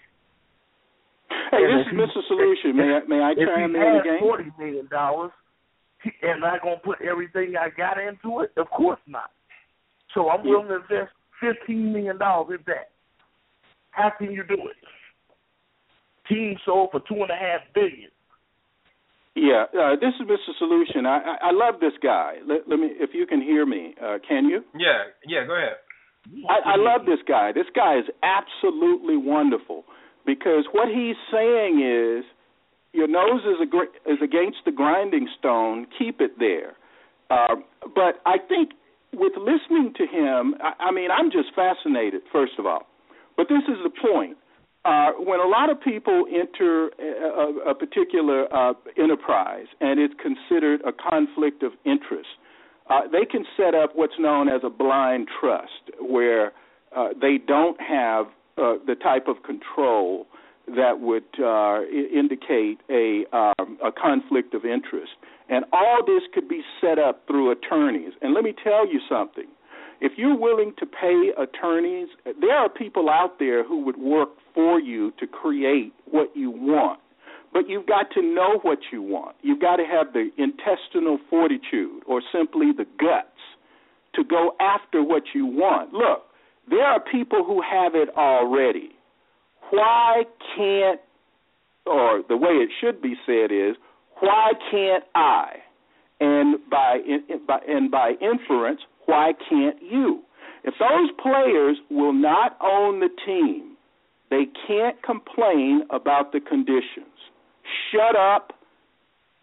Hey, And this is Mr. Solution. May I, may I if chime in again? forty million dollars, am I gonna put everything I got into it? Of course not. So I'm willing to invest fifteen million dollars in that. How can you do it? Team sold for two and a half billion. Yeah, uh, this is Mr. Solution. I, I, I love this guy. Let, let me, if you can hear me, uh, can you? Yeah, yeah, go ahead. I, I love this guy. This guy is absolutely wonderful because what he's saying is, your nose is, a, is against the grinding stone. Keep it there. Uh, but I think with listening to him, I, I mean, I'm just fascinated. First of all, but this is the point. Uh, when a lot of people enter a, a, particular uh, enterprise and it's considered a conflict of interest, uh, they can set up what's known as a blind trust, where uh, they don't have uh, the type of control that would indicate a um, a conflict of interest. And all this could be set up through attorneys. And let me tell you something. If you're willing to pay attorneys, there are people out there who would work for you to create what you want. But you've got to know what you want. You've got to have the intestinal fortitude or simply the guts to go after what you want. Look, there are people who have it already. Why can't, or the way it should be said is, why can't I? And by, and by inference, why can't you? If those players will not own the team, they can't complain about the conditions. Shut up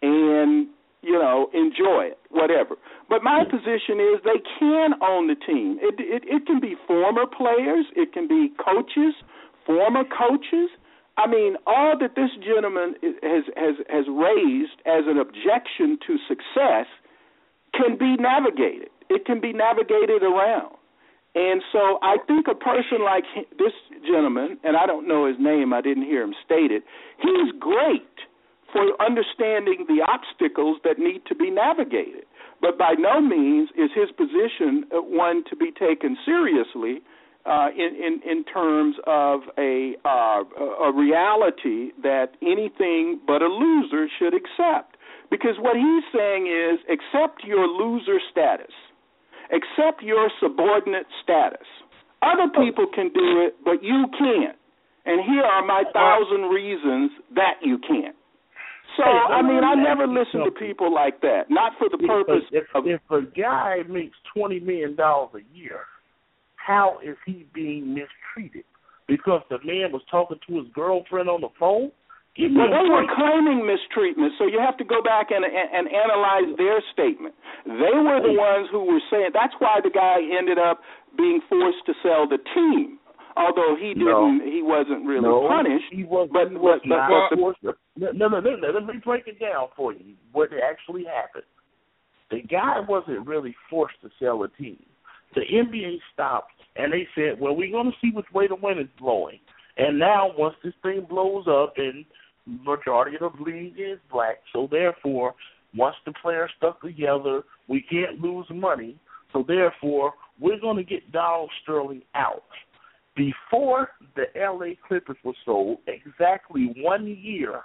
and you know enjoy it, whatever. But my position is they can own the team. It it, it can be former players, it can be coaches, former coaches. I mean, all that this gentleman has has has raised as an objection to success can be navigated. It can be navigated around. And so I think a person like this gentleman, and I don't know his name, I didn't hear him state it, he's great for understanding the obstacles that need to be navigated. But by no means is his position uh, one to be taken seriously uh, in, in, in terms of a, uh, a reality that anything but a loser should accept. Because what he's saying is accept your loser status accept your subordinate status. Other oh. people can do it, but you can't. And here are my uh, uh, thousand reasons that you can't. So I mean, I never listen to people like that. Not for the purpose if, of if a guy makes twenty million dollars a year, how is he being mistreated? Because the man was talking to his girlfriend on the phone. Give Well, they were claiming mistreatment, so you have to go back and, and and analyze their statement. They were the ones who were saying. That's why the guy ended up being forced to sell the team, although he didn't. He wasn't really no, punished. He was, but he was but, not but, but the, forced to- no, no, no, no. Let me break it down for you. What actually happened? The guy wasn't really forced to sell a team. The NBA stopped, and they said, "Well, we're going to see which way the wind is blowing." And now, once this thing blows up, and majority of the league is black, so therefore, once the players stuck together, we can't lose money. So therefore, we're going to get Donald Sterling out. Before the LA Clippers were sold, exactly one year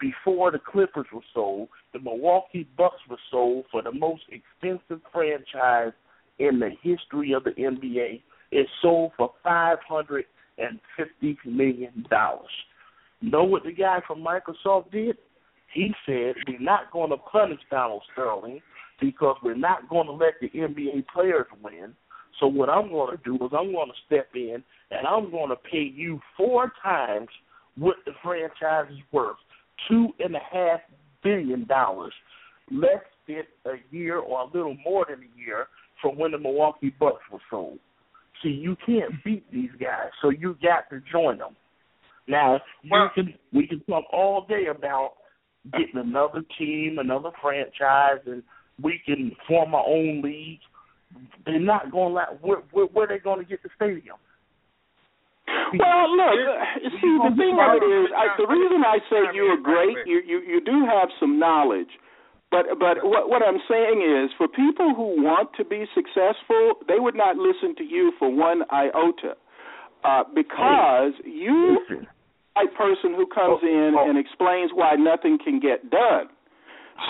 before the Clippers were sold, the Milwaukee Bucks were sold for the most expensive franchise in the history of the NBA. It sold for five hundred and fifty million dollars. Know what the guy from Microsoft did? He said, We're not going to punish Donald Sterling because we're not going to let the NBA players win. So, what I'm going to do is I'm going to step in and I'm going to pay you four times what the franchise is worth two and a half billion dollars. Less than a year or a little more than a year from when the Milwaukee Bucks were sold. See, you can't beat these guys, so you got to join them. Now, you can we can talk all day about getting another team, another franchise, and we can form our own league. They're not going to let where, where, where are they going to get the stadium? Well, look, uh, see, the thing of it is, I, the reason I say you are great, you, you you do have some knowledge, but but what what I'm saying is, for people who want to be successful, they would not listen to you for one iota, uh, because you, a person who comes in and explains why nothing can get done.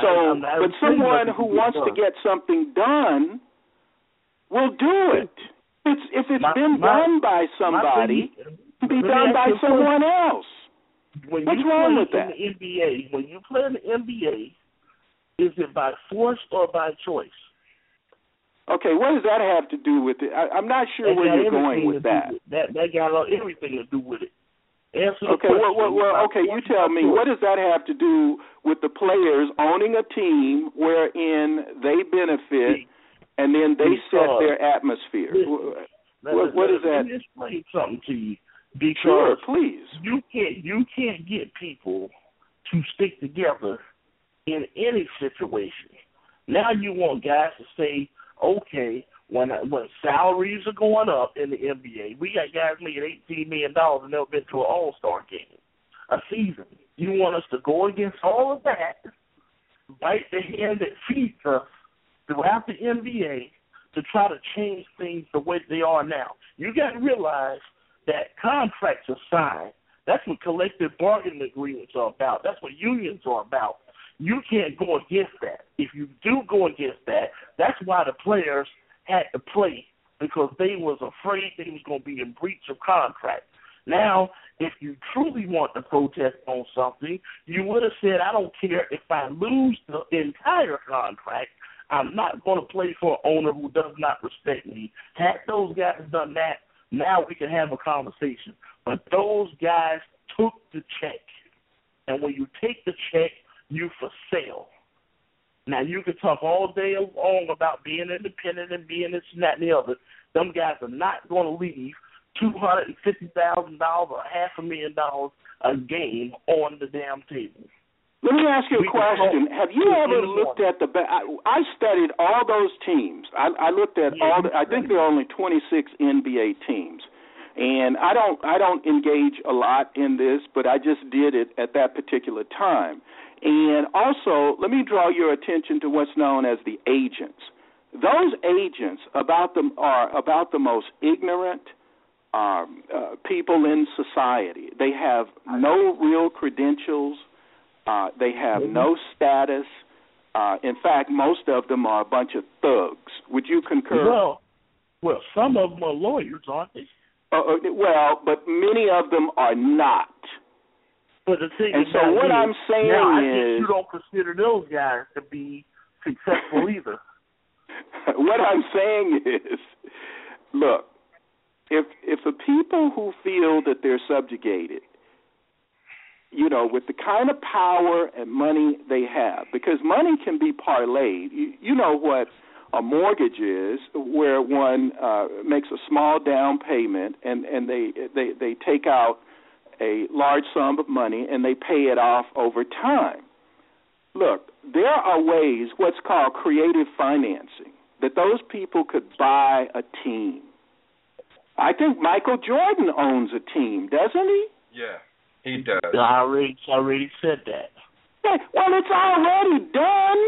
So, but someone who wants to get something done will do it. It's if it's My- been my- done by somebody, thing- it can be done by someone question. else. When What's wrong with that? the NBA, when you play in the NBA, is it by force or by choice? Okay, what does that have to do with it? I, I'm not sure That where you're going with that. with- That that got everything to do with it. Answer Okay, well, well, well okay, you tell me. What does that have to do with the players owning a team wherein they benefit and then they set their atmosphere? Listen, What, what is that? Let me explain something to you. Because Sure, please. you can't you can't get people to stick together in any situation. Now you want guys to say, okay, when when salaries are going up in the NBA, we got guys making eighteen million dollars and never been to an All Star game, a season. You want us to go against all of that, bite the hand that feeds us throughout the NBA to try to change things the way they are now. You got to realize that contracts are signed. That's what collective bargaining agreements are about. That's what unions are about. You can't go against that. If you do go against that, that's why the players had to play because they was afraid they was going to be in breach of contract. Now, if you truly want to protest on something, you would have said, I don't care if I lose the entire contract. I'm not going to play for an owner who does not respect me. Had those guys done that, now we can have a conversation. But those guys took the check. And when you take the check, you for sale. Now you can talk all day long about being independent and being this and that and the other. Them guys are not going to leave two hundred and fifty thousand dollars or half a million dollars a game on the damn table. Let me ask you a question. Have you ever looked at the? I, I studied all those teams. I, I looked at Yeah, all. The, I think there are only 26 NBA teams, and I don't. I don't engage a lot in this, but I just did it at that particular time. And also, let me draw your attention to what's known as the agents. Those agents about them are about the most ignorant um, uh, people in society. They have no real credentials. Uh, they have no status. Uh, in fact, most of them are a bunch of thugs. Would you concur? Well, well, some of them are lawyers, aren't they? Uh, uh, well, but many of them are not. But the thing And so what I'm saying now, I is- you don't consider those guys to be successful either. what I'm saying is, look, if if the people who feel that they're subjugated, you know, with the kind of power and money they have, because money can be parlayed. You, you know what a mortgage is, where one uh, makes a small down payment and and they they they take out a large sum of money and they pay it off over time. Look, there are ways, what's called creative financing, that those people could buy a team. I think Michael Jordan owns a team, doesn't he? Yeah, he does. I already I already said that. Yeah, well, it's already done.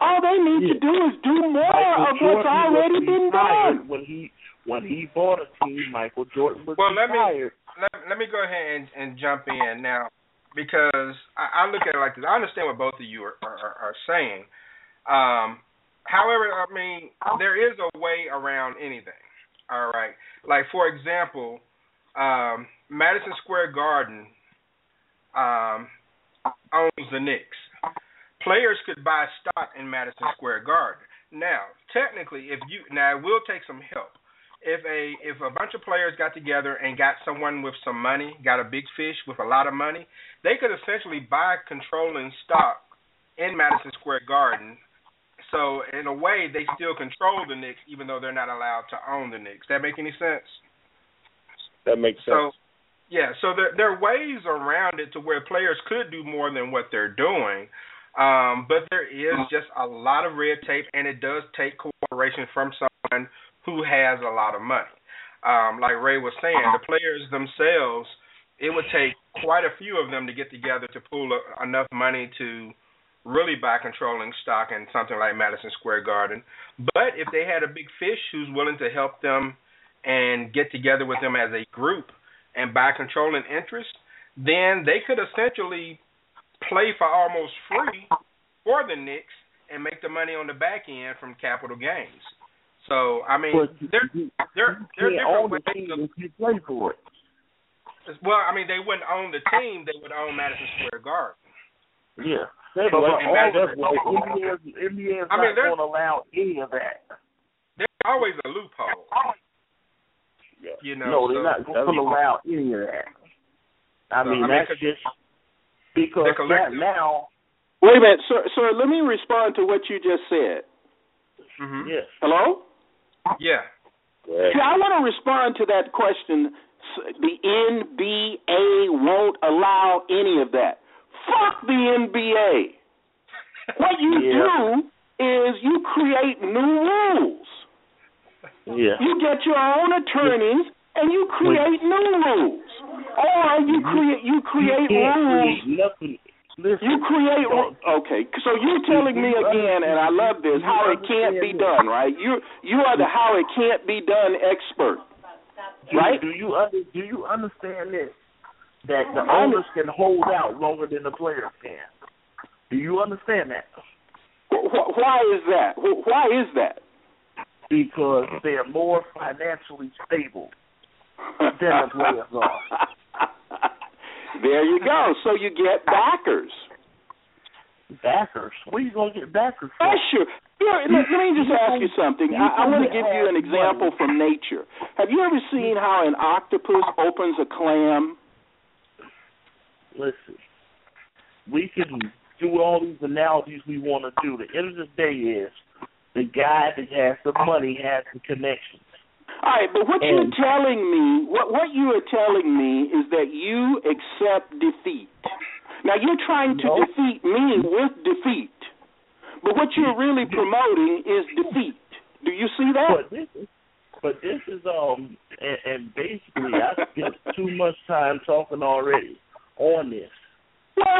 All they need to do is do more Michael of what's already been done. When he when he bought a team, Michael Jordan was Well, let me retired. Let, let me go ahead and, and jump in now because I, I look at it like this. I understand what both of you are, are, are saying. Um, however, I mean, there is a way around anything. All right. Like, for example, um, Madison Square Garden um, owns the Knicks. Players could buy stock in Madison Square Garden. Now, technically, if you now it will take some help. If a if a bunch of players got together and got someone with some money, got a big fish with a lot of money, they could essentially buy controlling stock in Madison Square Garden. So in a way, they still control the Knicks, even though they're not allowed to own the Knicks. That make any sense? That makes So, sense. yeah, so there there are ways around it to where players could do more than what they're doing. Um, but there is just a lot of red tape, and it does take cooperation from someone who has a lot of money. um, like Ray was saying, the players themselves, it would take quite a few of them to get together to pool a, enough money to really buy controlling stock in something like Madison Square Garden. But if they had a big fish who's willing to help them and get together with them as a group and buy controlling interest, then they could essentially play for almost free for the Knicks and make the money on the back end from capital gains. So I mean, But there there there can't are different ways team of you play for it. well, I mean, they wouldn't own the team; they would own Madison Square Garden. Yeah. They But- but all Madison- that's why NBA is NBA I mean, not there's- going to allow any of that. There's always a loophole. Yeah. You know, no, they're so- not going to allow any of that. I So, mean, I mean, that's 'cause- just because that now. Wait a minute, sir. Sir, let me respond to what you just said. Mm-hmm. Yes. Hello. Yeah. See, I want to respond to that question. The NBA won't allow any of that. Fuck the NBA. What you Yeah. do is you create new rules. Yeah. You get your own attorneys and you create new rules, or you create you create you can't rules. create nothing. Listen, You create don't- okay. So you're telling me again, and I love this, how it can't be done, right? You you are the how it can't be done expert, do, right? Do you under, do you understand this? That the owners can hold out longer than the players can. Do you understand that? Why is that? Why is that? Because they're more financially stable than the players are. There you go. So you get backers. Backers? What are you gonna get backers from? Yeah, sure. Let, let me just ask you something. I, I want to give you an example from nature. Have you ever seen mm-hmm. how an octopus opens a clam? Listen, we can do all these analogies we want to do. The end of the day is the guy that has the money has the connections. All right, but what And- you're telling me, what what you are telling me is that you accept defeat. Now you're trying to No. defeat me with defeat, but what you're really promoting is defeat. Do you see that? But this is, but this is um, and, and basically I spent too much time talking already on this. No,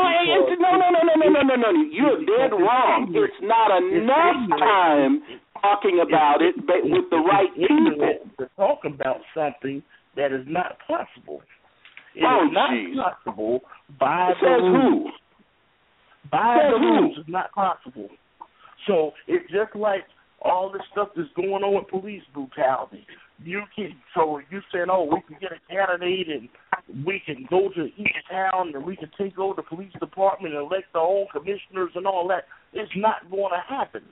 no, no, no, no, no, no, no, no. You're dead wrong. It's not enough time talking about it, but with the right people. to talk about something that is not possible. It is Oh, not jeez. possible by It the says rules. who? By Says the who? rules, it's not possible. So it's just like all this stuff that's going on with police brutality. You can so you saying, oh, we can get a candidate and we can go to each town and we can take over the police department and elect our own commissioners and all that. It's not going to happen.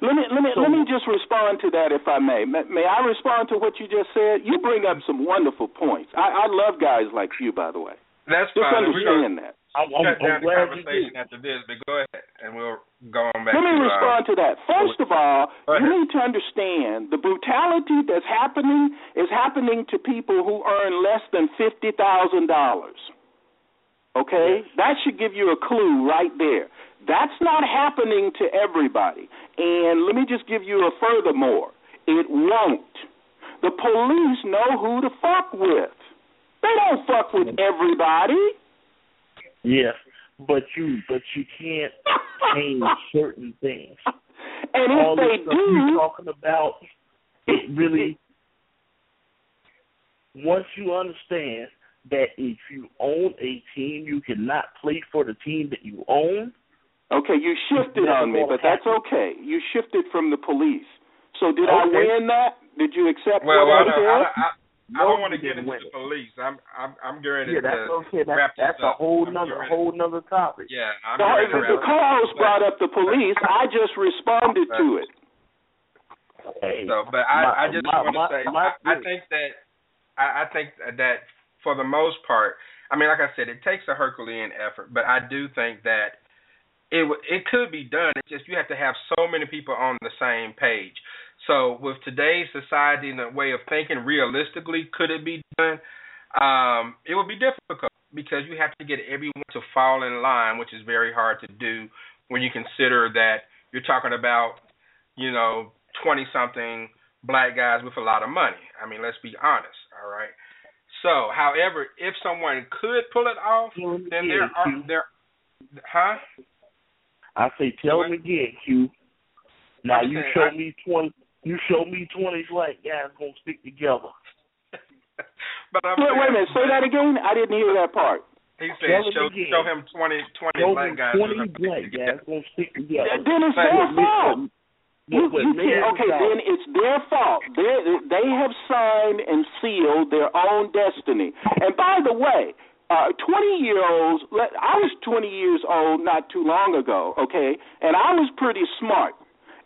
Let me let me So- let me just respond to that if I may. may. May I respond to what you just said? You bring up some wonderful points. I, I love guys like you, by the way. That's Just fine. We're understand that. I'm, shut down the glad you conversation after this, but go ahead and we'll go on back Let me to respond uh, to that. First of all, you need to understand the brutality that's happening is happening to people who earn less than fifty thousand dollars. Okay? That should give you a clue right there. That's not happening to everybody. And let me just give you a furthermore. It won't. The police know who to fuck with. They don't fuck with everybody. Yes, but you but you can't change certain things. And if All they this stuff you're talking about, it really. Once you understand that if you own a team, you cannot play for the team that you own. Okay, you shifted on me, but that's happen. okay. You shifted from the police. So did I win that? Did you accept Well, what I I don't, said? I, I, I don't want to get didn't into win the police. I'm I'm I'm getting Yeah, to that's okay. That's, wrap this that's a whole I'm nother getting- whole nother topic. Yeah, I'm No, getting to the, the wrap co-host brought up the police. I just responded to it. Hey, So, but I, my- I just my- want to my- say, my I, I think that, I, I think that for the most part, I mean, like I said, it takes a Herculean effort, but I do think that it w- it could be done. It's just you have to have so many people on the same page. So with today's society and the way of thinking, realistically, could it be done? Um, it would be difficult because you have to get everyone to fall in line, which is very hard to do when you consider that you're talking about, you know, twenty something black guys with a lot of money. I mean, let's be honest. All right. So, however, if someone could pull it off, then there are there, huh? I say, tell him again, Q. Now you show me twenty. You show me twenty black guys gonna stick together. But I'm Wait, wait a minute. Say that again. I didn't hear that part. He Tell said, show, show him 20, 20 Show black guys. twenty who are black guys gonna stick together. Then it's their fault. You, you can't, okay, about- then it's their fault. They they have signed and sealed their own destiny. And by the way, uh, 20 year olds, I was 20 years old not too long ago, okay, and I was pretty smart.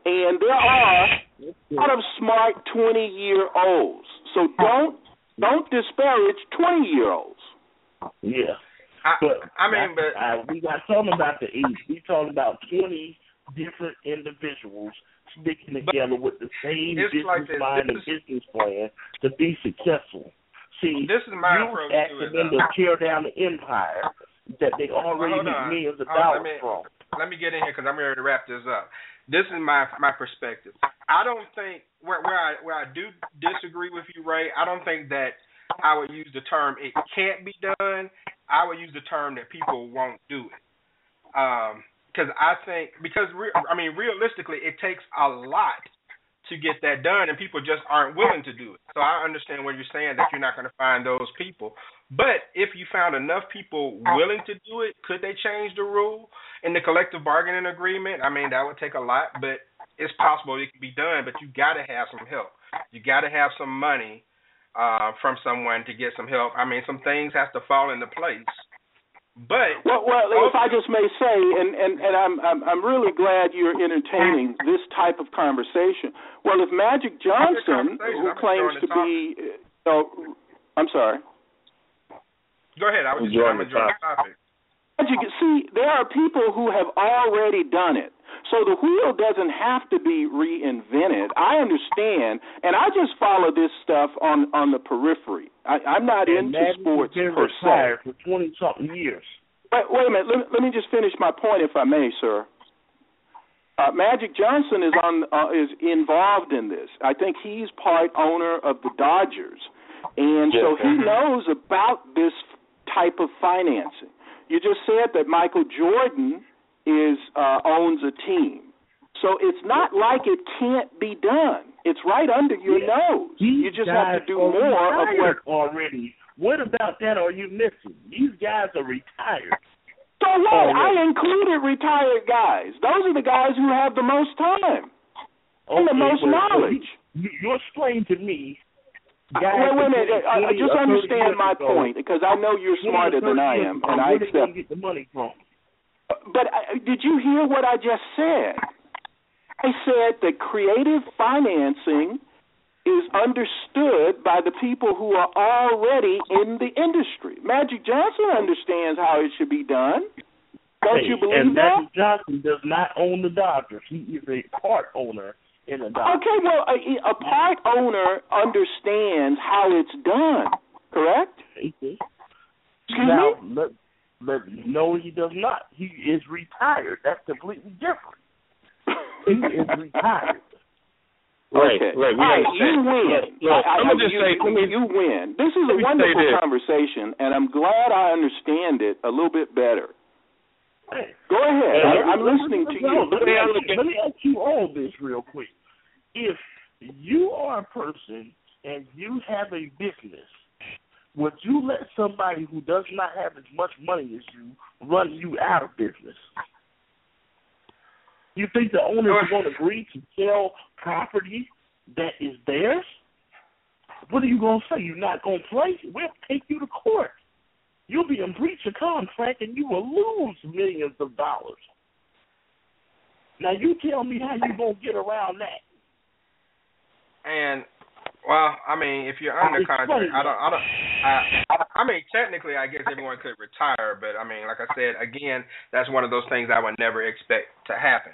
And there are a lot of smart 20 year olds. So don't don't disparage 20 year olds. Yeah. I, But I mean, but I, we got talking about the age. We talking about twenty different individuals sticking together with the same business like this. mind This and business plan to be successful. See, This is my you approach asked to them to tear down the empire that they already hold make on. millions of Hold on, dollars let me- from. let me get in here because I'm ready to wrap this up. This is my my perspective. I don't think where where I where I do disagree with you, Ray. I don't think that I would use the term it can't be done. I would use the term that people won't do it. Um, because I think because re- I mean realistically, it takes a lot to get that done, and people just aren't willing to do it. So I understand what you're saying that you're not going to find those people. But if you found enough people willing to do it, could they change the rule in the collective bargaining agreement? I mean, that would take a lot, but it's possible it could be done. But you got to have some help. You got to have some money uh, from someone to get some help. I mean, some things have to fall into place. But Well, well, if I just may say, and and and I'm I'm I'm really glad you're entertaining this type of conversation. Well, if Magic Johnson, who I'm claims to be, uh, oh, I'm sorry. go ahead. I was just Enjoying I'm the enjoying the topic. Magic, see, there are people who have already done it. So the wheel doesn't have to be reinvented. I understand, and I just follow this stuff on on the periphery. I, I'm not And into Magic sports has been per retired se. for twenty something years. Wait, wait a minute. Let, me- let me just finish my point, if I may, sir. Uh, Magic Johnson is on uh, is involved in this. I think he's part owner of the Dodgers, and so Yes. he knows about this type of financing. You just said that Michael Jordan is uh, owns a team, so it's not like it can't be done. It's right under your nose. You just have to do more of what already. What about that are you missing? These guys are retired. So what? Oh, I included retired guys. Those are the guys who have the most time and the Okay, most but knowledge. You, you explain to me. Guys wait, wait a minute. uh, 20 just understand my point because I know you're smarter than I am, and I where they gonna accept. get the money from? But uh, did you hear what I just said? I said that creative financing is understood by the people who are already in the industry. Magic Johnson understands how it should be done. Don't Hey, you believe and that? Magic Johnson does not own the Dodgers. He is a part owner in the Dodgers. Okay, well, a, a part owner understands how it's done, correct? Mm-hmm. Excuse now, Let, let, no, he does not. He is retired. That's completely different. He is retired. Right, okay. right, we All right, understand. you win. Look, look, I, I, I'm just you, say- you, let me- you win. This is a wonderful conversation, and I'm glad I understand it a little bit better. Hey. Go ahead. I, I'm listening to you. Let me, ask you, let me ask you all this real quick. If you are a person and you have a business, would you let somebody who does not have as much money as you run you out of business? You think the owners going to agree to sell property that is theirs? What are you going to say? You're not going to play? We'll take you to court. You'll be in breach of contract and you will lose millions of dollars. Now you tell me how you gonna get around that. And well, I mean, if you're under contract, I don't, I don't, I, I mean, technically, I guess everyone could retire, but I mean, like I said, again, that's one of those things I would never expect to happen.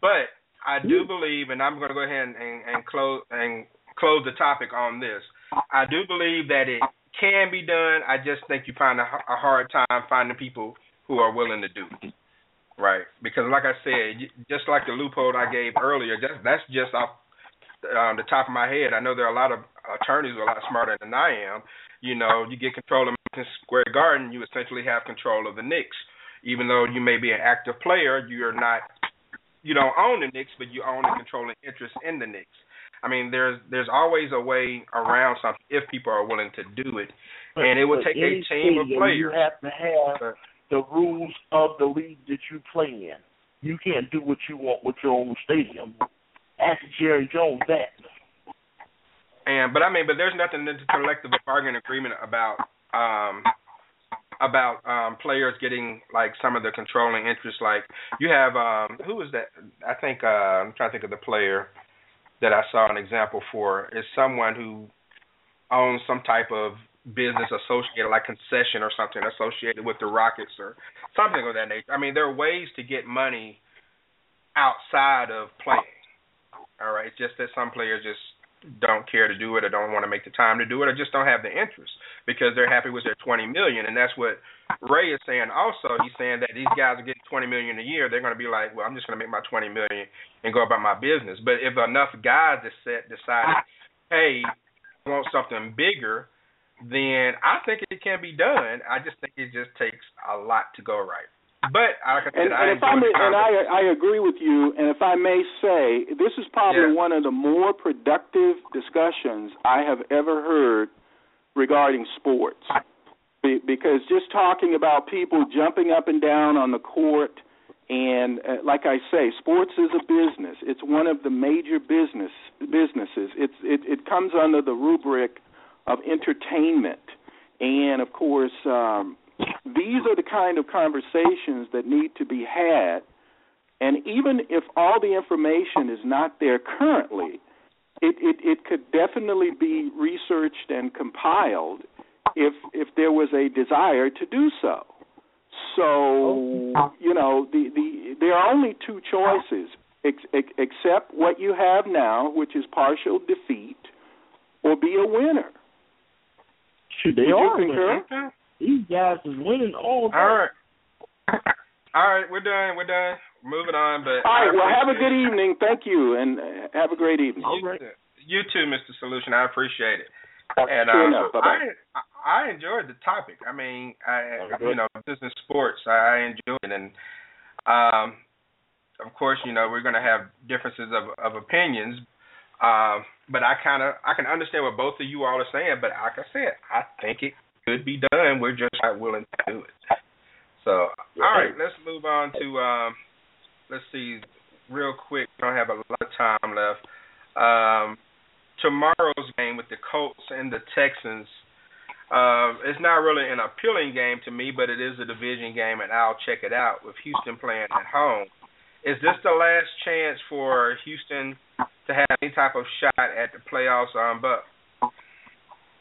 But I do mm-hmm. believe, and I'm going to go ahead and, and, and close and close the topic on this. I do believe that it can be done. I just think you find a, a hard time finding people who are willing to do it. Right, because like I said, just like the loophole I gave earlier, just that's just off um, the top of my head, I know there are a lot of attorneys who are a lot smarter than I am. You know, you get control of Madison Square Garden, you essentially have control of the Knicks. Even though you may be an active player, you're not. You don't own the Knicks, but you own the controlling interest in the Knicks. I mean, there's there's always a way around something if people are willing to do it, But, and it would take a team of players. You have to have the rules of the league that you play in. You can't do what you want with your own stadium. Ask Jerry Jones that. And but I mean, but there's nothing in the collective bargaining agreement about um about um players getting like some of the controlling interest. Like you have um who is that? I think uh I'm trying to think of the player that I saw an example for is someone who owns some type of business associated like concession or something associated with the Rockets or something of that nature. I mean, there are ways to get money outside of playing. All right, it's just that some players just don't care to do it or don't want to make the time to do it or just don't have the interest because they're happy with their 20 million. And that's what Ray is saying also. He's saying that these guys are getting 20 million a year. They're going to be like well I'm just going to make my 20 million and go about my business. But if enough guys decide decide hey I want something bigger then I think it can be done. I just think it just takes a lot to go right but like I said And, I and if I may, and I. I agree with you. And if I may say, this is probably one of the more productive discussions I have ever heard regarding sports. Be- Because just talking about people jumping up and down on the court, and uh, like I say, sports is a business. It's one of the major business businesses. It's it, it comes under the rubric of entertainment, and of course. Um, these are the kind of conversations that need to be had. And even if all the information is not there currently, it, it, it could definitely be researched and compiled if if there was a desire to do so. So you know the, the there are only two choices: ex, ex, accept what you have now, which is partial defeat, or be a winner. Shoot, they Would you are concur? Winning. These guys is winning all day. All right. All right, we're done. We're done. Moving on, but All right. Well, have a appreciate good evening. Thank you, and uh, have a great evening. You, you too, Mr. Solution. I appreciate it. And Sure uh, enough. I, I enjoyed the topic. I mean, I you know, business sports. I enjoyed it, and um, of course, you know, we're going to have differences of of opinions. Um, but I kind of I can understand what both of you all are saying. But like I said, I think it could be done. We're just not willing to do it. So, all right, let's move on to um, let's see, real quick. We don't have a lot of time left. Um, tomorrow's game with the Colts and the Texans. Uh, it's not really an appealing game to me, but it is a division game, and I'll check it out with Houston playing at home. Is this the last chance for Houston to have any type of shot at the playoffs? Um, but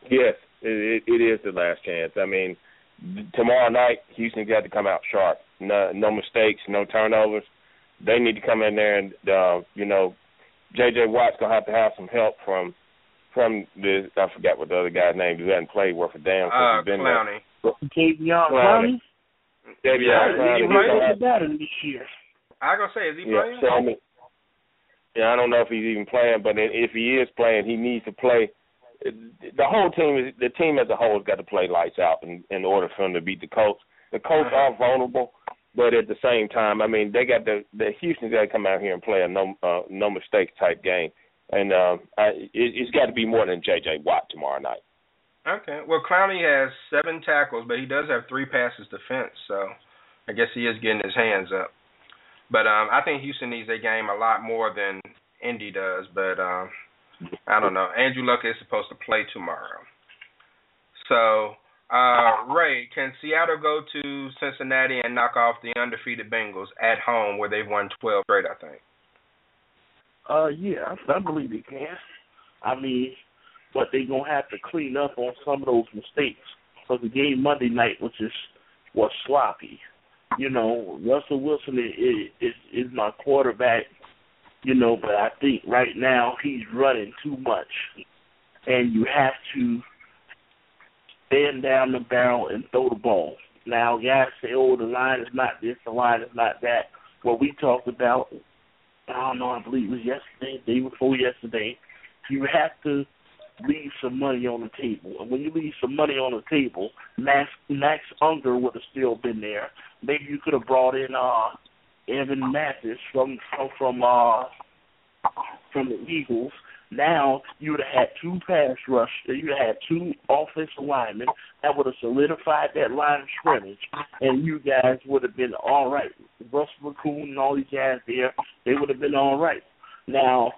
Yes, it, it, it is the last chance. I mean, tomorrow night Houston's got to come out sharp. No, no mistakes, no turnovers. They need to come in there and uh, you know, J.J. Watt's gonna have to have some help from from the I forgot what the other guy's name is. He hasn't played worth a damn since uh, he's been Clowney. there. Davion Clowney. Clowney. Davion Yeah, Clowney. he he's gonna might have- be better this year. I gonna say, is he yeah, playing? so I mean, yeah, I don't know if he's even playing, but if he is playing, he needs to play. The whole team, is the team as a whole, has got to play lights out in, in order for him to beat the Colts. The Colts are vulnerable, but at the same time, I mean, they got the the Houston's got to come out here and play a no uh, no mistakes type game, and uh, I, it, it's got to be more than J.J. Watt tomorrow night. Okay. Well, Clowney has seven tackles, but he does have three passes defense, so I guess he is getting his hands up. But um, I think Houston needs a game a lot more than Indy does. But um, I don't know. Andrew Luck is supposed to play tomorrow. So, uh, Ray, can Seattle go to Cincinnati and knock off the undefeated Bengals at home, where they've won 12 straight? I think. Uh, yeah, I believe they can. I mean, but they're gonna have to clean up on some of those mistakes. Because the game Monday night was just was sloppy. You know, Russell Wilson is, is is my quarterback. You know, but I think right now he's running too much, and you have to stand down the barrel and throw the ball. Now, guys say, "Oh, the line is not this, the line is not that." What we talked about I don't know, I believe it was yesterday, day before yesterday. You have to leave some money on the table. And when you leave some money on the table, Max Max Unger would have still been there. Maybe you could have brought in uh Evan Mathis from from from uh from the Eagles. Now you would have had two pass rush. You would have had two offensive linemen that would have solidified that line of scrimmage, and you guys would have been all right. Russell McCoon and all these guys there, they would have been all right. Now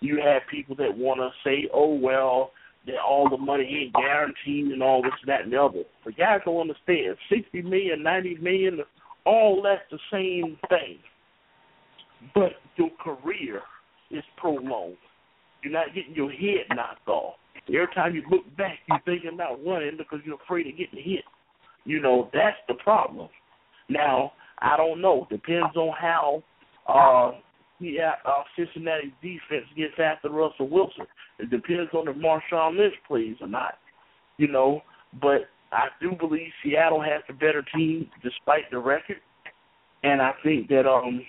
you have people that want to say, "Oh well, that all the money ain't guaranteed and all this, that, and the other." The guys don't understand. Sixty million, ninety million, all that's the same thing. But your career is prolonged. You're not getting your head knocked off. Every time you look back, you're thinking about running because you're afraid of getting hit. You know that's the problem. Now I don't know. Depends on how uh, yeah, uh, Cincinnati defense gets after Russell Wilson. It depends on if Marshawn Lynch plays or not. You know, but I do believe Seattle has the better team despite the record, and I think that um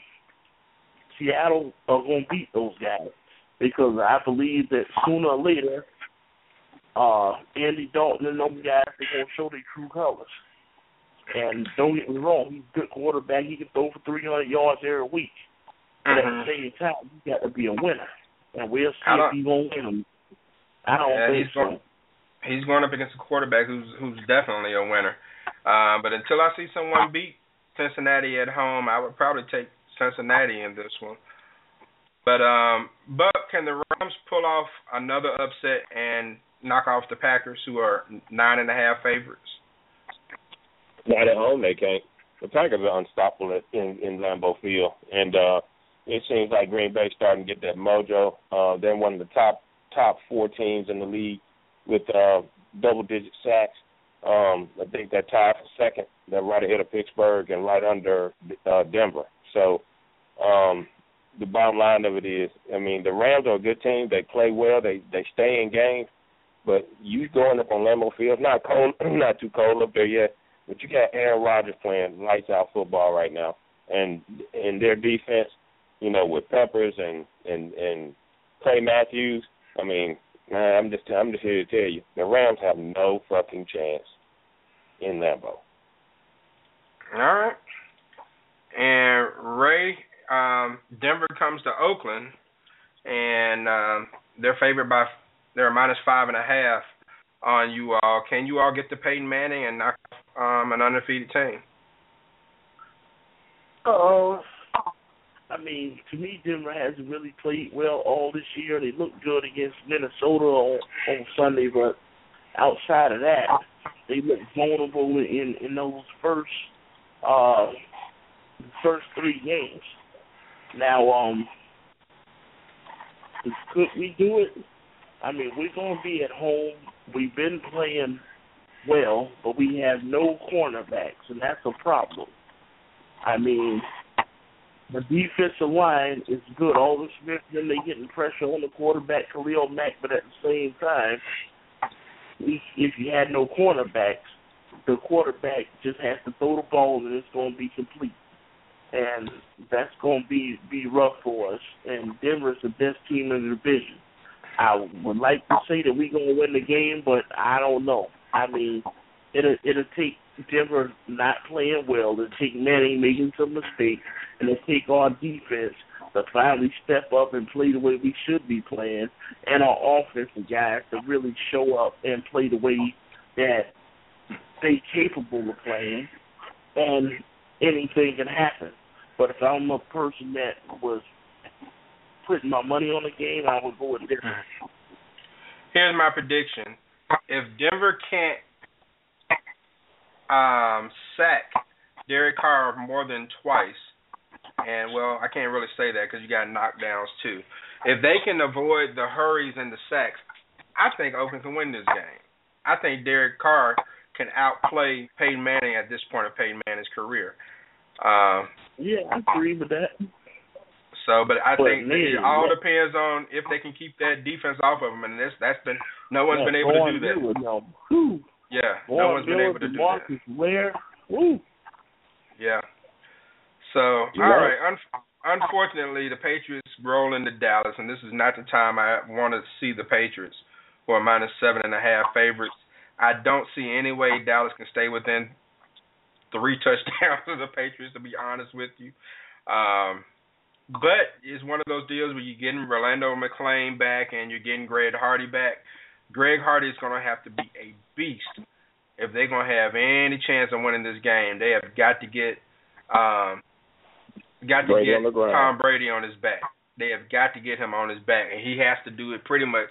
Seattle are going to beat those guys because I believe that sooner or later, uh, Andy Dalton and those guys are going to show their true colors. And don't get me wrong, he's a good quarterback. He can throw for 300 yards every week. But Mm-hmm. at the same time, you got to be a winner, and we'll see if he's gonna win them. I don't Yeah, think so. going, he's going up against a quarterback who's who's definitely a winner. Uh, but until I see someone beat Cincinnati at home, I would probably take Cincinnati in this one. But um, Buck, can the Rams pull off another upset and knock off the Packers, who are nine and a half favorites? Not at home, they can't. The Packers are unstoppable at- in in Lambeau Field, and uh, it seems like Green Bay starting to get that mojo. Uh, they're one of the top top four teams in the league with uh, double digit sacks. Um, I think they're tied for second. They're right ahead of Pittsburgh and right under uh, Denver. So um, the bottom line of it is, I mean, the Rams are a good team. They play well. They they stay in games. But you going up on Lambeau Field, not cold, not too cold up there yet. But you got Aaron Rodgers playing lights out football right now, and in their defense, you know, with Peppers and and and Clay Matthews. I mean, man, I'm just I'm just here to tell you, the Rams have no fucking chance in Lambeau. All right. And Ray, um, Denver comes to Oakland, and um, they're favored by they're minus five and a half on you all. Can you all get to Peyton Manning and knock um, an undefeated team? Oh, I mean, to me, Denver hasn't really played well all this year. They looked good against Minnesota on on Sunday, but outside of that, they looked vulnerable in in those first uh first three games. Now, um, could we do it? I mean, we're gonna be at home. We've been playing well, but we have no cornerbacks, and that's a problem. I mean, the defensive line is good. Aldon Smith, then they getting pressure on the quarterback, Khalil Mack, but at the same time, if you had no cornerbacks, the quarterback just has to throw the ball and it's going to be complete. And that's going to be be rough for us. And Denver's the best team in the division. I would like to say that we're going to win the game, but I don't know. I mean, it'll it'll take Denver not playing well, it'll take Manning making some mistakes, and it'll take our defense to finally step up and play the way we should be playing, and our offensive guys to really show up and play the way that they capable of playing, and anything can happen. But if I'm a person that was putting my money on the game, I would go with Denver. Here's my prediction: If Denver can't um, sack Derek Carr more than twice, and well, I can't really say that because you got knockdowns too. If they can avoid the hurries and the sacks, I think Oakland can win this game. I think Derek Carr can outplay Peyton Manning at this point of Peyton Manning's career. Um, Yeah, I agree with that. so, but I But think man, it all yeah. depends on if they can keep that defense off of them, and this that's been no one's Yeah, been able to do that. Miller, no. Whew. Yeah, Von no one's been able to do that. DeMarcus Ware. Woo. Yeah. So, all right. right. Un- unfortunately, the Patriots roll into Dallas, and this is not the time I want to see the Patriots who are minus seven and a half favorites. I don't see any way Dallas can stay within three touchdowns of the Patriots. To be honest with you, um, but it's one of those deals where you're getting Rolando McClain back and you're getting Greg Hardy back. Greg Hardy is going to have to be a beast if they're going to have any chance of winning this game. They have got to get um, got to Brady get on the ground. Tom Brady on his back. They have got to get him on his back, and he has to do it pretty much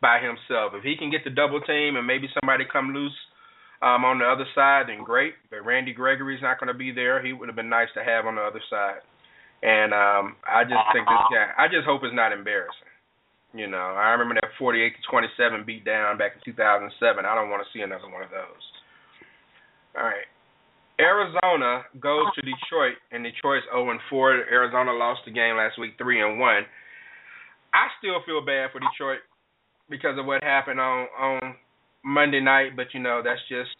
by himself. If he can get the double team and maybe somebody come loose um, on the other side, then great. But Randy Gregory's not going to be there. He would have been nice to have on the other side. And um, I just think this guy. I just hope it's not embarrassing. You know, I remember that 48 to 27 beat down back in 2007. I don't want to see another one of those. All right. Arizona goes to Detroit, and Detroit's 0 and 4. Arizona lost the game last week, 3 and 1. I still feel bad for Detroit because of what happened on on Monday night, but you know that's just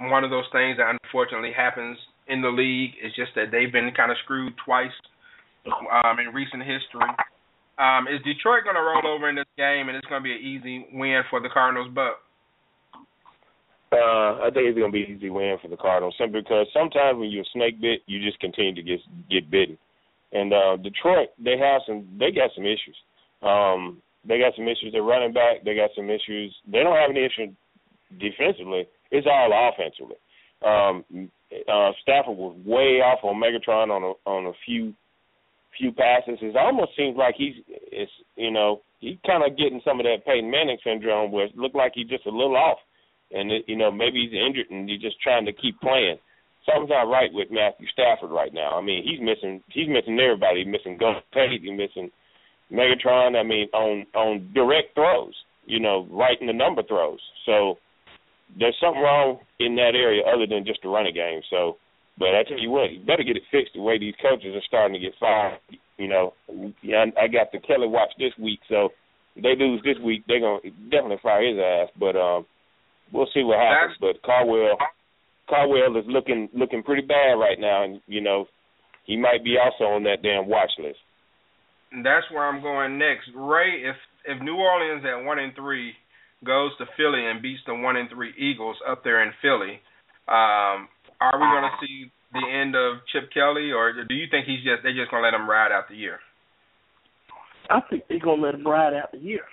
one of those things that unfortunately happens in the league. It's just that they've been kind of screwed twice um, in recent history. Um, is Detroit going to roll over in this game, and it's going to be an easy win for the Cardinals? But Uh, I think it's gonna be an easy win for the Cardinals, simply because sometimes when you're snake bit, you just continue to get get bitten. And uh Detroit, they have some, they got some issues. Um, they got some issues. They're running back. They got some issues. They don't have any issue defensively. It's all offensively. Um, uh, Stafford was way off on Megatron on a on a few few passes. It almost seems like he's it's you know he kind of getting some of that Peyton Manning syndrome where it looked like he's just a little off and it, you know maybe he's injured and he's just trying to keep playing. Something's not right with Matthew Stafford right now. I mean, he's missing he's missing everybody. He's missing Gus Pate. He's missing Megatron. I mean, on on direct throws. You know, right in the number throws. So there's something wrong in that area other than just the running game. So, but I tell you what, you better get it fixed. The way these coaches are starting to get fired. You know, I got the Kelly watch this week, so if they lose this week, they're gonna definitely fire his ass. But um, we'll see what happens. But Caldwell, Caldwell is looking looking pretty bad right now, and you know he might be also on that damn watch list. that's where I'm going next. Ray, if if New Orleans at one and three goes to Philly and beats the one and three Eagles up there in Philly, um, are we going to see the end of Chip Kelly, or do you think he's just they just going to let him ride out the year? I think they're gonna let him ride out the year.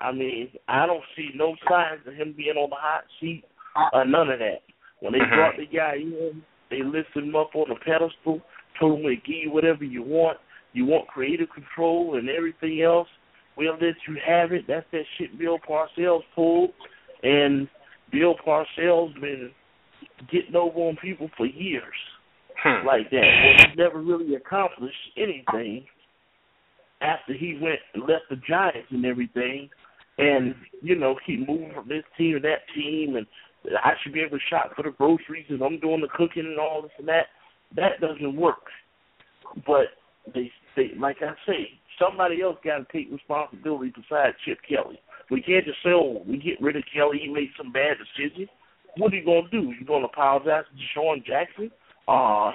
I mean, I don't see no signs of him being on the hot seat or none of that. When they Mhm. brought the guy in, they lifted him up on a pedestal, told him to give you whatever you want. You want creative control and everything else. We'll let you have it. That's that shit Bill Parcells pulled, and Bill Parcells been getting over on people for years Hmm. like that. Well, he never really accomplished anything after he went and left the Giants and everything. And, you know, keep moving from this team to that team and I should be able to shop for the groceries and I'm doing the cooking and all this and that. That doesn't work. But they they like I say, somebody else gotta take responsibility besides Chip Kelly. We can't just say, Oh, we get rid of Kelly, he made some bad decisions. What are you gonna do? You gonna apologize to DeSean Jackson? Uh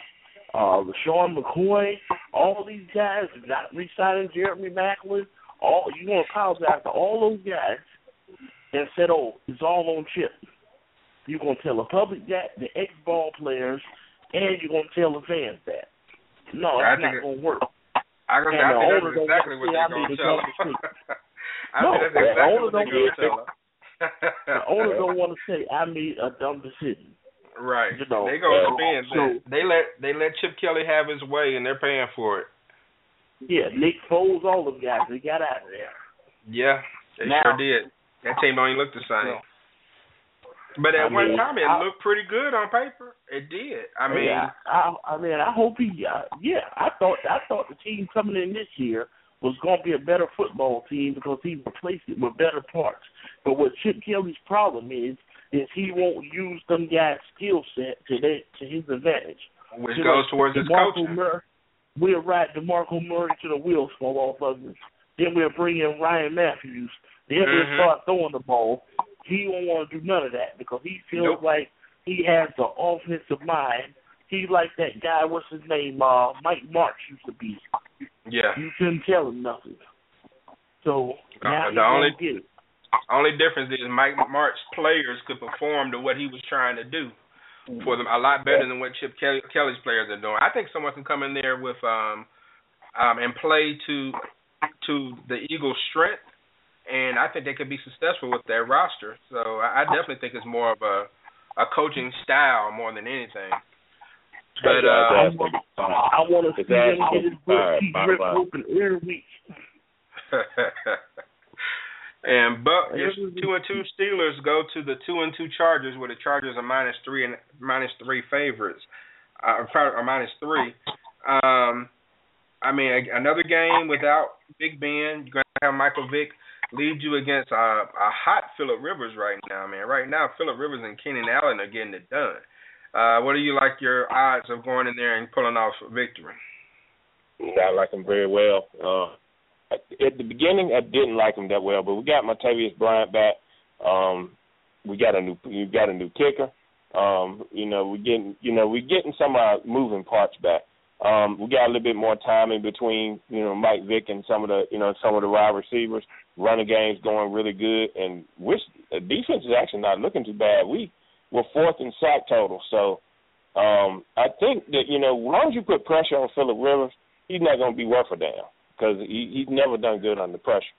uh LeSean McCoy, all these guys, not re-signing Jeremy Maclin, all you gonna apologize to all those guys and said, "Oh, it's all on Chip." You're gonna tell the public that, the ex-ball players, and you're gonna tell the fans that. No, I that's not gonna work. I, gonna, And I think that's exactly what they're gonna tell I No, think that's exactly what they're going to tell. The owner don't want to say, "I made a dumb decision." Right. You know, they go uh, spin. so- they let they let Chip Kelly have his way, and they're paying for it. Yeah, Nick Foles, all them guys, they got out of there. Yeah, they Now- sure did. That team don't even look the same. But at I one mean, time, it I- looked pretty good on paper. It did. I mean, yeah, I, I mean, I hope he. Uh, yeah, I thought I thought the team coming in this year was going to be a better football team because he replaced it with better parts. But what Chip Kelly's problem is, is he won't use them guys' skill set to their, to his advantage. which You goes know, towards his coaching. Murray, we'll ride DeMarco Murray to the wheels fall off of him. Then we'll bring in Ryan Mathews. Then we'll Mhm. start throwing the ball. He won't want to do none of that because he feels Nope. like he has the offensive mind. He like that guy, what's his name, uh, Mike Martz used to be. Yeah. You couldn't tell him nothing. So now Uh, he's the only gonna get it. Only difference is Mike Martz players could perform to what he was trying to do for them a lot better than what Chip Kelly, Kelly's players are doing. I think someone can come in there with um um and play to to the Eagles' strength, and I think they could be successful with their roster. So I, I definitely think it's more of a a coaching style more than anything. But uh, I want to see him get his fired, butt ripped open every week. and Buck, your two and two Steelers go to the two and two Chargers, where the Chargers are minus three and minus three favorites, uh, or minus three. Um, I mean, a, another game without Big Ben. You're gonna have Michael Vick lead you against a, a hot Philip Rivers right now, man. Right now, Philip Rivers and Keenan Allen are getting it done. Uh, what do you like your odds of going in there and pulling off a victory? I like him very well. Uh, at the beginning, I didn't like him that well, but we got Martavis Bryant back. Um, we got a new we got a new kicker. Um, you know, we getting you know we getting some of our moving parts back. Um, we got a little bit more time in between, you know, Mike Vick and some of the you know some of the wide receivers. Running game's going really good, and which the defense is actually not looking too bad. We were fourth in sack total, so um, I think that you know, as long as you put pressure on Philip Rivers, he's not to be worth a damn because he, he's never done good under pressure.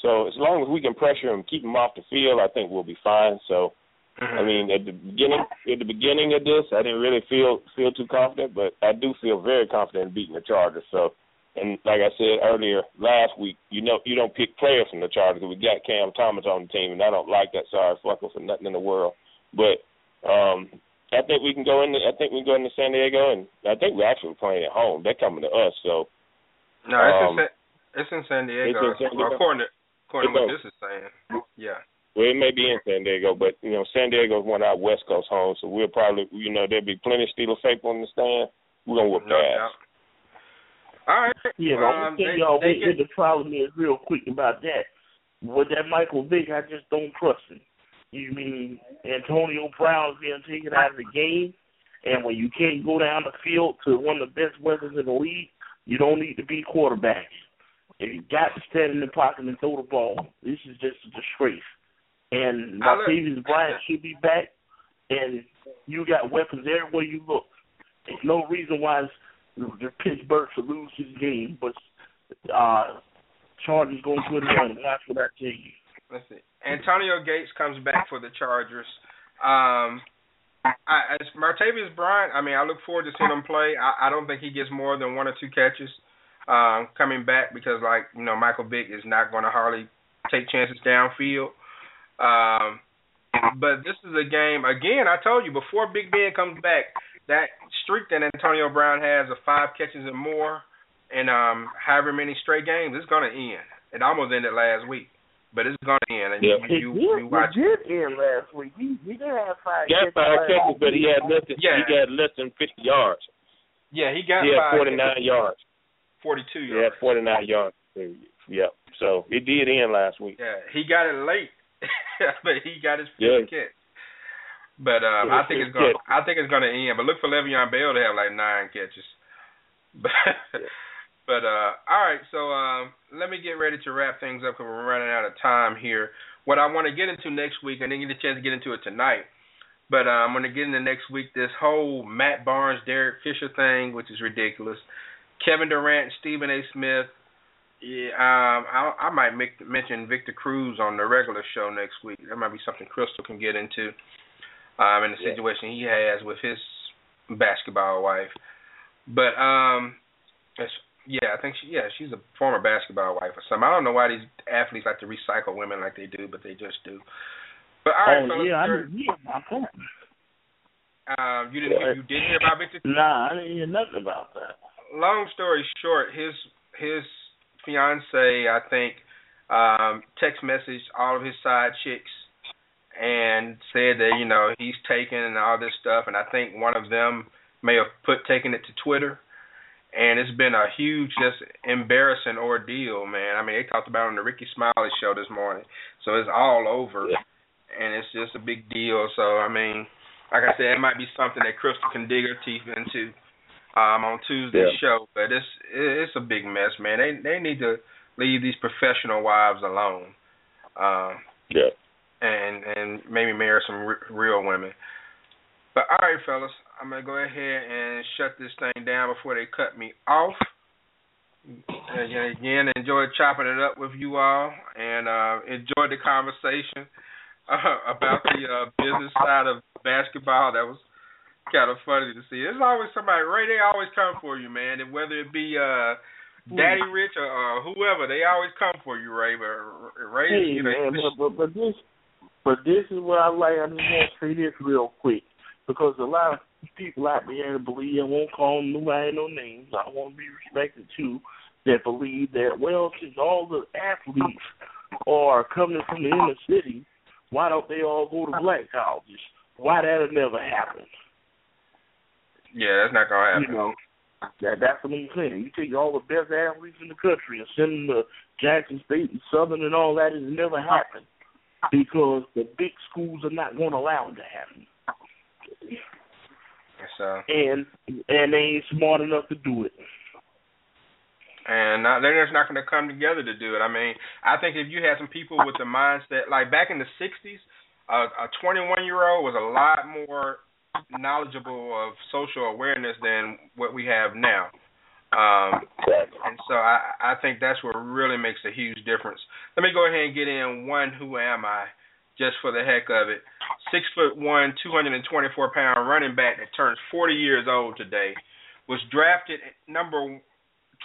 So as long as we can pressure him, keep him off the field, I think we'll be fine. So, I mean, at the beginning, at the beginning of this, I didn't really feel feel too confident, but I do feel very confident in beating the Chargers. So, and like I said earlier last week, you know, you don't pick players from the Chargers. We got Cam Thomas on the team, and I don't like that sorry fucker for nothing in the world. But um I think we can go in. I think we can go into San Diego, and I think we're actually playing at home. They're coming to us, so No, it's Um, in San, it's in San Diego. it's in San Diego? According to according to what this is saying. Yeah. Well, it may be in San Diego, but you know, San Diego is one of our West Coast homes, so we'll probably, you know, there'll be plenty of Steeler faithful in the stand. We're gonna whoop No their doubt. ass. All right. Yeah, the only Um, thing they- y'all they wait get- the problem is real quick about that. With that Michael Vick, I just don't trust him. You mean Antonio Brown's being taken out of the game, and when you can't go down the field to one of the best weapons in the league, you don't need to be quarterback. If you got to stand in the pocket and throw the ball, this is just a disgrace. And Martavis Bryant should be back, and you got weapons everywhere you look. There's no reason why the Pittsburgh should lose this game, but uh, Chargers going to it on. Watch what I tell you. Let's see. Antonio Gates comes back for the Chargers. Um, I, as Martavis Bryant, I mean, I look forward to seeing him play. I, I don't think he gets more than one or two catches um, coming back because, like, you know, Michael Vick is not going to hardly take chances downfield. Um, but this is a game. Again, I told you before Big Ben comes back, that streak that Antonio Brown has of five catches and more, and um, however many straight games, it's going to end. It almost ended last week, but it's going to end. And Yeah. you, you, you watch. It did end last week. He, he did have five He got five last catches, but he had less than Yeah. he got less than fifty yards. Yeah, he got he had five forty nine catches, yards. forty-two yards. Yeah, forty nine yards. Yeah. So it did end last week. Yeah, he got it late, but he got his Yeah. fifth catch. But um, Yeah, I think it's going. catch. I think it's going to end. But look for Le'Veon Bell to have like nine catches. But but uh, all right. So um, let me get ready to wrap things up because we're running out of time here. What I want to get into next week, I didn't get a chance to get into it tonight. But uh, I'm going to get into next week this whole Matt Barnes, Derek Fisher thing, which is ridiculous. Kevin Durant, Stephen A. Smith. Yeah, um, I, I might make, mention Victor Cruz on the regular show next week. That might be something Crystal can get into, um, in the Yeah. situation he has with his basketball wife. But um, it's, yeah, I think she, yeah, she's a former basketball wife or something. I don't know why these athletes like to recycle women like they do, but they just do. But all right, oh, fellas, yeah, I didn't hear about that. um, you didn't you did hear about Victor Nah, I didn't hear nothing about that. long story short, his his fiance, I think, um, text messaged all of his side chicks and said that you know he's taken and all this stuff, and I think one of them may have put taken it to Twitter, and it's been a huge, just embarrassing ordeal, man. I mean, they talked about it on the Rickey Smiley show this morning, so it's all over, and it's just a big deal. So I mean, like I said, it might be something that Crystal can dig her teeth into um, on Tuesday's Yeah. show, but it's it's a big mess, man. They they need to leave these professional wives alone. Um, Yeah. and and maybe marry some r- real women. But all right, fellas, I'm gonna go ahead and shut this thing down before they cut me off. And again, enjoyed chopping it up with you all, and uh, enjoyed the conversation uh, about the uh, business side of basketball. That was kind of funny to see. There's always somebody, Ray. They always come for you, man. And whether it be uh, Daddy Rich or, or whoever, they always come for you, Ray. But Ray, Hey you know, man, but, but but this but this is what I like. I just want to say this real quick because a lot of people out there believe I won't call nobody no names. I want to be respected too. That believe that well, since all the athletes are coming from the inner city, why don't they all go to black colleges? Why that'll never happen? yeah, that's not gonna happen. You know, that that's what I'm saying. You take all the best athletes in the country and send them to Jackson State and Southern and all that, it'll never happen because the big schools are not going to allow it to happen, So, and and they ain't smart enough to do it. and uh, they're just not going to come together to do it. I mean, I think if you had some people with the mindset, like back in the '60s, uh, a 21 year old was a lot more knowledgeable of social awareness than what we have now. Um, and so I, I think that's what really makes a huge difference. Let me go ahead and get in one Who Am I, just for the heck of it. Six foot one, 224 pound running back that turns 40 years old today, was drafted at number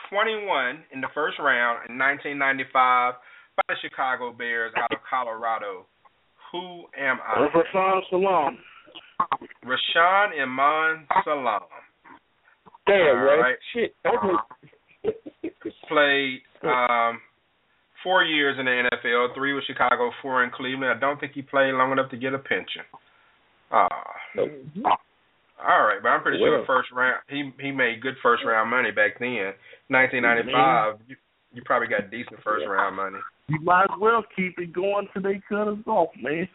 21 in the first round in 1995 by the Chicago Bears out of Colorado. Who am I? Rashaan Salaam. Rashaan Iman Salaam. Damn, All right? right. Shit. Played um, four years in the NFL, three with Chicago, four in Cleveland. I don't think he played long enough to get a pension. Ah. Mm-hmm. ah. All right, but I'm pretty sure first round he he made good first round money back then. 1995, mm-hmm. you you probably got decent first round money. You might as well keep it going till they cut us off, man.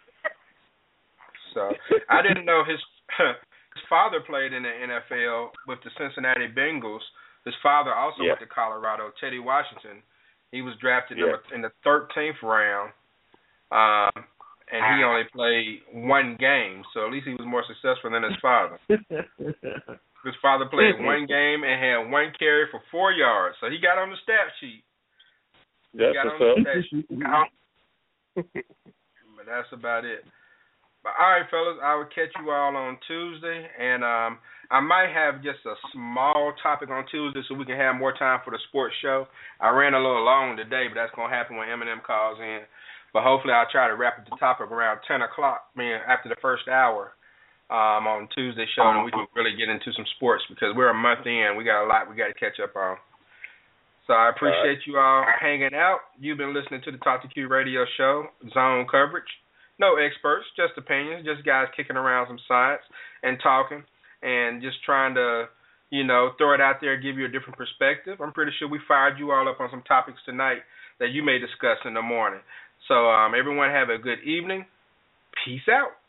So I didn't know his his father played in the NFL with the Cincinnati Bengals. His father also Yeah. went to Colorado. Teddy Washington. He was drafted Yeah. number, in the 13th round, um, and he only played one game. So at least he was more successful than his father. His father played one game and had one carry for four yards. So he got on the stat sheet. That's he got on the stat sheet. but that's about it. But all right, fellas, I will catch you all on Tuesday, and um, I might have just a small topic on Tuesday so we can have more time for the sports show. I ran a little long today, but that's gonna happen when Eminem calls in. But hopefully, I'll try to wrap up the topic around ten o'clock, I mean after the first hour um, on Tuesday show, and we can really get into some sports because we're a month in. We got a lot we got to catch up on. So I appreciate you all hanging out. You've been listening to the Talk to Q radio show, zone coverage. No experts, just opinions, just guys kicking around some science and talking and just trying to, you know, throw it out there, give you a different perspective. I'm pretty sure we fired you all up on some topics tonight that you may discuss in the morning. So um, everyone have a good evening. Peace out.